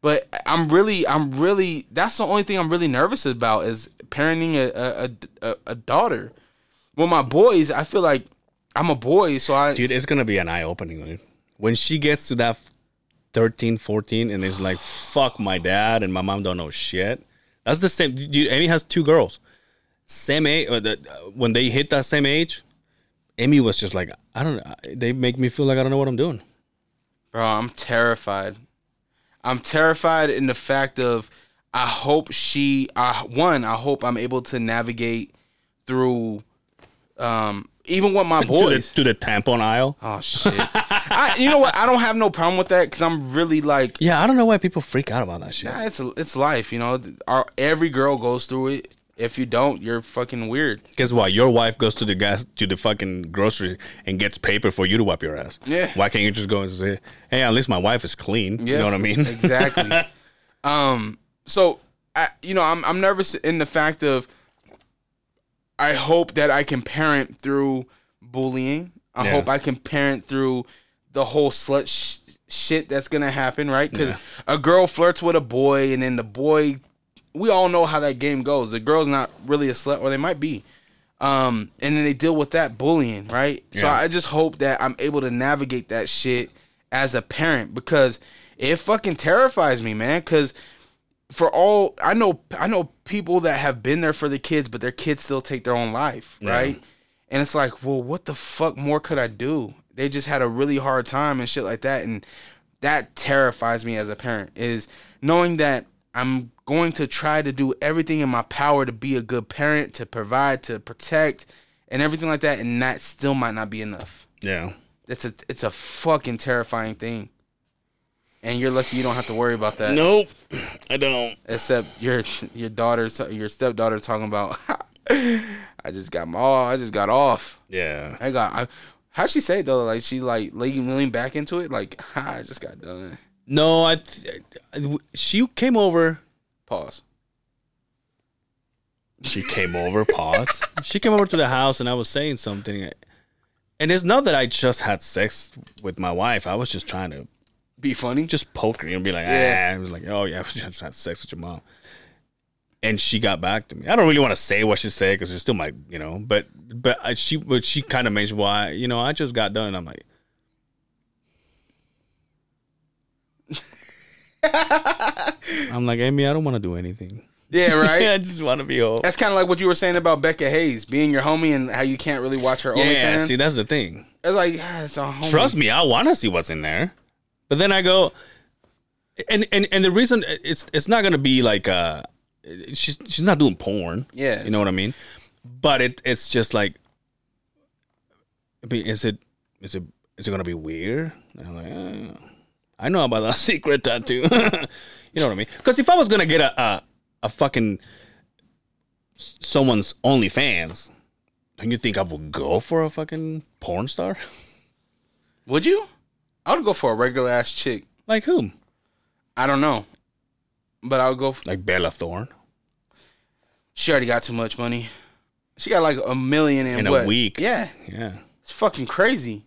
But I'm really, I'm really. That's the only thing I'm really nervous about is parenting a a, a, a daughter. Well, my boys, I feel like I'm a boy, so I. Dude, it's gonna be an eye opening, dude. When she gets to that 13, 14, and it's like, fuck my dad and my mom don't know shit. That's the same. Dude, Amy has two girls. Same age. Uh, the, uh, when they hit that same age, Amy was just like, I don't know. They make me feel like I don't know what I'm doing. Bro, I'm terrified. I'm terrified in the fact of I hope she I one, I hope I'm able to navigate through um even with my *laughs* To the, boys. to the tampon aisle. Oh shit. *laughs* I, you know what? I don't have no problem with that cuz I'm really like Yeah, I don't know why people freak out about that shit. nah, it's it's life, you know. Our, every girl goes through it. If you don't, you're fucking weird. Guess what? Your wife goes to the gas to the fucking grocery and gets paper for you to wipe your ass. Yeah. Why can't you just go and say, "Hey, at least my wife is clean." Yeah, You know what I mean? exactly. *laughs* um. So I, you know, I'm I'm nervous in the fact of. I hope that I can parent through bullying. I Yeah. hope I can parent through the whole slut sh- shit that's gonna happen, right? Because Yeah. a girl flirts with a boy, and then the boy, we all know how that game goes. The girl's not really a slut, or they might be. Um, and then they deal with that bullying, right? So I just hope that I'm able to navigate that shit as a parent because it fucking terrifies me, man. Because for all I know, I know people that have been there for the kids, but their kids still take their own life, Yeah. right? And it's like, well, what the fuck more could I do? They just had a really hard time and shit like that, and that terrifies me as a parent. Is knowing that I'm going to try to do everything in my power to be a good parent, to provide, to protect, and everything like that, and that still might not be enough. Yeah. It's a it's a fucking terrifying thing. And you're lucky you don't have to worry about that. Nope, *clears throat* I don't. Except your your daughter, your stepdaughter, talking about. *laughs* I just got my, oh, I just got off. Yeah. I got. I, how'd she say it, though? Like she like lean, lean back into it. Like I just got done. No, I. th- She came over. Pause. She came over. Pause. *laughs* She came over to the house, and I was saying something. And it's not that I just had sex with my wife. I was just trying to Be funny. just poke her and be like, Yeah. ah. I was like, oh yeah, *laughs* I just had sex with your mom. And she got back to me. I don't really want to say what she said because it's still my, you know, but but I, she but she kind of mentioned why, you know, I just got done. I'm like, *laughs* I'm like, Amy, I don't want to do anything. yeah, right. *laughs* I just want to be home. That's kind of like what you were saying about Becca Hayes being your homie and how you can't really watch her Yeah, OnlyFans. see, that's the thing. it's like yeah, it's a homie. Trust me, I want to see what's in there. But then I go, and and and the reason it's it's not gonna be like uh, she's she's not doing porn. Yeah, you know what I mean. But it it's just like, I mean, is it is it is it gonna be weird? And I'm like, eh, I know about that *laughs* secret tattoo. *laughs* you know what I mean? Because if I was gonna get a a, a fucking someone's OnlyFans, don't you think I would go for a fucking porn star? *laughs* Would you? I would go for a regular ass chick. Like whom? I don't know, but I would go. For, Like Bella Thorne she already got too much money. She got like a million in, in what? a week. Yeah, yeah. it's fucking crazy.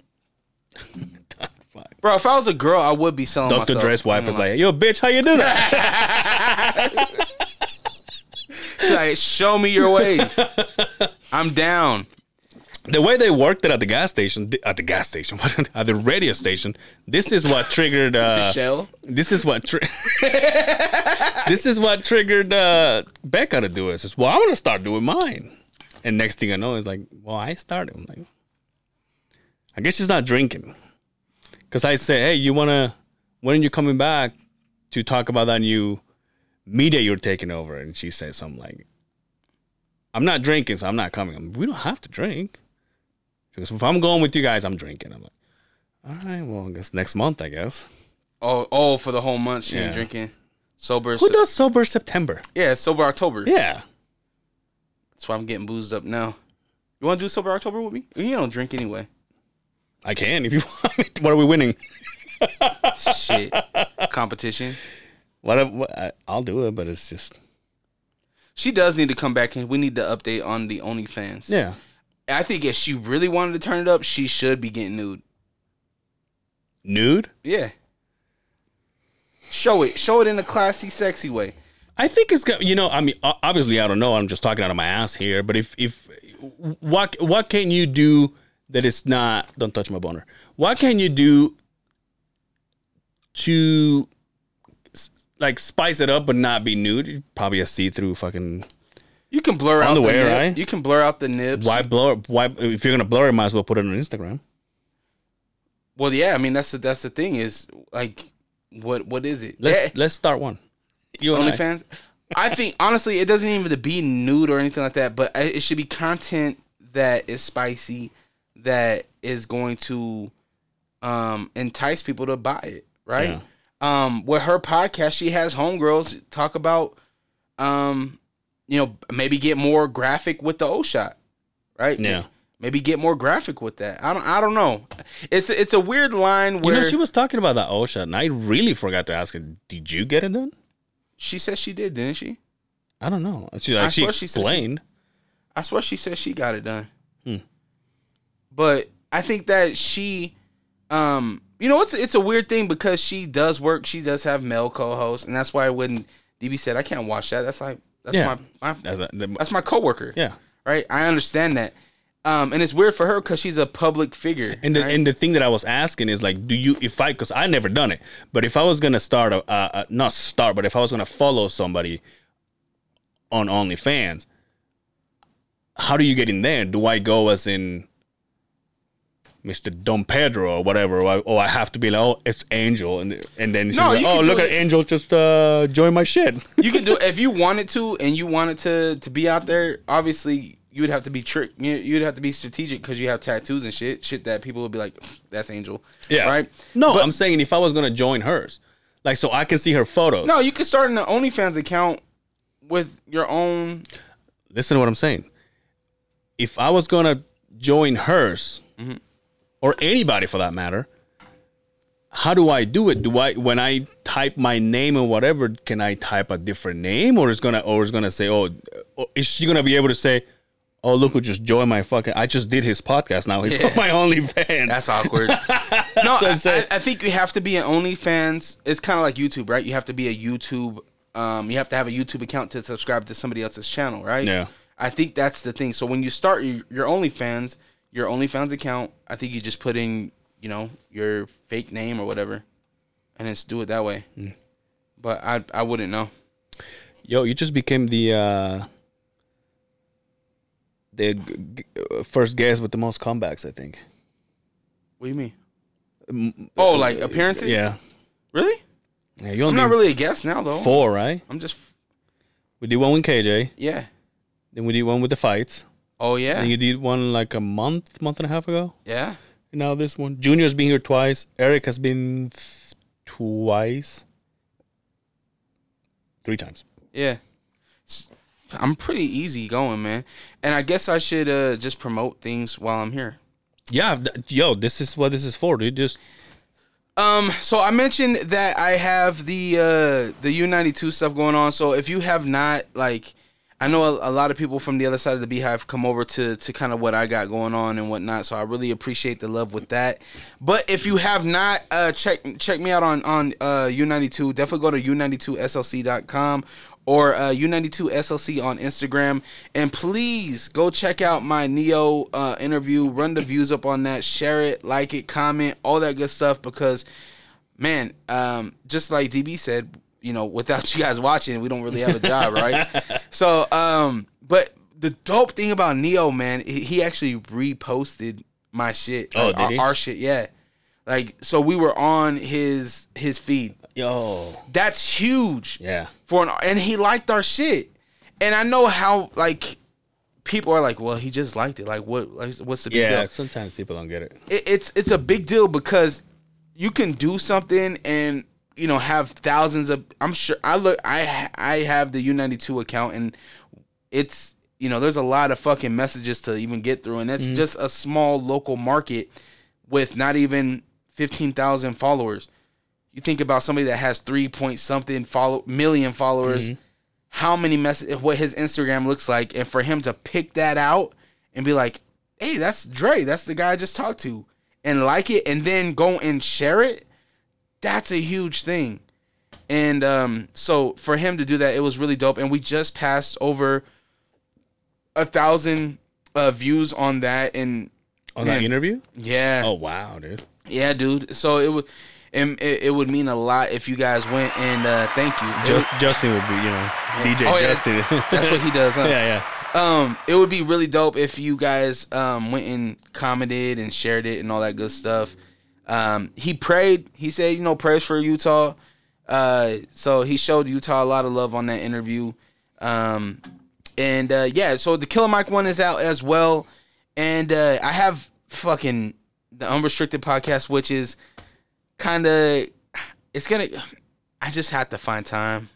Bro. If I was a girl, I would be selling Dr. myself. Dre's wife I'm like, "Yo, bitch, how you do that?" *laughs* She's like, show me your ways. I'm down. the way they worked it at the gas station, at the gas station, *laughs* at the radio station, this is what triggered. *laughs* Uh, Shell. this is what. Tri- this is what triggered uh, Becca to do it. Says, well, I'm gonna start doing mine. And next thing I know is like, well, I started. I'm like, I guess she's not drinking. Cause I say, hey, you wanna? When are you coming back to talk about that new media you're taking over? And she said something like, I'm not drinking, so I'm not coming. I'm, we don't have to drink. She goes, if I'm going with you guys, I'm drinking. I'm like, all right, well, I guess next month, I guess. Oh, oh, for the whole month she Yeah. ain't drinking. Sober. Who does sober September? Yeah, sober October. Yeah. That's why I'm getting boozed up now. You want to do sober October with me? You don't drink anyway. I can if you *laughs* want. What are we winning? Shit. Competition. What, what I, I'll do it, but it's just She does need to come back and we need to update on the OnlyFans. yeah. I think if she really wanted to turn it up, she should be getting nude. Nude. Yeah. Show it. Show it in a classy, sexy way. I think it's got you know. I mean, obviously, I don't know. I'm just talking out of my ass here. But if if what what can you do that is not? Don't touch my boner. What can you do to like spice it up but not be nude? Probably a see through fucking. You can blur out the nib. right? You can blur out the nibs. Why blur? Why if you're gonna blur it, might as well put it on Instagram. Well, yeah. I mean, that's the that's the thing is like, what what is it? Let's Eh, let's start one. You and I. I think honestly, it doesn't even have to be nude or anything like that, but it should be content that is spicy, that is going to um, entice people to buy it, right? Um, with her podcast, she has homegirls talk about, um, you know, maybe get more graphic with the O shot, right? Yeah. Maybe get more graphic with that. I don't. I don't know. It's it's a weird line You where know, she was talking about that O shot, and I really forgot to ask her. Did you get it done? she said she did, didn't she? I don't know. She, I like, she swear she explained. I swear she said she got it done. But I think that she, um, you know, it's it's a weird thing because she does work. She does have male co-hosts, and that's why when DB said I can't watch that, that's like that's Yeah. my, my That- that- that's my coworker. yeah. right. I understand that, um, and it's weird for her because she's a public figure. And the right? and the thing that I was asking is like, do you if I because I never done it, but if I was gonna start a, a, a not start, but if I was gonna follow somebody on OnlyFans, how do you get in there? Do I go as in Mr. Don Pedro or whatever? Or I, or I have to be like, oh, it's Angel, and and then she's No, like, oh, look do at. Angel, just uh, join my shit. *laughs* you can do if you wanted to and you wanted to to be out there obviously you would have to be trick you you'd have to be strategic because you have tattoos and shit shit that people would be like that's angel Yeah, right No, But- I'm saying if I was gonna join hers, like so I can see her photos. no you could start an onlyfans account with your own listen to what I'm saying. If I was gonna join hers, Mm-hmm. Or anybody for that matter, how do I do it? Do I when I type my name and whatever, can I type a different name, or is gonna or is gonna say, oh, or is she gonna be able to say, oh look who just joined my fucking? I just did his podcast now. He's on my OnlyFans. that's awkward *laughs* no saying. I, I think you have to be an onlyfans it's kind of like youtube right you have to be a youtube um you have to have a youtube account to subscribe to somebody else's channel right Yeah. I think that's the thing. So when you start your, your OnlyFans, your OnlyFans account, I think you just put in, you know, your fake name or whatever, and just do it that way. Mm. But I I wouldn't know. Yo, you just became the uh the g- g- uh, first guest with the most comebacks, I think. What do you mean? Oh, like appearances? Yeah. Really? Yeah, you I'm not really a guest now though. four, right? I'm just We did one with KJ, yeah. then we did one with the fights. Oh yeah. And you did one like a month, month and a half ago. yeah. And now this one. Junior's been here twice. Eric has been th- twice. Three times. Yeah. I'm pretty easy going, man. And I guess I should uh just promote things while I'm here. Yeah, th- yo, this is what this is for, dude. Just Um, so I mentioned that I have the uh the U92 stuff going on. So if you have not like I know a, a lot of people from the other side of the beehive come over to to kind of what I got going on and whatnot. So I really appreciate the love with that. But if you have not, uh check check me out on on uh U92. Definitely go to u92slc.com or uh, U92 SLC on Instagram. And please go check out my Ne-Yo uh, interview. Run the views up on that. Share it, like it, comment, all that good stuff. Because, man, um, just like DB said, you know, without *laughs* you guys watching, we don't really have a job, right? *laughs* so, um, but the dope thing about Ne-Yo, man, he actually reposted my shit. Oh, like, did our, he? our shit, yeah. Like, so we were on his his feed. Yo. That's huge Yeah. for an and he liked our shit. And I know how like people are like, well, he just liked it. Like, what? Like, what's the big Yeah. deal? Sometimes people don't get it. It, it's it's a big deal because you can do something and you know have thousands of. I'm sure I look. I I have the U92 account and it's you know there's a lot of fucking messages to even get through and it's mm-hmm. just a small local market with not even 15,000 followers. You think about somebody that has 3 point something follow million followers, mm-hmm. how many messages what his Instagram looks like and for him to pick that out and be like, "Hey, that's Dre. That's the guy I just talked to." And like it and then go and share it. That's a huge thing. And um, so for him to do that, it was really dope. And we just passed over a thousand uh, views on that. And On Man. that interview? yeah, Oh wow, dude. yeah, dude. So it would, and it, it would mean a lot if you guys went and uh, thank you. Just would- Justin would be, you know, DJ Oh, yeah. Justin. that's what he *laughs* does. Huh? yeah, yeah. Um, it would be really dope if you guys um went and commented and shared it and all that good stuff. Um, he prayed. He said, you know, prayers for Utah. Uh, so he showed Utah a lot of love on that interview. Um, and uh, yeah, so the Killer Mike one is out as well. And uh, I have fucking the unrestricted podcast, which is kind of it's gonna. I just had to find time.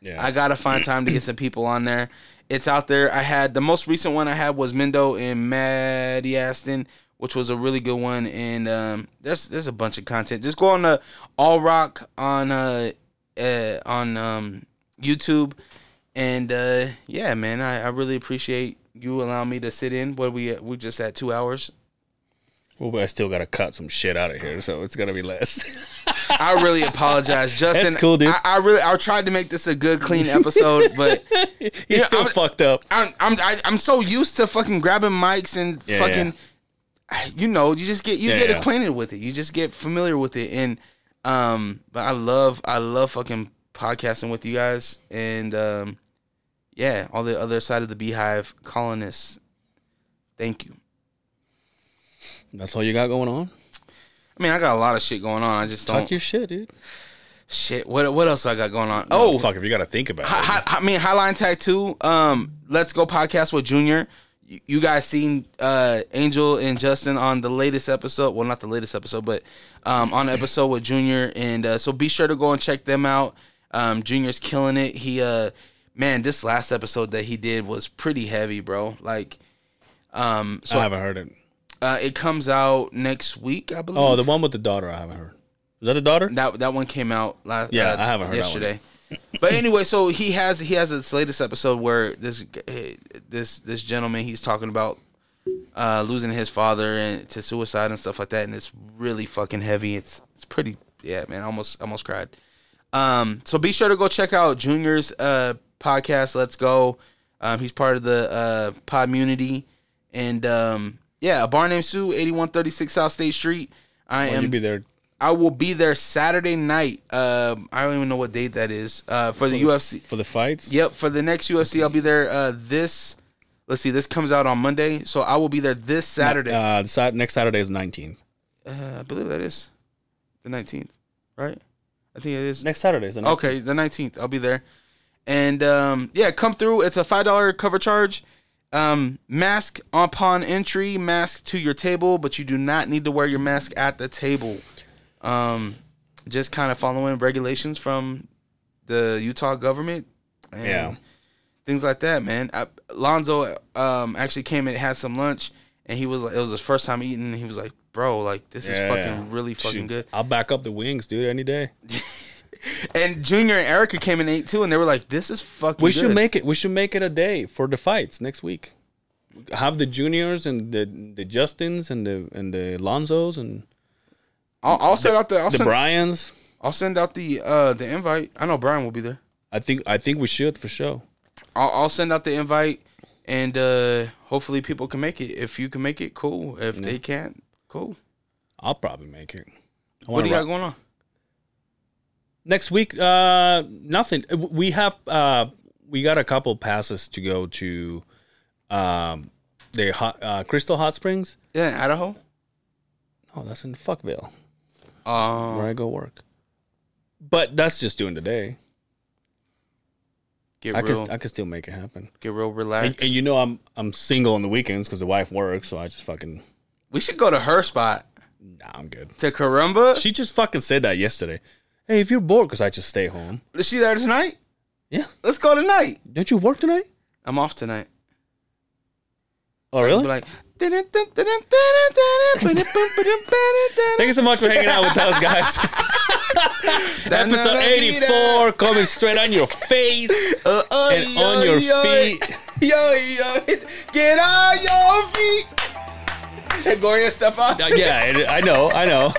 Yeah. I gotta find time to get some people on there. It's out there. I had the most recent one I had was Mendo and Maddie Aston, which was a really good one. And um, there's there's a bunch of content. Just go on the All Rock on uh, uh on um YouTube, and uh, yeah, man, I, I really appreciate you allowing me to sit in. What we we just at two hours. well, but I still gotta cut some shit out of here, so it's gonna be less. *laughs* I really apologize, Justin. That's cool, dude. I, I really I tried to make this a good, clean *laughs* episode, but He's Yeah, still I'm- fucked up. I'm I'm I, I'm so used to fucking grabbing mics and Yeah, fucking, you know, you just get you Yeah, get yeah. acquainted with it. You just get familiar with it, and um, but I love I love fucking podcasting with you guys, and um, yeah, all the other side of the beehive colonists. Thank you. That's all you got going on. I mean, I got a lot of shit going on. I just don't Talk your shit, dude. shit. What what else I got going on? Oh, Oh, fuck! If you gotta think about it, Hi, hi, I mean, Highline Tattoo. Um, Let's Go podcast with Junior. You, you guys seen uh Angel and Justin on the latest episode? Well, not the latest episode, but um on episode with Junior, and uh, so be sure to go and check them out. Um, Junior's killing it. He uh, man, this last episode that he did was pretty heavy, bro. Like, um, so I haven't heard it. uh, it comes out next week, I believe. Oh, the one with the daughter, I haven't heard. Is that the daughter? That that one came out last. Yeah, uh, I haven't heard that one yesterday. But anyway, so he has he has this latest episode where this this this gentleman he's talking about uh, losing his father and to suicide and stuff like that, and it's really fucking heavy. It's it's pretty yeah, man. Almost almost cried. Um, so be sure to go check out Junior's uh podcast. Let's go. Um, he's part of the uh pod community, and um, yeah, a bar named Sue, eighty one thirty six South State Street. I Will am you be there I will be there Saturday night. Um, I don't even know what date that is. Uh, for the UFC. for the fights? Yep, for the next UFC, I'll be there. Uh, this. Let's see. This comes out on Monday, so I will be there this Saturday. Uh, the next Saturday is 19th. Uh, I believe that is the nineteenth, right? I think it is. Next Saturday is the 19th. Okay, the nineteenth. I'll be there, and um, yeah, come through. It's a five dollar cover charge. Um, mask upon entry, mask to your table, but you do not need to wear your mask at the table. Um, just kind of following regulations from the Utah government. And Yeah. things like that, man. I, Lonzo um actually came and had some lunch, and he was like, it was his first time eating. And he was like, bro, like this is Yeah. fucking really fucking Shoot, good. I'll back up the wings, dude, any day. *laughs* And Junior and Erica came and ate too, and they were like, "This is fucking." We good. should make it. We should make it a day for the fights next week. Have the juniors and the the Justins and the and the Lonzos and I'll, I'll send out the. I'll the send, Bryans. I'll send out the uh the invite. I know Brian will be there. I think I think we should for sure. I'll, I'll send out the invite, and uh hopefully people can make it. If you can make it, cool. If they can't, cool. I'll probably make it. What do you got rock- going on? next week? Uh, nothing. We have uh, we got a couple passes to go to, um, the hot uh, Crystal Hot Springs. Yeah, in Idaho. Oh, that's in Fuckville Um, where I go work. But that's just doing the day. get I real, can I can still make it happen. get real relaxed. and you know I'm I'm single on the weekends because the wife works, so I just fucking we should go to her spot nah, I'm good. to Carumba. She just fucking said that yesterday. Hey, if you're bored, because I just stay home. Is she there tonight? Yeah. Let's go tonight. Don't you work tonight? I'm off tonight. Oh, Be really? like, Thank you so much for hanging out with us, guys. *laughs* Episode 84 coming straight on your face Uh, uh, and on your feet. Yo, yo, get on your feet. Gloria Estefan. Uh, yeah, I know, I know.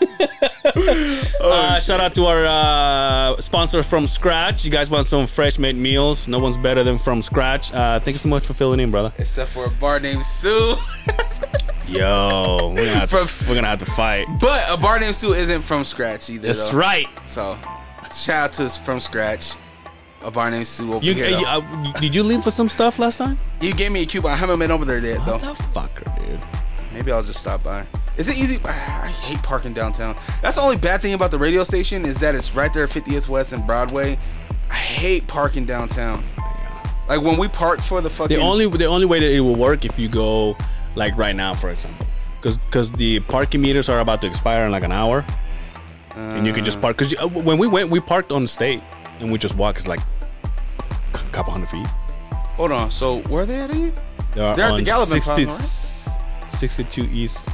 *laughs* uh, shout out to our uh, sponsor from Scratch. You guys want some fresh made meals? No one's better than From Scratch. Uh, thank you so much for filling in, brother. Except for a bar named Sue. *laughs* Yo, we're gonna have, to, we're gonna have to fight. But a bar named Sue isn't from scratch either. That's though. right. So, shout out to us from scratch. A bar named Sue over You, here. you- uh, did you leave for some stuff last time? You gave me a coupon. I haven't been over there yet though. What the fucker, dude? Maybe I'll just stop by. Is it easy? Ah, I hate parking downtown. That's the only bad thing about the radio station is that it's right there, at 50th West and Broadway. I hate parking downtown. Like when we parked for the fucking. The only the only way that it will work if you go like right now, for example, because because the parking meters are about to expire in like an hour, and you can just park. Because uh, when we went, we parked on state, and we just walk. It's like a couple hundred feet. Hold on. So where are they at again? They are They're at the on Gallivan 60 Plaza, 62 East.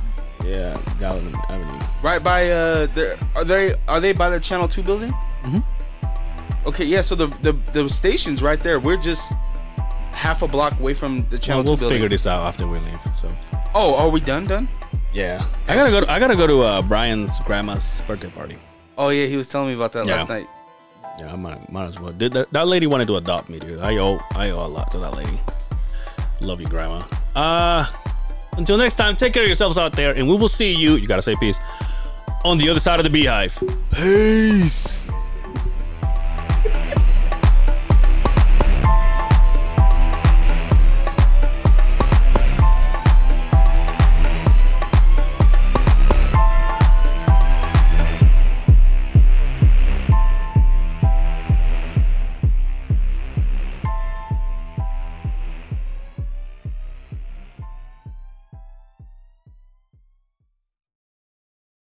Yeah, Gallivan Avenue. Right by uh, they're- they are they by the Channel Two building? Mm-hmm. Okay, yeah. So the the the station's right there. We're just half a block away from the Well, Channel we'll Two building. figure this out after we leave. So Oh, are we done? Done? yeah, I gotta go. To, I gotta go to uh, Brian's grandma's birthday party. Oh yeah, he was telling me about that Yeah. last night. Yeah, I might, might as well. Did that, that lady wanted to adopt me, dude. I owe I owe a lot to that lady. Love you, grandma. Uh until next time, take care of yourselves out there, and we will see you. You gotta say peace on the other side of the beehive. Peace.